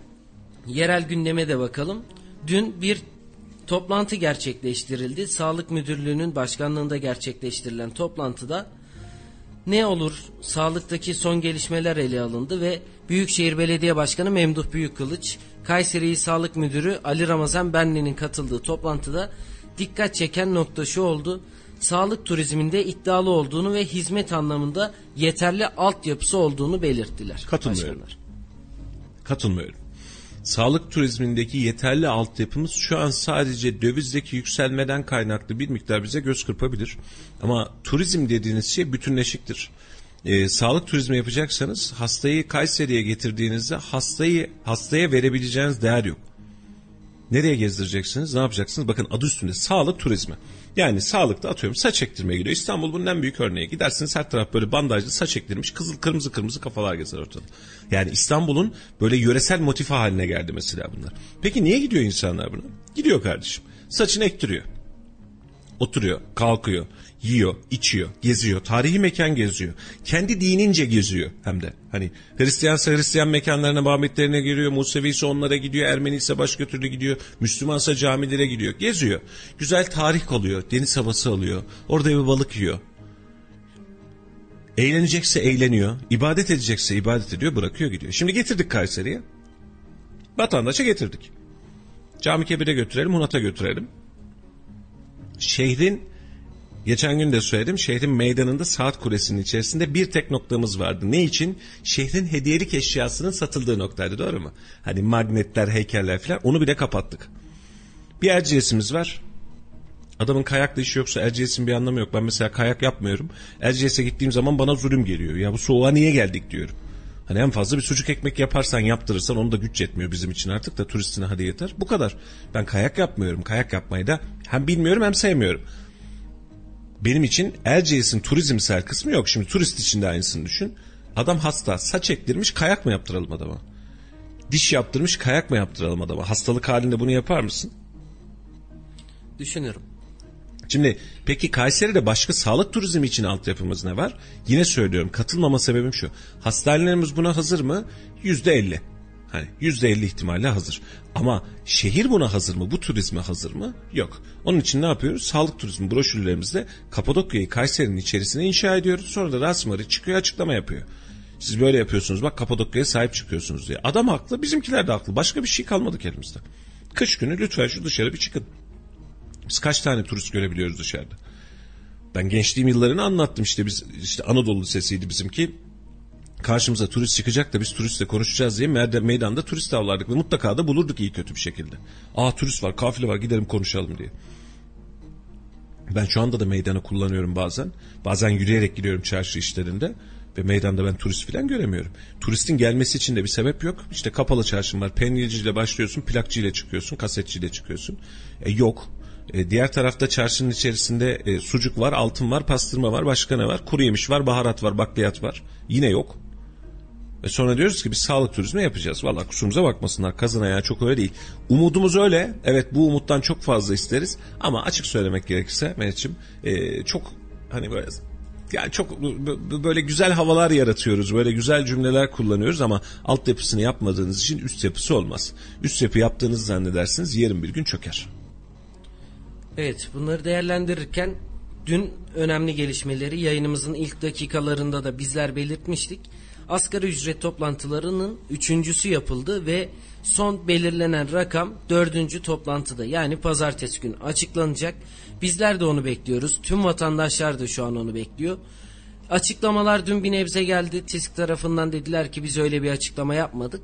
yerel gündeme de bakalım. Dün bir toplantı gerçekleştirildi. Sağlık Müdürlüğü'nün başkanlığında gerçekleştirilen toplantıda ne olur sağlıktaki son gelişmeler ele alındı ve Büyükşehir Belediye Başkanı Memduh Büyükkılıç, Kayseri İl Sağlık Müdürü Ali Ramazan Benli'nin katıldığı toplantıda dikkat çeken nokta şu oldu. Sağlık turizminde iddialı olduğunu ve hizmet anlamında yeterli altyapısı olduğunu belirttiler. Katılmıyorum. Başkanlar. Katılmıyorum. Sağlık turizmindeki yeterli altyapımız şu an sadece dövizdeki yükselmeden kaynaklı bir miktar bize göz kırpabilir. Ama turizm dediğiniz şey bütünleşiktir. Ee, sağlık turizmi yapacaksanız hastayı Kayseri'ye getirdiğinizde hastayı hastaya verebileceğiniz değer yok. Nereye gezdireceksiniz? Ne yapacaksınız? Bakın adı üstünde sağlık turizmi. Yani sağlıkta atıyorum saç ektirmeye gidiyor. İstanbul bunun en büyük örneği. Gidersiniz her taraf böyle bandajlı saç ektirmiş kızıl kırmızı kırmızı kafalar gezer ortada. Yani İstanbul'un böyle yöresel motifi haline geldi mesela bunlar. Peki niye gidiyor insanlar buna? Gidiyor kardeşim. Saçını ektiriyor. Oturuyor, kalkıyor, yiyor, içiyor, geziyor. Tarihi mekan geziyor. Kendi dinince geziyor hem de. Hani Hristiyansa Hristiyan mekanlarına, mabetlerine giriyor. Musevi ise onlara gidiyor. Ermeni ise başka türlü gidiyor. Müslümansa camilere gidiyor. Geziyor. Güzel tarih alıyor. Deniz havası alıyor. Orada bir balık yiyor. Eğlenecekse eğleniyor. ibadet edecekse ibadet ediyor. Bırakıyor gidiyor. Şimdi getirdik Kayseri'ye. Vatandaşa getirdik. Cami Kebir'e götürelim, Hunat'a götürelim. Şehrin Geçen gün de söyledim şehrin meydanında saat kulesinin içerisinde bir tek noktamız vardı. Ne için? Şehrin hediyelik eşyasının satıldığı noktaydı doğru mu? Hani magnetler, heykeller falan onu bile kapattık. Bir Erciyes'imiz var. Adamın kayakla işi yoksa Erciyes'in bir anlamı yok. Ben mesela kayak yapmıyorum. Erciyes'e gittiğim zaman bana zulüm geliyor. Ya bu soğuğa niye geldik diyorum. Hani en fazla bir sucuk ekmek yaparsan yaptırırsan onu da güç yetmiyor bizim için artık da turistine hadi yeter. Bu kadar. Ben kayak yapmıyorum. Kayak yapmayı da hem bilmiyorum hem sevmiyorum. Benim için Erciyes'in turizmsel kısmı yok. Şimdi turist için de aynısını düşün. Adam hasta. Saç ektirmiş kayak mı yaptıralım adama? Diş yaptırmış kayak mı yaptıralım adama? Hastalık halinde bunu yapar mısın? Düşünürüm. Şimdi peki Kayseri'de başka sağlık turizmi için altyapımız ne var? Yine söylüyorum katılmama sebebim şu. Hastanelerimiz buna hazır mı? Yüzde elli. Hani yüzde elli ihtimalle hazır. Ama şehir buna hazır mı? Bu turizme hazır mı? Yok. Onun için ne yapıyoruz? Sağlık turizmi broşürlerimizde Kapadokya'yı Kayseri'nin içerisine inşa ediyoruz. Sonra da Rasmarı çıkıyor açıklama yapıyor. Siz böyle yapıyorsunuz bak Kapadokya'ya sahip çıkıyorsunuz diye. Adam haklı bizimkiler de haklı. Başka bir şey kalmadı elimizde. Kış günü lütfen şu dışarı bir çıkın. Biz kaç tane turist görebiliyoruz dışarıda? Ben gençliğim yıllarını anlattım işte biz işte Anadolu Lisesi'ydi bizimki. Karşımıza turist çıkacak da biz turistle konuşacağız diye meydan, meydanda turist avlardık ve mutlaka da bulurduk iyi kötü bir şekilde. Aa turist var, kafile var gidelim konuşalım diye. Ben şu anda da meydanı kullanıyorum bazen. Bazen yürüyerek gidiyorum çarşı işlerinde. Ve meydanda ben turist falan göremiyorum. Turistin gelmesi için de bir sebep yok. İşte kapalı çarşın var. Peynirciyle başlıyorsun, plakçıyla çıkıyorsun, kasetçiyle çıkıyorsun. E, yok. E, diğer tarafta çarşının içerisinde e, sucuk var, altın var, pastırma var, başka ne var? Kuru yemiş var, baharat var, bakliyat var. Yine yok. Ve sonra diyoruz ki biz sağlık turizmi yapacağız. Valla kusurumuza bakmasınlar. Kazın ayağı çok öyle değil. Umudumuz öyle. Evet bu umuttan çok fazla isteriz. Ama açık söylemek gerekirse Mehmetciğim e, çok hani böyle yani çok böyle güzel havalar yaratıyoruz. Böyle güzel cümleler kullanıyoruz ama altyapısını yapmadığınız için üst yapısı olmaz. Üst yapı yaptığınızı zannedersiniz yarın bir gün çöker. Evet bunları değerlendirirken dün önemli gelişmeleri yayınımızın ilk dakikalarında da bizler belirtmiştik. Asgari ücret toplantılarının üçüncüsü yapıldı ve son belirlenen rakam dördüncü toplantıda yani pazartesi günü açıklanacak. Bizler de onu bekliyoruz. Tüm vatandaşlar da şu an onu bekliyor. Açıklamalar dün bir nebze geldi. TİSK tarafından dediler ki biz öyle bir açıklama yapmadık.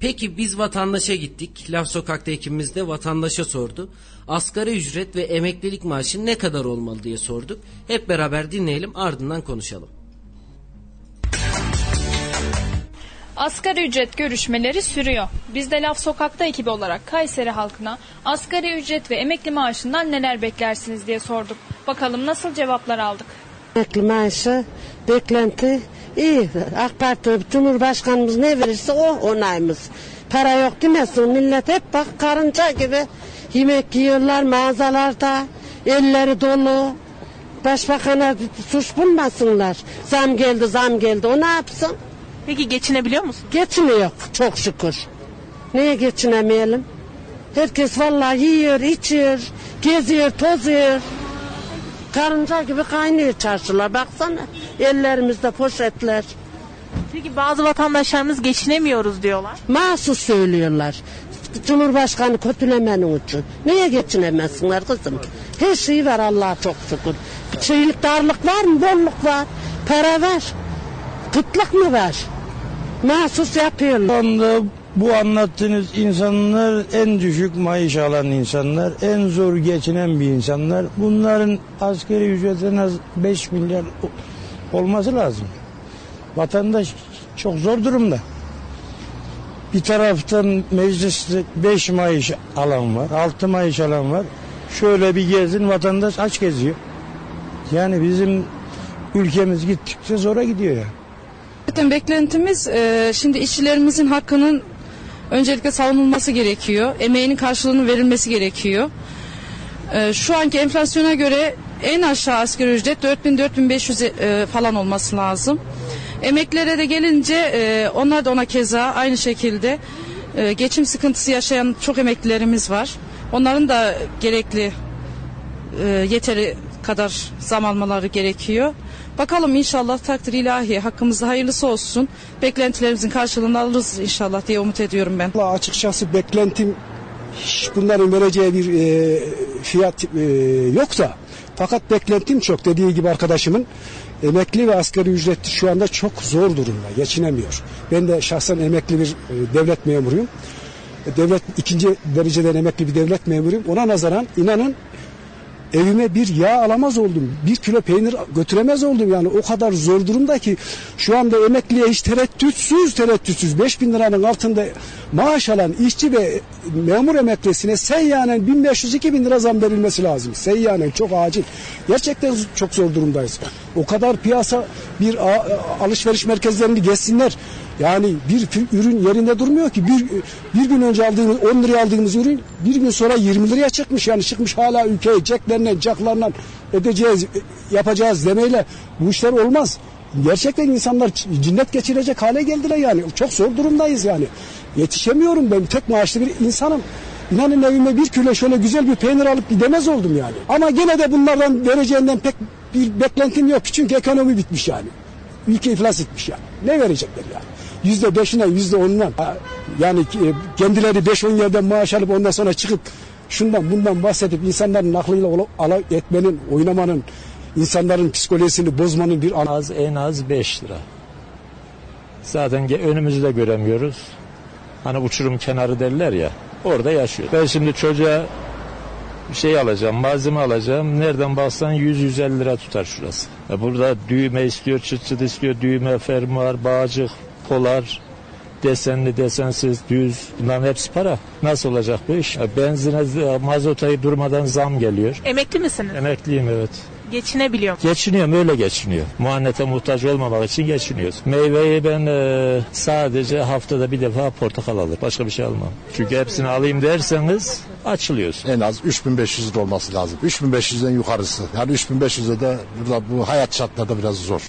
Peki biz vatandaşa gittik. Laf Sokak'ta ekibimiz de vatandaşa sordu. Asgari ücret ve emeklilik maaşı ne kadar olmalı diye sorduk. Hep beraber dinleyelim ardından konuşalım. Asgari ücret görüşmeleri sürüyor. Biz de Laf Sokak'ta ekibi olarak Kayseri halkına asgari ücret ve emekli maaşından neler beklersiniz diye sorduk. Bakalım nasıl cevaplar aldık. Emekli maaşı, beklenti iyi. AK Parti Cumhurbaşkanımız ne verirse o onayımız. Para yok demesin millet hep bak karınca gibi yemek yiyorlar mağazalarda elleri dolu. Başbakana suç bulmasınlar. Zam geldi zam geldi o ne yapsın? Peki geçinebiliyor musun? Geçiniyor çok şükür. Niye geçinemeyelim? Herkes vallahi yiyor, içiyor, geziyor, tozuyor. Karınca gibi kaynıyor çarşılar. Baksana ellerimizde poşetler. Peki bazı vatandaşlarımız geçinemiyoruz diyorlar. Mahsus söylüyorlar. Cumhurbaşkanı kötülemenin için. Niye geçinemezsinler kızım? Her şey var Allah'a çok şükür. Şeylik darlık var mı? Bolluk var. Para var. Kıtlık mı var? Mahsus yapıyorlar. Şu anda bu anlattığınız insanlar en düşük maaş alan insanlar, en zor geçinen bir insanlar. Bunların askeri ücreti en az 5 milyar olması lazım. Vatandaş çok zor durumda. Bir taraftan mecliste 5 maaş alan var, 6 maaş alan var. Şöyle bir gezin vatandaş aç geziyor. Yani bizim ülkemiz gittikçe zora gidiyor ya. Zaten beklentimiz e, şimdi işçilerimizin hakkının öncelikle savunulması gerekiyor. Emeğinin karşılığının verilmesi gerekiyor. E, şu anki enflasyona göre en aşağı asgari ücret 4000-4500 e, falan olması lazım. Emeklere de gelince e, onlar da ona keza aynı şekilde e, geçim sıkıntısı yaşayan çok emeklilerimiz var. Onların da gerekli e, yeteri kadar zam almaları gerekiyor. Bakalım inşallah takdir ilahi hakkımızda hayırlısı olsun. Beklentilerimizin karşılığını alırız inşallah diye umut ediyorum ben. Vallahi açıkçası beklentim bunların vereceği bir e, fiyat e, yoksa Fakat beklentim çok dediği gibi arkadaşımın emekli ve asgari ücretli şu anda çok zor durumda geçinemiyor. Ben de şahsen emekli bir e, devlet memuruyum. E, Devlet ikinci dereceden emekli bir devlet memuruyum. Ona nazaran inanın evime bir yağ alamaz oldum. Bir kilo peynir götüremez oldum yani. O kadar zor durumda ki şu anda emekliye hiç tereddütsüz tereddütsüz 5 bin liranın altında maaş alan işçi ve memur emeklisine seyyanen 1500-2000 lira zam verilmesi lazım. Seyyanen çok acil. Gerçekten çok zor durumdayız. O kadar piyasa bir alışveriş merkezlerini geçsinler. Yani bir ürün yerinde durmuyor ki. Bir, bir gün önce aldığımız 10 liraya aldığımız ürün bir gün sonra 20 liraya çıkmış. Yani çıkmış hala ülkeye ceklerle caklarla edeceğiz yapacağız demeyle bu işler olmaz. Gerçekten insanlar cinnet geçirecek hale geldiler yani. Çok zor durumdayız yani. Yetişemiyorum ben tek maaşlı bir insanım. İnanın evime bir kilo şöyle güzel bir peynir alıp gidemez oldum yani. Ama gene de bunlardan vereceğinden pek bir beklentim yok. Çünkü ekonomi bitmiş yani. Ülke iflas etmiş yani. Ne verecekler yani? Yüzde beşine, yüzde onuna. Yani e, kendileri beş on yerden maaş alıp ondan sonra çıkıp şundan bundan bahsedip insanların aklıyla alay etmenin, oynamanın, insanların psikolojisini bozmanın bir an Az en az 5 lira. Zaten önümüzü de göremiyoruz. Hani uçurum kenarı derler ya. Orada yaşıyor. Ben şimdi çocuğa bir şey alacağım, malzeme alacağım. Nereden baksan 100-150 lira tutar şurası. Ya burada düğme istiyor, çıt çıt istiyor. Düğme, fermuar, bağcık, polar, desenli, desensiz, düz. Bunların hepsi para. Nasıl olacak bu iş? Ya benzine, mazotayı durmadan zam geliyor. Emekli misiniz? Emekliyim evet. Geçinebiliyor musunuz? Geçiniyorum öyle geçiniyor. Muhannete muhtaç olmamak için geçiniyoruz. Meyveyi ben e, sadece haftada bir defa portakal alır. Başka bir şey almam. Çünkü hepsini alayım derseniz açılıyorsun. En az 3500 lira olması lazım. 3500'den yukarısı. Yani 3500'e de burada bu hayat şartlarda biraz zor.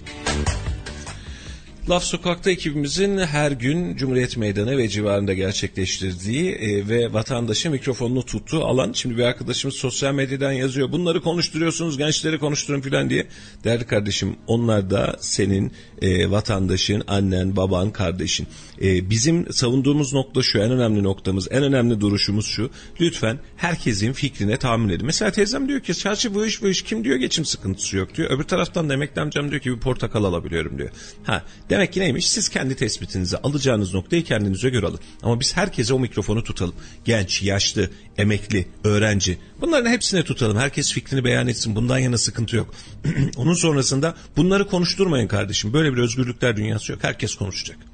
Laf Sokak'ta ekibimizin her gün Cumhuriyet Meydanı ve civarında gerçekleştirdiği e, ve vatandaşın mikrofonunu tuttuğu alan. Şimdi bir arkadaşımız sosyal medyadan yazıyor. Bunları konuşturuyorsunuz, gençleri konuşturun filan diye. Değerli kardeşim onlar da senin e, vatandaşın, annen, baban, kardeşin. E, bizim savunduğumuz nokta şu, en önemli noktamız, en önemli duruşumuz şu. Lütfen herkesin fikrine tahammül edin. Mesela teyzem diyor ki çarşı bu iş bu iş kim diyor geçim sıkıntısı yok diyor. Öbür taraftan da emekli amcam diyor ki bir portakal alabiliyorum diyor. Ha demek ki neymiş siz kendi tespitinizi alacağınız noktayı kendinize göre alın. Ama biz herkese o mikrofonu tutalım. Genç, yaşlı, emekli, öğrenci bunların hepsine tutalım. Herkes fikrini beyan etsin bundan yana sıkıntı yok. Onun sonrasında bunları konuşturmayın kardeşim. Böyle bir özgürlükler dünyası yok. Herkes konuşacak.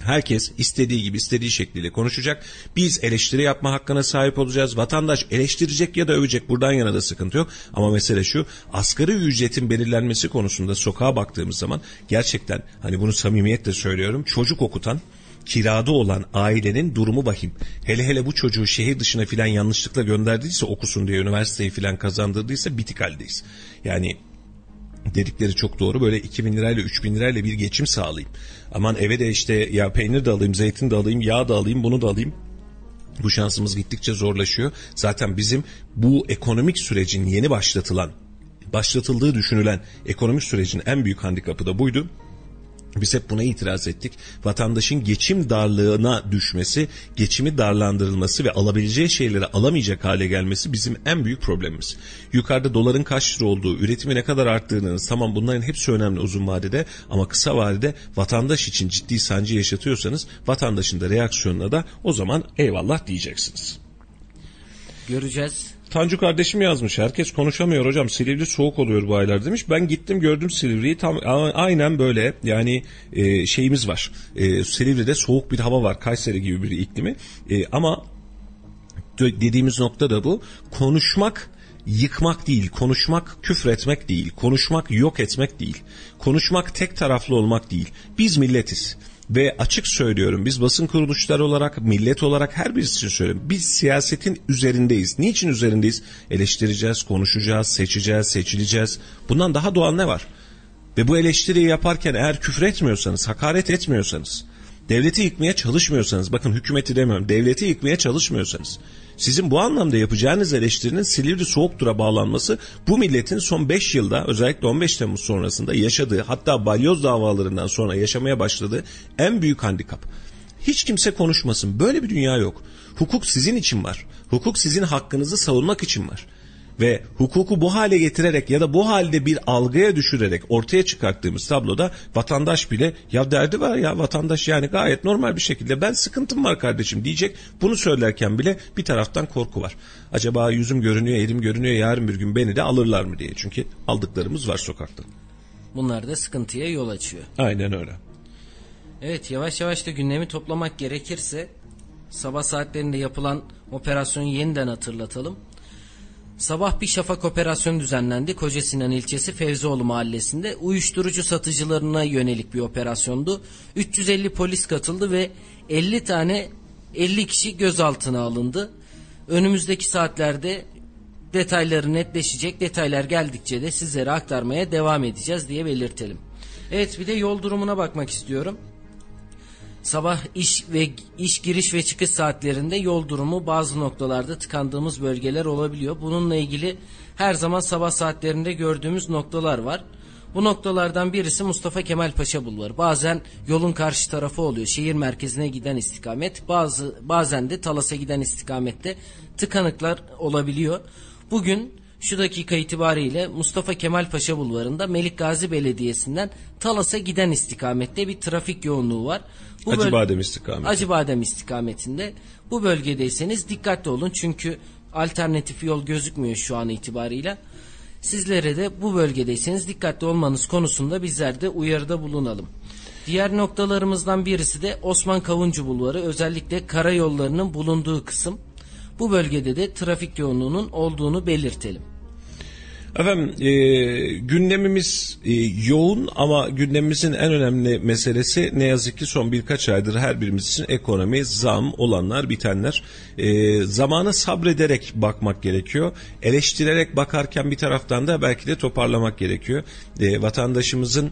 Herkes istediği gibi istediği şekliyle konuşacak. Biz eleştiri yapma hakkına sahip olacağız. Vatandaş eleştirecek ya da övecek. Buradan yana da sıkıntı yok. Ama mesele şu asgari ücretin belirlenmesi konusunda sokağa baktığımız zaman gerçekten hani bunu samimiyetle söylüyorum. Çocuk okutan kirada olan ailenin durumu vahim. Hele hele bu çocuğu şehir dışına filan yanlışlıkla gönderdiyse okusun diye üniversiteyi filan kazandırdıysa bitik haldeyiz. Yani dedikleri çok doğru. Böyle 2000 lirayla 3000 lirayla bir geçim sağlayayım. Aman eve de işte ya peynir de alayım, zeytin de alayım, yağ da alayım, bunu da alayım. Bu şansımız gittikçe zorlaşıyor. Zaten bizim bu ekonomik sürecin yeni başlatılan, başlatıldığı düşünülen ekonomik sürecin en büyük handikapı da buydu. Biz hep buna itiraz ettik. Vatandaşın geçim darlığına düşmesi, geçimi darlandırılması ve alabileceği şeyleri alamayacak hale gelmesi bizim en büyük problemimiz. Yukarıda doların kaç lira olduğu, üretimi ne kadar arttığını, tamam bunların hepsi önemli uzun vadede ama kısa vadede vatandaş için ciddi sancı yaşatıyorsanız vatandaşın da reaksiyonuna da o zaman eyvallah diyeceksiniz. Göreceğiz. Tanju kardeşim yazmış. Herkes konuşamıyor hocam. Silivri soğuk oluyor bu aylar demiş. Ben gittim gördüm Silivri'yi. Tam aynen böyle. Yani e, şeyimiz var. E, Silivri'de soğuk bir hava var. Kayseri gibi bir iklimi. E, ama dediğimiz nokta da bu. Konuşmak yıkmak değil, konuşmak küfretmek değil, konuşmak yok etmek değil, konuşmak tek taraflı olmak değil. Biz milletiz. Ve açık söylüyorum biz basın kuruluşları olarak, millet olarak her birisi için söylüyorum. Biz siyasetin üzerindeyiz. Niçin üzerindeyiz? Eleştireceğiz, konuşacağız, seçeceğiz, seçileceğiz. Bundan daha doğal ne var? Ve bu eleştiriyi yaparken eğer küfür etmiyorsanız, hakaret etmiyorsanız, devleti yıkmaya çalışmıyorsanız, bakın hükümeti demiyorum, devleti yıkmaya çalışmıyorsanız, sizin bu anlamda yapacağınız eleştirinin Silivri Soğuktur'a bağlanması bu milletin son 5 yılda özellikle 15 Temmuz sonrasında yaşadığı hatta balyoz davalarından sonra yaşamaya başladığı en büyük handikap. Hiç kimse konuşmasın. Böyle bir dünya yok. Hukuk sizin için var. Hukuk sizin hakkınızı savunmak için var. Ve hukuku bu hale getirerek ya da bu halde bir algıya düşürerek ortaya çıkarttığımız tabloda vatandaş bile ya derdi var ya vatandaş yani gayet normal bir şekilde ben sıkıntım var kardeşim diyecek. Bunu söylerken bile bir taraftan korku var. Acaba yüzüm görünüyor, elim görünüyor yarın bir gün beni de alırlar mı diye. Çünkü aldıklarımız var sokakta. Bunlar da sıkıntıya yol açıyor. Aynen öyle. Evet yavaş yavaş da gündemi toplamak gerekirse sabah saatlerinde yapılan operasyonu yeniden hatırlatalım. Sabah bir şafak operasyonu düzenlendi. Koca Sinan ilçesi Fevzioğlu mahallesinde uyuşturucu satıcılarına yönelik bir operasyondu. 350 polis katıldı ve 50 tane 50 kişi gözaltına alındı. Önümüzdeki saatlerde detayları netleşecek. Detaylar geldikçe de sizlere aktarmaya devam edeceğiz diye belirtelim. Evet bir de yol durumuna bakmak istiyorum. Sabah iş ve iş giriş ve çıkış saatlerinde yol durumu bazı noktalarda tıkandığımız bölgeler olabiliyor. Bununla ilgili her zaman sabah saatlerinde gördüğümüz noktalar var. Bu noktalardan birisi Mustafa Kemal Paşa Bulvarı. Bazen yolun karşı tarafı oluyor. Şehir merkezine giden istikamet. Bazı bazen de Talas'a giden istikamette tıkanıklar olabiliyor. Bugün şu dakika itibariyle Mustafa Kemal Paşa Bulvarı'nda Melik Gazi Belediyesi'nden Talas'a giden istikamette bir trafik yoğunluğu var. Bu Acıbadem istikameti. Acıbadem istikametinde. Bu bölgedeyseniz dikkatli olun çünkü alternatif yol gözükmüyor şu an itibarıyla. Sizlere de bu bölgedeyseniz dikkatli olmanız konusunda bizler de uyarıda bulunalım. Diğer noktalarımızdan birisi de Osman Kavuncu Bulvarı özellikle karayollarının bulunduğu kısım. Bu bölgede de trafik yoğunluğunun olduğunu belirtelim. Efendim e, gündemimiz e, yoğun ama gündemimizin en önemli meselesi ne yazık ki son birkaç aydır her birimiz için ekonomi, zam, olanlar, bitenler. E, zamana sabrederek bakmak gerekiyor. Eleştirerek bakarken bir taraftan da belki de toparlamak gerekiyor. E, vatandaşımızın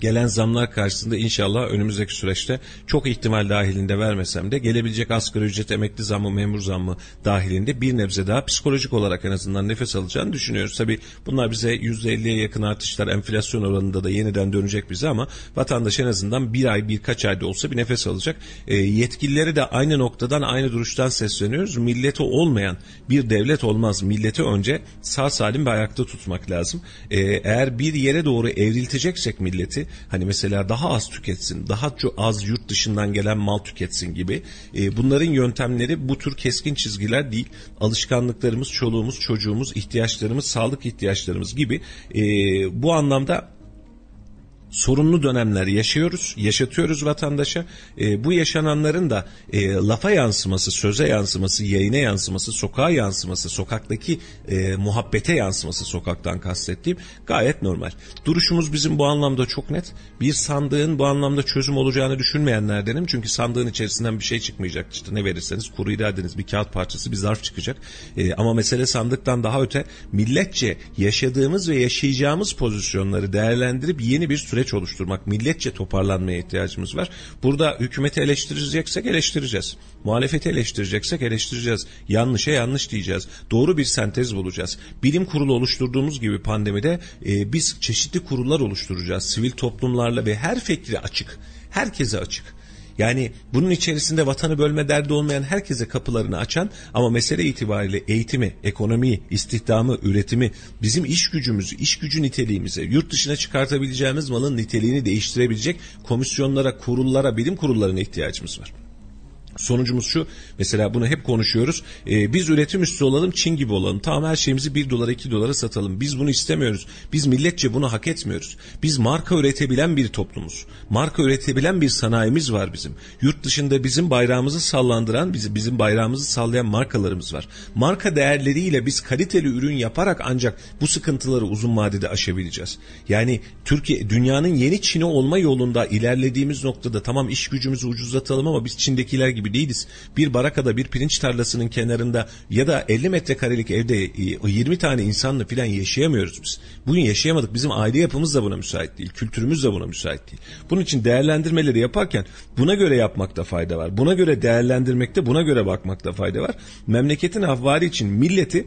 gelen zamlar karşısında inşallah önümüzdeki süreçte çok ihtimal dahilinde vermesem de gelebilecek asgari ücret emekli zammı memur zammı dahilinde bir nebze daha psikolojik olarak en azından nefes alacağını düşünüyoruz. Tabi bunlar bize %50'ye yakın artışlar enflasyon oranında da yeniden dönecek bize ama vatandaş en azından bir ay birkaç ayda olsa bir nefes alacak. E, yetkilileri de aynı noktadan aynı duruştan sesleniyoruz. Milleti olmayan bir devlet olmaz. Milleti önce sağ salim bir ayakta tutmak lazım. E, eğer bir yere doğru evrilteceksek milleti hani mesela daha az tüketsin, daha çok az yurt dışından gelen mal tüketsin gibi e, bunların yöntemleri bu tür keskin çizgiler değil. Alışkanlıklarımız, çoluğumuz, çocuğumuz, ihtiyaçlarımız, sağlık ihtiyaçlarımız gibi e, bu anlamda sorunlu dönemler yaşıyoruz, yaşatıyoruz vatandaşa. E, bu yaşananların da e, lafa yansıması, söze yansıması, yayına yansıması, sokağa yansıması, sokaktaki e, muhabbete yansıması sokaktan kastettiğim gayet normal. Duruşumuz bizim bu anlamda çok net. Bir sandığın bu anlamda çözüm olacağını düşünmeyenlerdenim. Çünkü sandığın içerisinden bir şey çıkmayacak. İşte ne verirseniz kuru iradeniz bir kağıt parçası bir zarf çıkacak. E, ama mesele sandıktan daha öte milletçe yaşadığımız ve yaşayacağımız pozisyonları değerlendirip yeni bir süreç oluşturmak, milletçe toparlanmaya ihtiyacımız var. Burada hükümeti eleştireceksek eleştireceğiz. Muhalefeti eleştireceksek eleştireceğiz. Yanlışa yanlış diyeceğiz. Doğru bir sentez bulacağız. Bilim kurulu oluşturduğumuz gibi pandemide e, biz çeşitli kurullar oluşturacağız. Sivil toplumlarla ve her fikri açık. Herkese açık. Yani bunun içerisinde vatanı bölme derdi olmayan herkese kapılarını açan ama mesele itibariyle eğitimi, ekonomiyi, istihdamı, üretimi, bizim iş gücümüzü, iş gücü niteliğimize, yurt dışına çıkartabileceğimiz malın niteliğini değiştirebilecek komisyonlara, kurullara, bilim kurullarına ihtiyacımız var. Sonucumuz şu mesela bunu hep konuşuyoruz. Ee, biz üretim üstü olalım Çin gibi olalım. Tamam her şeyimizi 1 dolara 2 dolara satalım. Biz bunu istemiyoruz. Biz milletçe bunu hak etmiyoruz. Biz marka üretebilen bir toplumuz. Marka üretebilen bir sanayimiz var bizim. Yurt dışında bizim bayrağımızı sallandıran bizim, bizim bayrağımızı sallayan markalarımız var. Marka değerleriyle biz kaliteli ürün yaparak ancak bu sıkıntıları uzun vadede aşabileceğiz. Yani Türkiye dünyanın yeni Çin'i olma yolunda ilerlediğimiz noktada tamam iş gücümüzü ucuzlatalım ama biz Çin'dekiler gibi değiliz. Bir barakada bir pirinç tarlasının kenarında ya da 50 metrekarelik evde 20 tane insanla filan yaşayamıyoruz biz. Bugün yaşayamadık. Bizim aile yapımız da buna müsait değil. Kültürümüz de buna müsait değil. Bunun için değerlendirmeleri yaparken buna göre yapmakta fayda var. Buna göre değerlendirmekte, buna göre bakmakta fayda var. Memleketin ahvali için milleti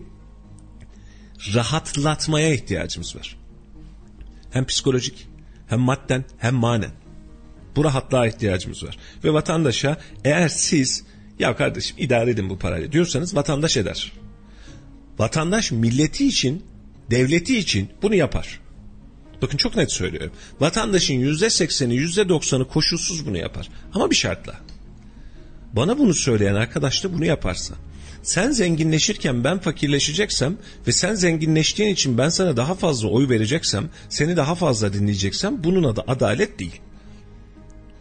rahatlatmaya ihtiyacımız var. Hem psikolojik, hem madden, hem manen. Bu rahatlığa ihtiyacımız var. Ve vatandaşa eğer siz ya kardeşim idare edin bu parayla diyorsanız vatandaş eder. Vatandaş milleti için, devleti için bunu yapar. Bakın çok net söylüyorum. Vatandaşın yüzde sekseni, yüzde doksanı koşulsuz bunu yapar. Ama bir şartla. Bana bunu söyleyen arkadaş da bunu yaparsa. Sen zenginleşirken ben fakirleşeceksem ve sen zenginleştiğin için ben sana daha fazla oy vereceksem, seni daha fazla dinleyeceksem bunun adı adalet değil.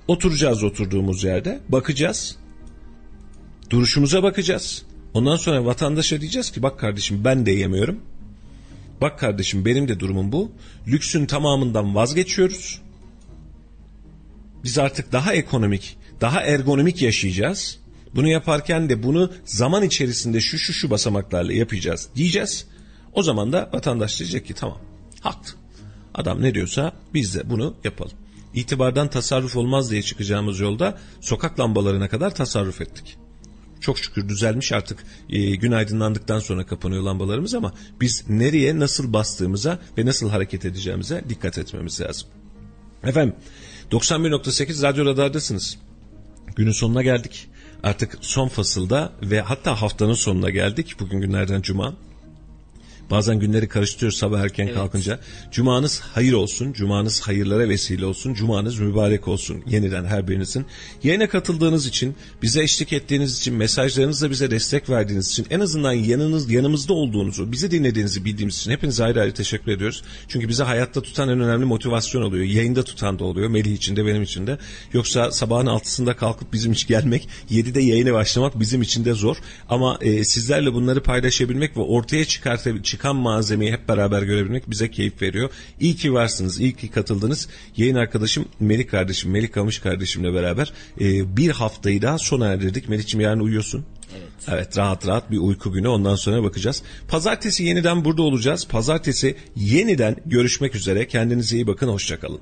Oturacağız oturduğumuz yerde, bakacağız. Duruşumuza bakacağız. Ondan sonra vatandaşa diyeceğiz ki bak kardeşim ben de yemiyorum. Bak kardeşim benim de durumum bu. Lüksün tamamından vazgeçiyoruz. Biz artık daha ekonomik, daha ergonomik yaşayacağız. Bunu yaparken de bunu zaman içerisinde şu şu şu basamaklarla yapacağız diyeceğiz. O zaman da vatandaş diyecek ki tamam haklı. Adam ne diyorsa biz de bunu yapalım. İtibardan tasarruf olmaz diye çıkacağımız yolda sokak lambalarına kadar tasarruf ettik. Çok şükür düzelmiş artık e, gün aydınlandıktan sonra kapanıyor lambalarımız ama biz nereye nasıl bastığımıza ve nasıl hareket edeceğimize dikkat etmemiz lazım. Efendim 91.8 Radyo Radar'dasınız. Günün sonuna geldik. Artık son fasılda ve hatta haftanın sonuna geldik. Bugün günlerden cuma. Bazen günleri karıştırıyoruz sabah erken Evet. kalkınca. Cumanız hayır olsun, cumanız hayırlara vesile olsun, cumanız mübarek olsun yeniden her birinizin. Yayına katıldığınız için, bize eşlik ettiğiniz için, mesajlarınızla bize destek verdiğiniz için, en azından yanınız, yanımızda olduğunuzu, bizi dinlediğinizi bildiğimiz için hepinize ayrı ayrı teşekkür ediyoruz. Çünkü bizi hayatta tutan en önemli motivasyon oluyor. Yayında tutan da oluyor. Melih için de benim için de. Yoksa sabahın altısında kalkıp bizim için gelmek, 7'de yayına başlamak bizim için de zor. Ama e, sizlerle bunları paylaşabilmek ve ortaya çıkartabilmek, çıkan malzemeyi hep beraber görebilmek bize keyif veriyor. İyi ki varsınız, iyi ki katıldınız. Yayın arkadaşım Melik kardeşim, Melik Kamış kardeşimle beraber e, bir haftayı daha sona erdirdik. Melik'ciğim yarın uyuyorsun. Evet. Evet rahat rahat bir uyku günü ondan sonra bakacağız. Pazartesi yeniden burada olacağız. Pazartesi yeniden görüşmek üzere. Kendinize iyi bakın. Hoşçakalın.